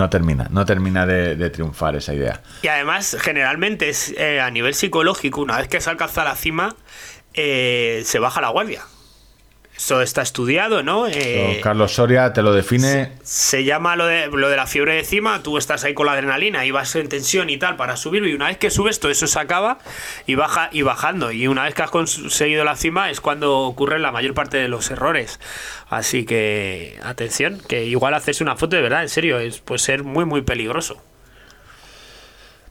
B: no termina, no termina de, triunfar esa idea.
A: Y además, generalmente es eh, a nivel psicológico, una vez que se alcanza la cima, eh, se baja la guardia. Eso está estudiado, ¿no?
B: Eh, Carlos Soria te lo define.
A: Se, llama lo de, lo de la fiebre de cima, tú estás ahí con la adrenalina y vas en tensión y tal para subir y una vez que subes todo eso se acaba y baja y bajando y una vez que has conseguido la cima es cuando ocurren la mayor parte de los errores. Así que atención, que igual haces una foto de verdad, en serio, es, puede ser muy muy peligroso.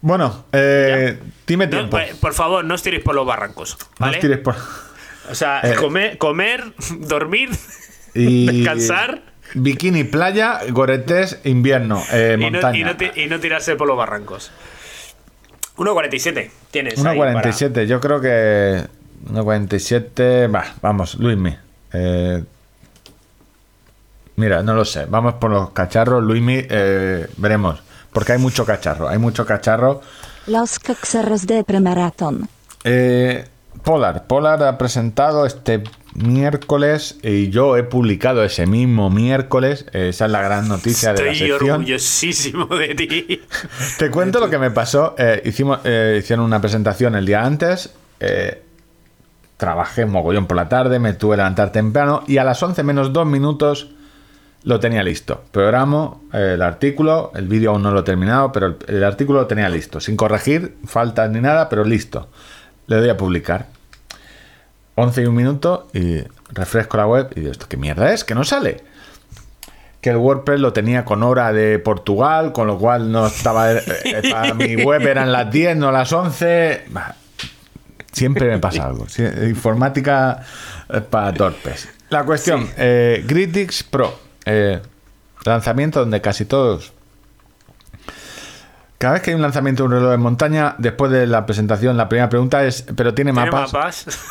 B: Bueno, eh, dime tiempo.
A: Pues, por favor, no os tiréis por los barrancos. ¿vale?
B: No os tiréis por
A: o sea, eh, comer, comer, dormir, y... descansar.
B: Bikini, playa, goretes, invierno, eh, montaña.
A: Y no, tirarse por los barrancos. 1.47 tienes.
B: 1.47, yo creo que. 1.47. Va, vamos, Luismi. Eh, mira, no lo sé. Vamos por los cacharros, Luismi. Eh, veremos. Porque hay mucho cacharro. Hay mucho cacharro.
E: Los cacharros de premaratón.
B: Eh. Polar. Polar ha presentado este miércoles y yo he publicado ese mismo miércoles. Esa es la gran noticia de la sección.
A: Estoy orgullosísimo de ti.
B: Te cuento lo que me pasó. Eh, hicimos, eh, hicieron una presentación el día antes. Eh, trabajé mogollón por la tarde, me tuve que levantar temprano y a las 11 menos 2 minutos lo tenía listo. Programo el artículo, el vídeo aún no lo he terminado, pero el, el artículo lo tenía listo, sin corregir, faltas ni nada, pero listo. Le doy a publicar. 11 y un minuto y refresco la web y digo, ¿esto qué mierda es? Que no sale. Que el WordPress lo tenía con hora de Portugal, con lo cual no estaba. Eh, eh, para mi web eran las 10, no las 11. Siempre me pasa algo. informática eh, para torpes. La cuestión, eh, Gritix Pro, eh, lanzamiento donde casi todos cada vez que hay un lanzamiento de un reloj de montaña, después de la presentación, la primera pregunta es, ¿pero tiene mapas?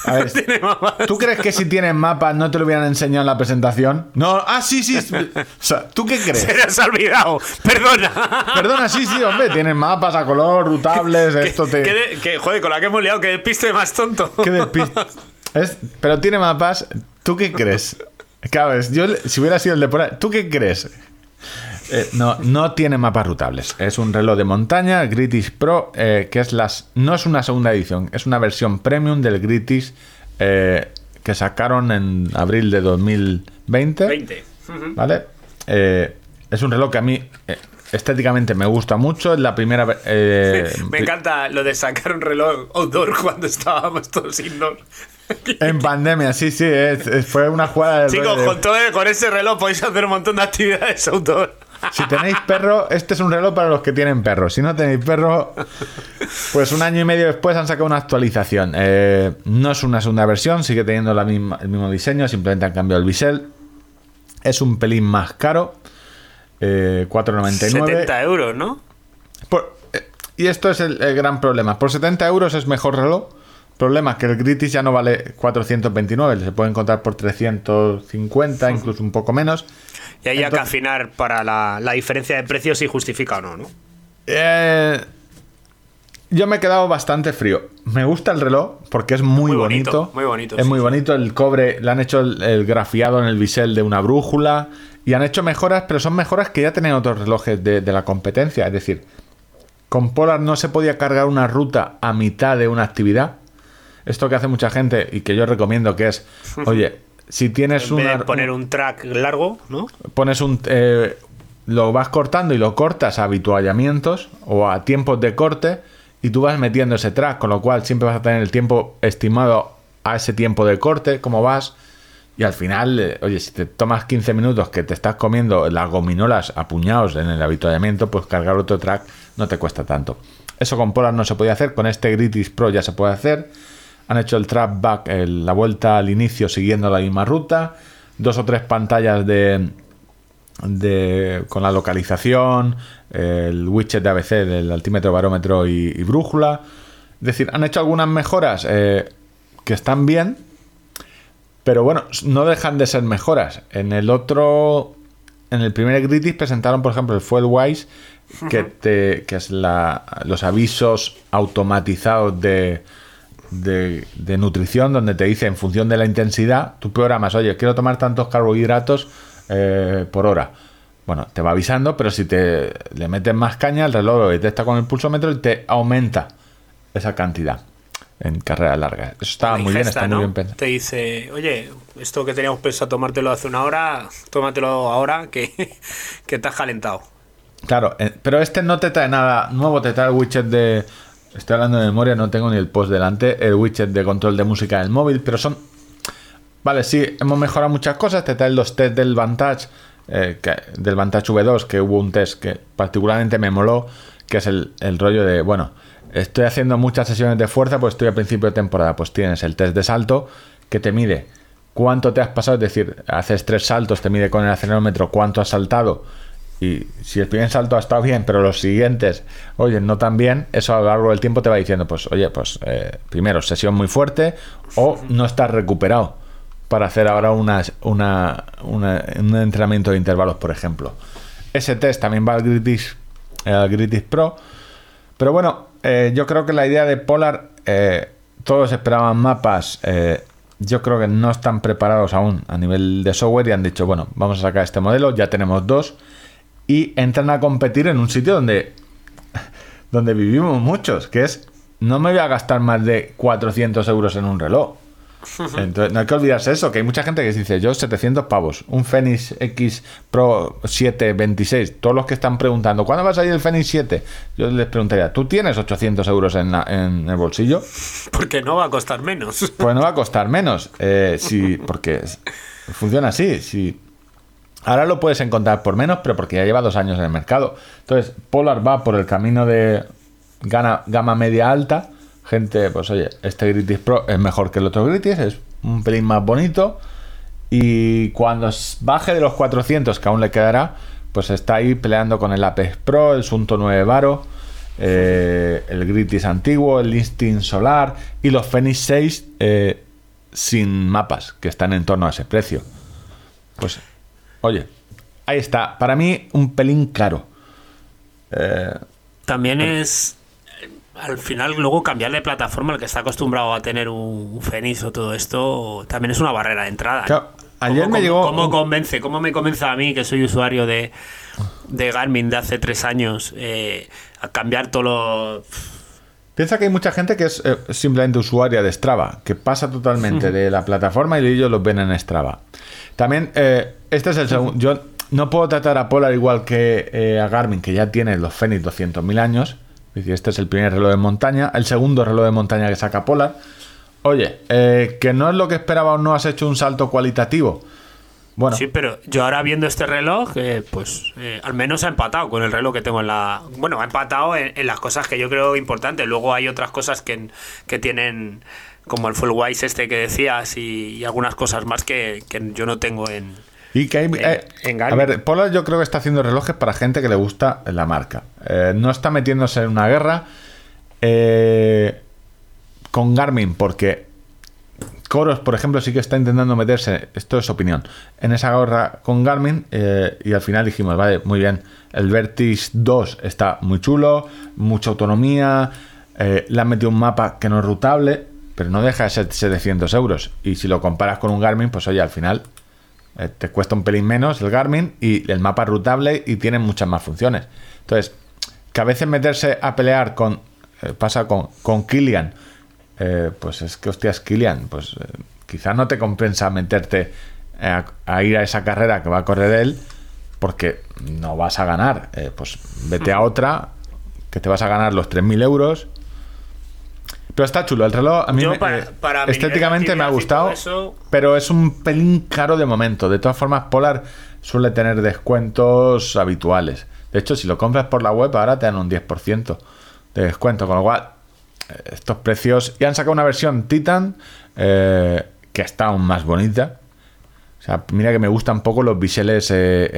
B: A ver, ¿Tiene mapas? ¿Tú crees que si tienen mapas no te lo hubieran enseñado en la presentación? No, ah, sí, sí. O sea, ¿tú qué crees?
A: Se has olvidado. Perdona.
B: Perdona, sí, sí, hombre. Tienen mapas a color, rutables, esto te...
A: Que, joder, con la que hemos liado, que despiste más tonto.
B: ¿Qué despiste? Es, pero tiene mapas, ¿tú qué crees? Claro, yo, si hubiera sido el de por ahí, ¿tú qué crees? Eh, no, no tiene mapas rutables. Es un reloj de montaña, Gritis Pro, eh, que es las. No es una segunda edición, es una versión premium del Gritis eh, que sacaron en abril de 2020.
A: 20.
B: ¿Vale? es un reloj que a mí estéticamente me gusta mucho. Es la primera.
A: me encanta lo de sacar un reloj outdoor cuando estábamos todos indoor.
B: En pandemia, sí, sí, fue una jugada
A: de. Chicos, con, todo, con ese reloj podéis hacer un montón de actividades outdoor.
B: Si tenéis perro, este es un reloj para los que tienen perro. Si no tenéis perro, pues un año y medio después han sacado una actualización. Eh, no es una segunda versión, sigue teniendo la misma, el mismo diseño, simplemente han cambiado el bisel. Es un pelín más caro, eh, 4,99.
A: 70 euros, ¿no?
B: Eh, y esto es el, gran problema. Por 70 euros es mejor reloj. Problema que el Gritis ya no vale 429, se puede encontrar por 350, incluso un poco menos.
A: Hay que afinar para la, diferencia de precios si justifica o no, ¿no?
B: Eh, yo me he quedado bastante frío. Me gusta el reloj porque es muy, bonito,
A: Muy bonito.
B: Es muy bonito. El cobre, le han hecho el, grafiado en el bisel de una brújula y han hecho mejoras, pero son mejoras que ya tenían otros relojes de, de la competencia. Es decir, con Polar no se podía cargar una ruta a mitad de una actividad. Esto que hace mucha gente y que yo recomiendo que es, oye, si tienes
A: una, poner un track largo, ¿no?
B: Pones un eh, lo vas cortando y lo cortas a habituallamientos o a tiempos de corte y tú vas metiendo ese track, con lo cual siempre vas a tener el tiempo estimado a ese tiempo de corte, como vas. Y al final, eh, oye, si te tomas 15 minutos que te estás comiendo las gominolas a puñados en el habituallamiento, pues cargar otro track no te cuesta tanto. Eso con Polar no se puede hacer, con este Gritis Pro ya se puede hacer han hecho el trap back, la vuelta al inicio siguiendo la misma ruta, dos o tres pantallas de, de con la localización, el widget de ABC del altímetro, barómetro y, brújula. Es decir, han hecho algunas mejoras eh, que están bien, pero bueno, no dejan de ser mejoras. En el otro, en el primer Gritis presentaron, por ejemplo, el Fuel Wise, que, te, que es la, los avisos automatizados de, de, nutrición donde te dice en función de la intensidad, tú programas, oye, quiero tomar tantos carbohidratos eh, por hora. Bueno, te va avisando, pero si te le metes más caña, el reloj lo detecta con el pulsómetro y te aumenta esa cantidad en carreras largas. Eso está muy bien, está muy bien pensado.
A: Te dice, oye, esto que teníamos pensado tomártelo hace una hora, tómatelo ahora que, que te has calentado.
B: Claro, eh, pero este no te trae nada nuevo, te trae el widget de Estoy hablando de memoria, no tengo ni el post delante, el widget de control de música del móvil, pero son... Vale, sí, hemos mejorado muchas cosas, te trae los test del Vantage, eh, del Vantage V2, que hubo un test que particularmente me moló, que es el, rollo de, bueno, estoy haciendo muchas sesiones de fuerza, pues estoy a principio de temporada, pues tienes el test de salto que te mide cuánto te has pasado, es decir, haces tres saltos, te mide con el acelerómetro cuánto has saltado y si el primer salto ha estado bien, pero los siguientes, oye, no tan bien, eso a lo largo del tiempo te va diciendo, pues, oye, pues eh, primero, sesión muy fuerte o no estás recuperado para hacer ahora una, una, un entrenamiento de intervalos, por ejemplo. Ese test también va al Gritis, al Gritis Pro. Pero bueno, eh, yo creo que la idea de Polar, eh, todos esperaban mapas. yo creo que no están preparados aún a nivel de software y han dicho, bueno, vamos a sacar este modelo, ya tenemos dos y entran a competir en un sitio donde, donde vivimos muchos, que es, no me voy a gastar más de 400 euros en un reloj. Entonces, no hay que olvidarse eso, que hay mucha gente que dice, yo 700 pavos, un Fenix X Pro 7 26, todos los que están preguntando, ¿cuándo va a salir el Fenix 7? Yo les preguntaría, ¿tú tienes 800 euros en, en el bolsillo?
A: Porque no va a costar menos.
B: Pues no va a costar menos, eh, sí, porque funciona así, si Ahora lo puedes encontrar por menos, pero porque ya lleva dos años en el mercado. Entonces, Polar va por el camino de gama, media alta, gente, pues oye, este Gritis Pro es mejor que el otro Gritis, es un pelín más bonito. Y cuando baje de los 400, que aún le quedará, pues está ahí peleando con el Apex Pro, el Sunto 9 Varo, eh, el Gritis antiguo, el Instinct Solar y los Fenix 6 eh, sin mapas, que están en torno a ese precio. Pues, oye, ahí está. Para mí, un pelín caro.
A: Eh, También es al final luego cambiar de plataforma, el que está acostumbrado a tener un, Fenix o todo esto, también es una barrera de entrada. ¿eh?
B: ayer me llegó...
A: ¿Cómo convence? ¿Cómo me convence a mí, que soy usuario de, de Garmin de hace tres años, eh, a cambiar todo lo...
B: Piensa que hay mucha gente que es eh, simplemente usuaria de Strava, que pasa totalmente de la plataforma y ellos los ven en Strava. También, este es el segundo... Yo no puedo tratar a Polar igual que a Garmin, que ya tiene los Fenix 200.000 años, este es el primer reloj de montaña, el segundo reloj de montaña que saca Polar. Oye, eh, que no es lo que esperaba o no has hecho un salto cualitativo.
A: Bueno. Sí, pero yo ahora viendo este reloj, eh, pues eh, al menos ha empatado con el reloj que tengo en la... Bueno, ha empatado en, las cosas que yo creo importantes. Luego hay otras cosas que, que tienen, como el Full Wise este que decías, y, algunas cosas más que yo no tengo en,
B: y que hay, eh, a ver, Polar yo creo que está haciendo relojes para gente que le gusta la marca. Eh, no está metiéndose en una guerra eh, con Garmin, porque Coros, por ejemplo, sí que está intentando meterse, esto es opinión, en esa guerra con Garmin y al final dijimos, vale, muy bien, el Vertis 2 está muy chulo, mucha autonomía, le han metido un mapa que no es rutable, pero no deja de ser 700 euros. Y si lo comparas con un Garmin, pues oye, al final eh, te cuesta un pelín menos el Garmin y el mapa rutable y tiene muchas más funciones. Entonces, que a veces meterse a pelear con. Eh, pasa con, con Kilian. Eh, pues es que, hostias, Kilian, pues quizás no te compensa meterte a, ir a esa carrera que va a correr él porque no vas a ganar. pues vete a otra que te vas a ganar los 3.000 euros pero está chulo, el reloj a mí eh, estéticamente me ha gustado, pero es un pelín caro de momento. De todas formas, Polar suele tener descuentos habituales. De hecho, si lo compras por la web, ahora te dan un 10% de descuento, con lo cual eh, estos precios... Y han sacado una versión Titan eh, que está aún más bonita. O sea, mira que me gustan poco los biseles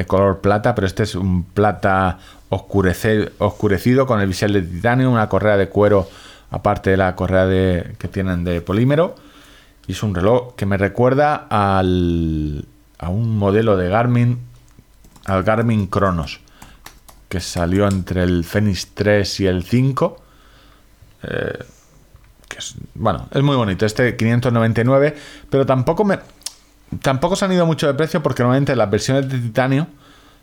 B: color plata, pero este es un plata oscurecido con el bisel de titanio, una correa de cuero aparte de la correa de, que tienen de polímero. Y es un reloj que me recuerda al, a un modelo de Garmin, al Garmin Kronos, que salió entre el Fenix 3 y el 5. Eh, es, bueno, es muy bonito. Este 599, pero tampoco me. Tampoco se han ido mucho de precio porque normalmente las versiones de titanio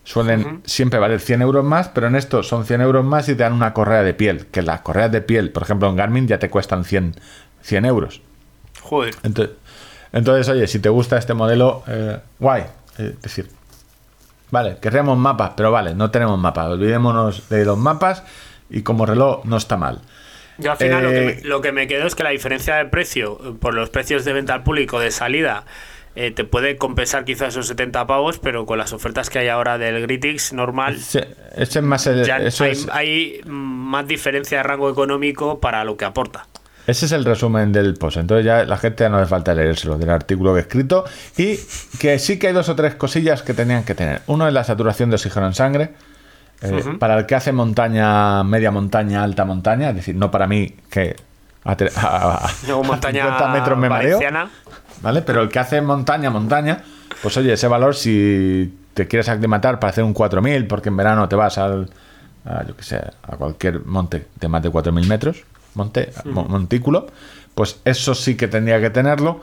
B: suelen siempre valer 100 euros más, pero en esto son 100 euros más y te dan una correa de piel, que las correas de piel, por ejemplo en Garmin, ya te cuestan 100, 100 euros.
A: Joder.
B: Entonces, oye, si te gusta este modelo, eh, guay. Es decir, vale, querríamos mapas, pero vale, no tenemos mapas. Olvidémonos de los mapas y como reloj no está mal.
A: Yo al final lo, que me, lo que me quedo es que la diferencia de precio por los precios de venta al público de salida eh, te puede compensar quizás esos 70 pavos, pero con las ofertas que hay ahora del Gritix normal,
B: es más el,
A: hay, más diferencia de rango económico para lo que aporta.
B: Ese es el resumen del post. Entonces ya la gente ya no hace falta leérselo del artículo que he escrito. Y que sí que hay dos o tres cosillas que tenían que tener. Uno es la saturación de oxígeno en sangre. Eh, para el que hace montaña, media montaña, alta montaña, es decir, no para mí que a,
A: montaña metros me mareo.
B: ¿vale? Pero el que hace montaña, montaña, pues oye, ese valor si te quieres aclimatar para hacer un 4000, porque en verano te vas al, a, yo que sé, a cualquier monte de más de 4000 metros, monte, montículo, pues eso sí que tendría que tenerlo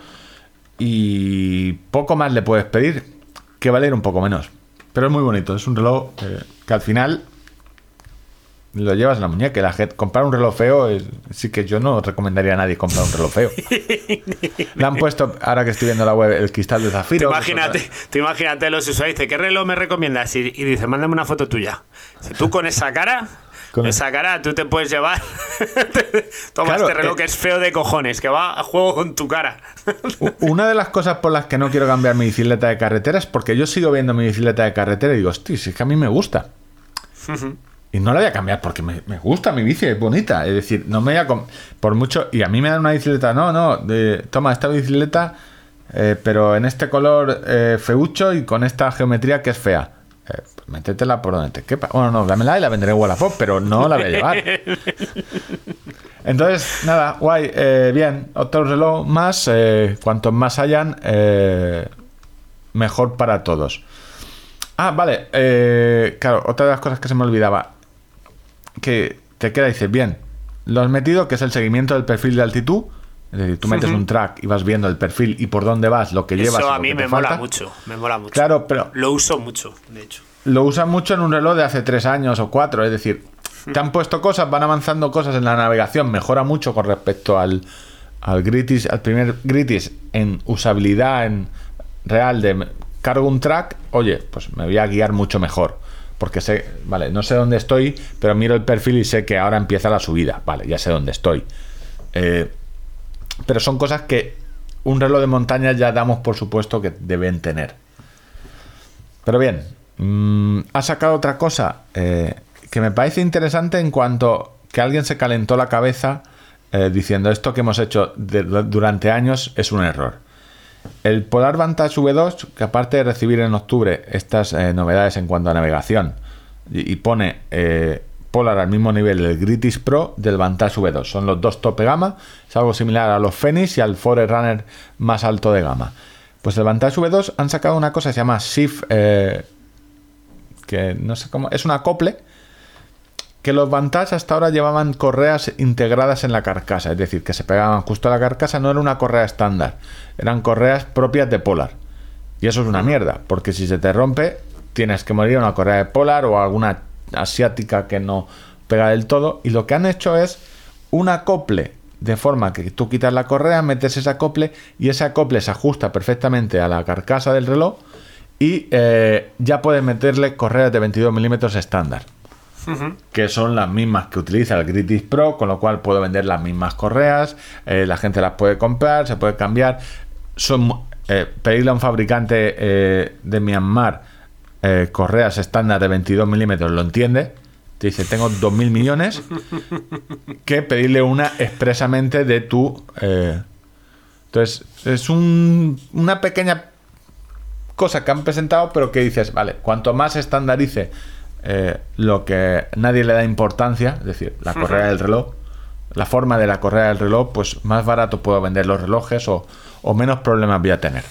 B: y poco más le puedes pedir, que valer un poco menos. Pero es muy bonito, es un reloj que al final lo llevas en la muñeca. La gente, comprar un reloj feo, es, sí que yo no recomendaría a nadie comprar un reloj feo. Le han puesto, ahora que estoy viendo la web, el cristal de zafiro.
A: imagínate, tú imagínate los usuarios, ¿qué reloj me recomiendas? Y, dice, mándame una foto tuya. Si tú con esa cara, con esa cara, tú te puedes llevar. Toma este reloj eh, que es feo de cojones, que va a juego con tu cara.
B: Una de las cosas por las que no quiero cambiar mi bicicleta de carretera es porque yo sigo viendo mi bicicleta de carretera y digo, hostia, si es que a mí me gusta. Y no la voy a cambiar porque me, gusta mi bici, es bonita. Es decir, no me voy a. Por mucho. Y a mí me dan una bicicleta. No, no. De, toma esta bicicleta, eh, pero en este color eh, feucho y con esta geometría que es fea. Eh, pues métetela por donde te quepa. Bueno, no, dámela y la venderé en Wallapop, pero no la voy a llevar. Entonces, nada, guay. Eh, bien, otro reloj más. cuantos más hayan, mejor para todos. Ah, vale. claro, otra de las cosas que se me olvidaba que te queda y dices, bien, lo has metido, que es el seguimiento del perfil de altitud. Es decir, tú metes un track y vas viendo el perfil y por dónde vas, lo que llevas.
A: Eso
B: a
A: mí me mola mucho, me mola mucho.
B: Claro, pero.
A: Lo uso mucho, de hecho.
B: Lo usan mucho en un reloj de hace tres años o cuatro, es decir, te han puesto cosas, van avanzando cosas en la navegación, mejora mucho con respecto al, al Gritis, al primer Gritis en usabilidad en real de cargo un track, oye, pues me voy a guiar mucho mejor porque sé, vale, no sé dónde estoy, pero miro el perfil y sé que ahora empieza la subida, vale, ya sé dónde estoy. Eh, pero son cosas que un reloj de montaña ya damos por supuesto que deben tener. Pero bien, mm, ha sacado otra cosa eh, que me parece interesante en cuanto que alguien se calentó la cabeza eh, diciendo esto que hemos hecho durante años es un error. El Polar Vantage V2, que aparte de recibir en octubre estas eh, novedades en cuanto a navegación, y, pone eh, Polar al mismo nivel del Gritis Pro del Vantage V2. Son los dos tope gama, es algo similar a los Fenix y al Forerunner más alto de gama. Pues el Vantage V2 han sacado una cosa que se llama Shift, eh, que no sé cómo, es un acople que los Vantage hasta ahora llevaban correas integradas en la carcasa, es decir, que se pegaban justo a la carcasa, no era una correa estándar, eran correas propias de Polar. Y eso es una mierda, porque si se te rompe, tienes que morir una correa de Polar o alguna asiática que no pega del todo. Y lo que han hecho es un acople, de forma que tú quitas la correa, metes ese acople y ese acople se ajusta perfectamente a la carcasa del reloj y eh, ya puedes meterle correas de 22 milímetros estándar que son las mismas que utiliza el Gritis Pro, con lo cual puedo vender las mismas correas, eh, la gente las puede comprar, se puede cambiar. Son, eh, pedirle a un fabricante eh, de Myanmar correas estándar de 22 milímetros lo entiende. Te dice, tengo 2.000 millones, que pedirle una expresamente de tu... entonces, es una pequeña cosa que han presentado, pero que dices, vale, cuanto más estandarice eh, lo que nadie le da importancia, es decir, la correa del reloj, la forma de la correa del reloj, pues más barato puedo vender los relojes o, o menos problemas voy a tener.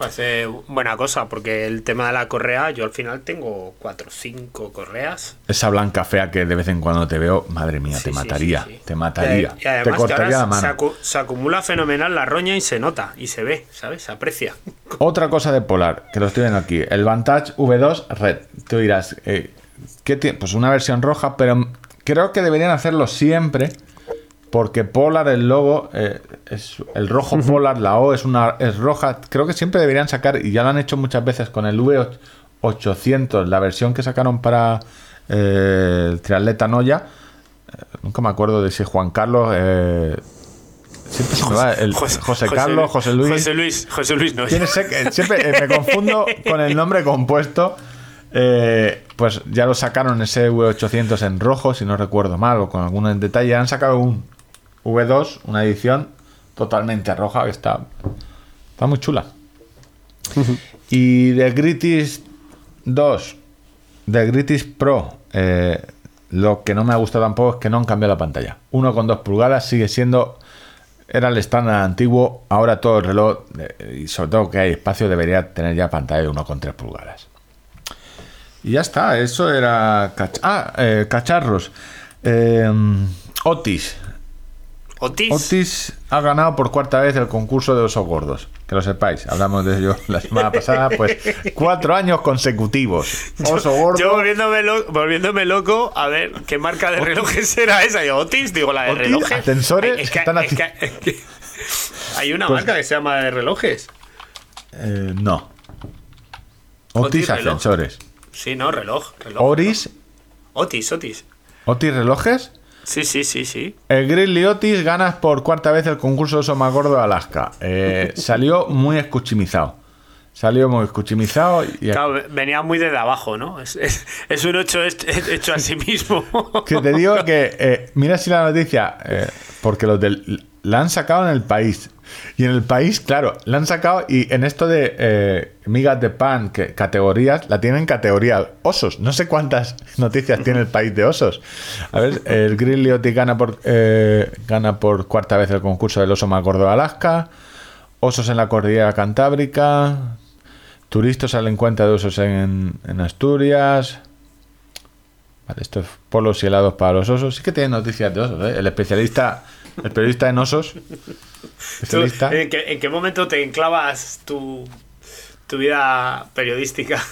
A: Parece buena cosa, porque el tema de la correa, yo al final tengo cuatro o cinco correas.
B: Esa blanca fea que de vez en cuando te veo, madre mía, te mataría, te mataría. te cortaría la mano.
A: Se, acumula fenomenal la roña y se nota, y se ve, ¿sabes? Se aprecia.
B: Otra cosa de Polar, que lo estoy viendo aquí, el Vantage V2 Red. Tú dirás, eh, ¿qué tiene? Pues una versión roja, pero creo que deberían hacerlo siempre porque Polar, el logo, eh, es el rojo Polar, la O es una es roja. Creo que siempre deberían sacar, y ya lo han hecho muchas veces con el V800, la versión que sacaron para eh, el triatleta Noya. Eh, nunca me acuerdo de si Juan Carlos. siempre se me va el José, Carlos, José Luis.
A: José Luis, José Luis
B: Noya. siempre me confundo con el nombre compuesto. pues ya lo sacaron ese V800 en rojo, si no recuerdo mal, o con algún detalle. Han sacado un, V2, una edición totalmente roja que está, está muy chula. y de Gritis 2, de Gritis Pro, eh, lo que no me ha gustado tampoco es que no han cambiado la pantalla. 1,2 pulgadas sigue siendo. Era el estándar antiguo, ahora todo el reloj, eh, y sobre todo que hay espacio, debería tener ya pantalla de 1,3 pulgadas. Y ya está, eso era. ah, eh, cacharros. Otis,
A: Otis.
B: ha ganado por cuarta vez el concurso de osos gordos. Que lo sepáis, hablamos de ello la semana pasada. Pues cuatro años consecutivos. Oso gordo.
A: Yo volviéndome, loco, a ver qué marca de relojes era esa. Yo, Otis, digo la de relojes.
B: Ascensores.
A: hay una pues marca que se llama de relojes.
B: Eh, no. Otis, ascensores.
A: Sí, no, reloj. reloj
B: Oris.
A: Otis, Otis.
B: Otis relojes.
A: Sí, sí, sí, sí.
B: El Grizzly Otis gana por cuarta vez el concurso de Oso más gordo de Alaska. Eh, salió muy escuchimizado. Salió muy escuchimizado. Y...
A: Claro, venía muy desde abajo, ¿no? Es, es, un hecho hecho a sí mismo.
B: que te digo que, eh, mira si la noticia, eh, porque los del, la han sacado en el país. Y en el país, claro, la han sacado y en esto de eh, migas de pan, que categorías, la tienen categoría osos. No sé cuántas noticias tiene el país de osos. A ver, el Grizzly gana por, eh, gana por cuarta vez el concurso del oso más gordo de Alaska. Osos en la cordillera cantábrica. Turistas al encuentro de osos en, Asturias. Vale, esto es polos y helados para los osos. Sí que tiene noticias de osos. ¿eh? El especialista, el periodista en osos
A: ¿En qué, momento te enclavas tu, tu vida periodística?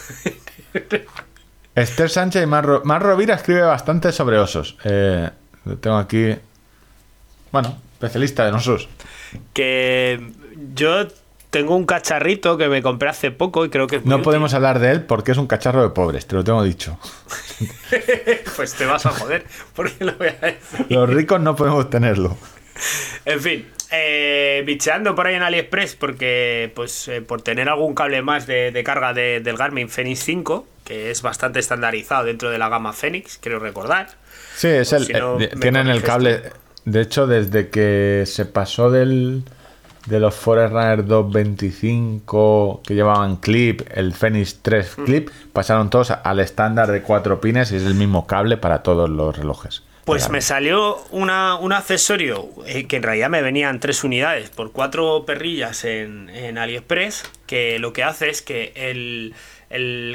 B: Esther Sánchez y Mar, Mar Rovira escribe bastante sobre osos. Eh, tengo aquí. Bueno, especialista en osos.
A: Que yo tengo un cacharrito que me compré hace poco y creo que.
B: no podemos hablar de él porque es un cacharro de pobres, te lo tengo dicho.
A: pues te vas a joder, porque lo voy a decir.
B: Los ricos no podemos tenerlo.
A: En fin, eh, bicheando por ahí en AliExpress porque, pues, eh, por tener algún cable más de, carga del Garmin Fenix 5, que es bastante estandarizado dentro de la gama Fenix, quiero recordar.
B: Sí, es el, eh, tienen el cable. De hecho, desde que se pasó del de los Forerunner 225 que llevaban clip, el Fenix 3 clip, pasaron todos al estándar de cuatro pines y es el mismo cable para todos los relojes.
A: Pues me salió una, un accesorio eh, que en realidad me venían tres unidades por cuatro perrillas en, en AliExpress, que lo que hace es que el,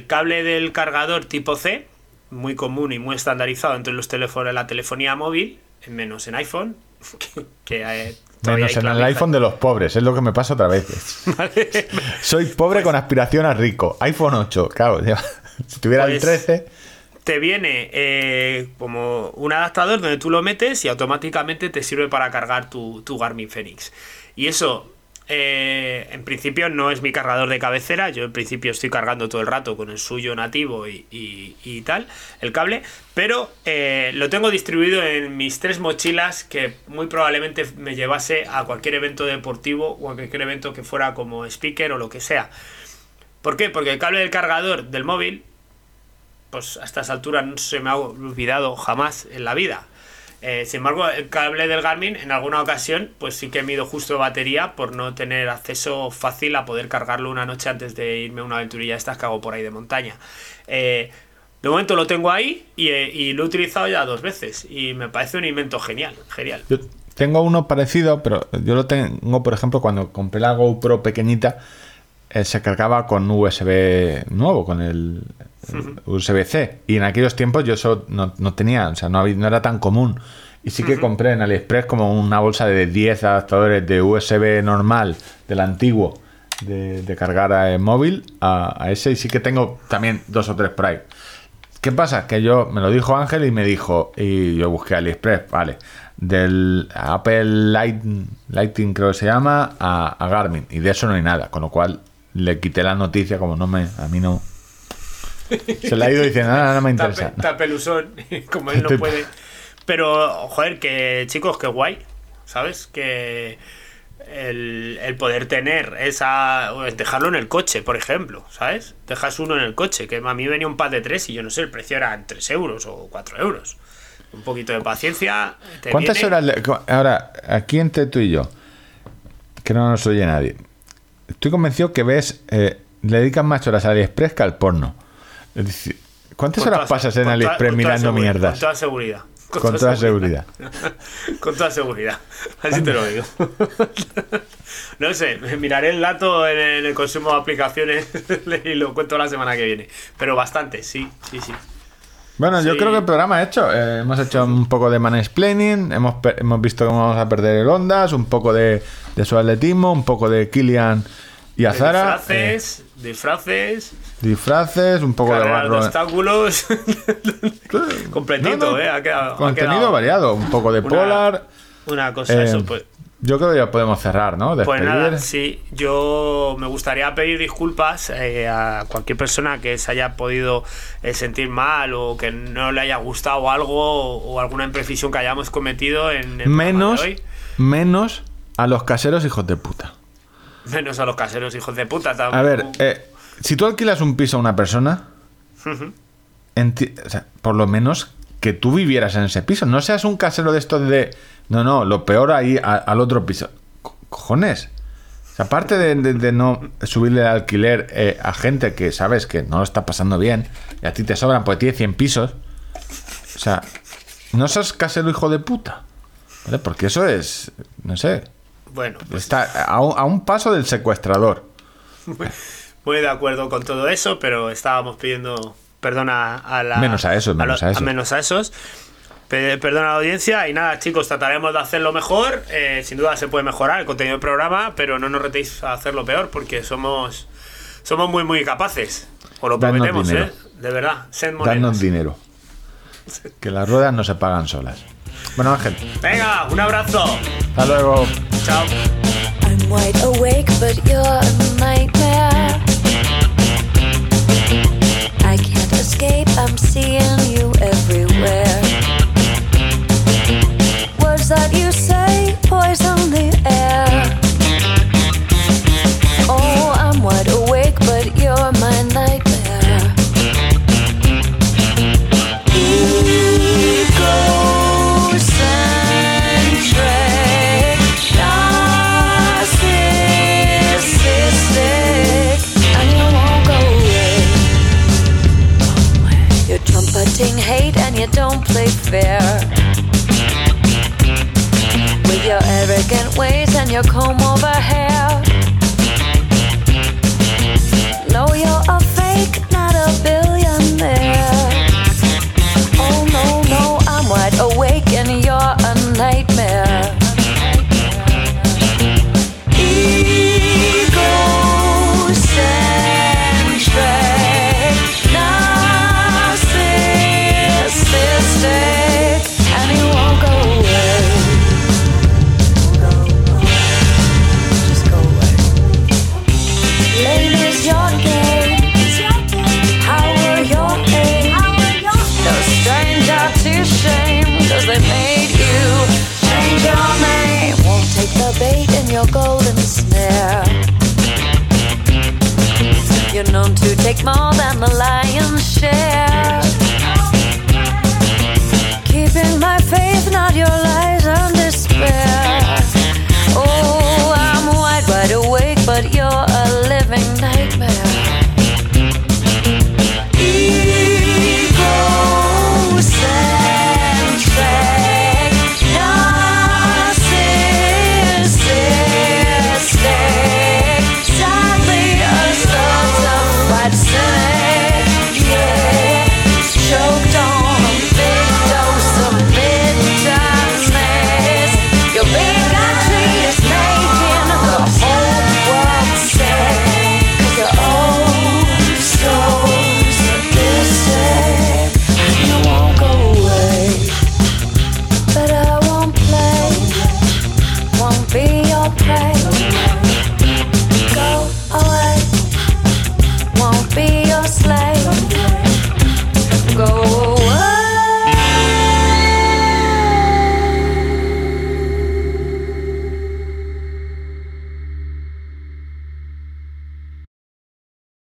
A: cable del cargador tipo C, muy común y muy estandarizado entre los teléfonos de la telefonía móvil, menos en iPhone, que,
B: eh, Menos en el iPhone de los pobres, es lo que me pasa otra vez. Soy pobre con aspiración a rico. iPhone 8, claro. si tuviera el 13. Pues
A: te viene eh, como un adaptador donde tú lo metes y automáticamente te sirve para cargar tu, Garmin Fenix. Y eso, eh, en principio, no es mi cargador de cabecera. Yo, en principio, estoy cargando todo el rato con el suyo nativo y, tal, el cable. Pero eh, lo tengo distribuido en mis tres mochilas que muy probablemente me llevase a cualquier evento deportivo o a cualquier evento que fuera como speaker o lo que sea. ¿Por qué? Porque el cable del cargador del móvil pues a estas alturas no se me ha olvidado jamás en la vida. Eh, sin embargo, el cable del Garmin en alguna ocasión, pues sí que mido justo batería por no tener acceso fácil a poder cargarlo una noche antes de irme a una aventurilla estas que hago por ahí de montaña. Eh, de momento lo tengo ahí eh, y, lo he utilizado ya dos veces y me parece un invento genial, genial.
B: Yo tengo uno parecido, pero yo lo tengo, por ejemplo, cuando compré la GoPro pequeñita, se cargaba con USB nuevo, con el USB-C. Y en aquellos tiempos yo eso no, tenía, o sea, no, no, era tan común. Y sí que compré en AliExpress como una bolsa de 10 adaptadores de USB normal, del antiguo, de, cargar a, móvil a, ese. Y sí que tengo también dos o tres por ahí. ¿Qué pasa? Que yo me lo dijo Ángel y me dijo, y yo busqué AliExpress, vale, del Apple Lighting, creo que se llama, a, a Garmin. Y de eso no hay nada, con lo cual le quité la noticia como no me, a mí no, se le ha ido diciendo, nada, no me interesa.
A: Está pelusón, como él no puede. Pero, joder, que chicos, qué guay. ¿Sabes? Que el, poder tener esa. Dejarlo en el coche, por ejemplo, ¿sabes? Dejas uno en el coche, que a mí venía un pad de 3 y yo no sé, el precio era 3 euros o 4 euros. Un poquito de paciencia.
B: ¿Cuántas horas? ahora, aquí entre tú y yo, que no nos oye nadie. Estoy convencido que ves. Eh, le dedican más horas a AliExpress que al porno. ¿Cuántas horas pasas en AliExpress mirando mierdas?
A: Con toda seguridad.
B: Con, toda, seguridad.
A: con toda seguridad. Así te lo digo. no sé, miraré el dato en el consumo de aplicaciones y lo cuento la semana que viene. Pero bastante, sí, sí, sí.
B: Bueno, yo creo que el programa hecho. Eh, hemos hecho un poco de mansplaining, hemos, hemos visto cómo vamos a perder el Ondas, un poco de, de su atletismo, un poco de Kilian y Azara.
A: Disfraces, disfraces.
B: Disfraces, un poco de
A: barro. obstáculos. Completito, ¿eh? Ha quedado,
B: contenido variado, un poco de polar.
A: Una cosa, eso, eh, pues.
B: Yo creo que ya podemos cerrar, ¿no?
A: Pues nada, sí. Yo me gustaría pedir disculpas eh, a cualquier persona que se haya podido eh, sentir mal o que no le haya gustado algo o, alguna imprecisión que hayamos cometido en el
B: menos, Menos a los caseros hijos de puta.
A: Menos a los caseros, hijos de puta.
B: A ver, eh, si tú alquilas un piso a una persona, por lo menos que tú vivieras en ese piso. No seas un casero de estos de. No, no, lo peor ahí al otro piso. cojones. aparte de, no subirle el alquiler eh, a gente que sabes que no lo está pasando bien y a ti te sobran porque tiene 100 pisos. O sea, no seas casero hijo de puta. ¿Vale? Porque eso es. No sé.
A: Bueno.
B: Pues está a un, paso del secuestrador.
A: Muy de acuerdo con todo eso, pero estábamos pidiendo perdón a, la.
B: Menos a esos,
A: menos
B: a,
A: a menos a esos. Perdona a la audiencia y nada, chicos, trataremos de hacerlo mejor. Eh, sin duda se puede mejorar el contenido del programa, pero no nos retéis a hacerlo peor porque somos somos muy, muy capaces. O lo prometemos, ¿eh? De verdad, sed
B: Danos dinero. Que las ruedas no se pagan solas. Bueno, Ángel.
A: Venga, un abrazo.
B: Hasta luego.
A: Chao.
G: I'm wide awake, but you're a nightmare. I can't escape, I'm seeing you That you say poison the air. Oh, I'm wide awake, but you're my nightmare. Trumpeting hate and you don't play fair. Your comb over hair. Take more than the lion's share.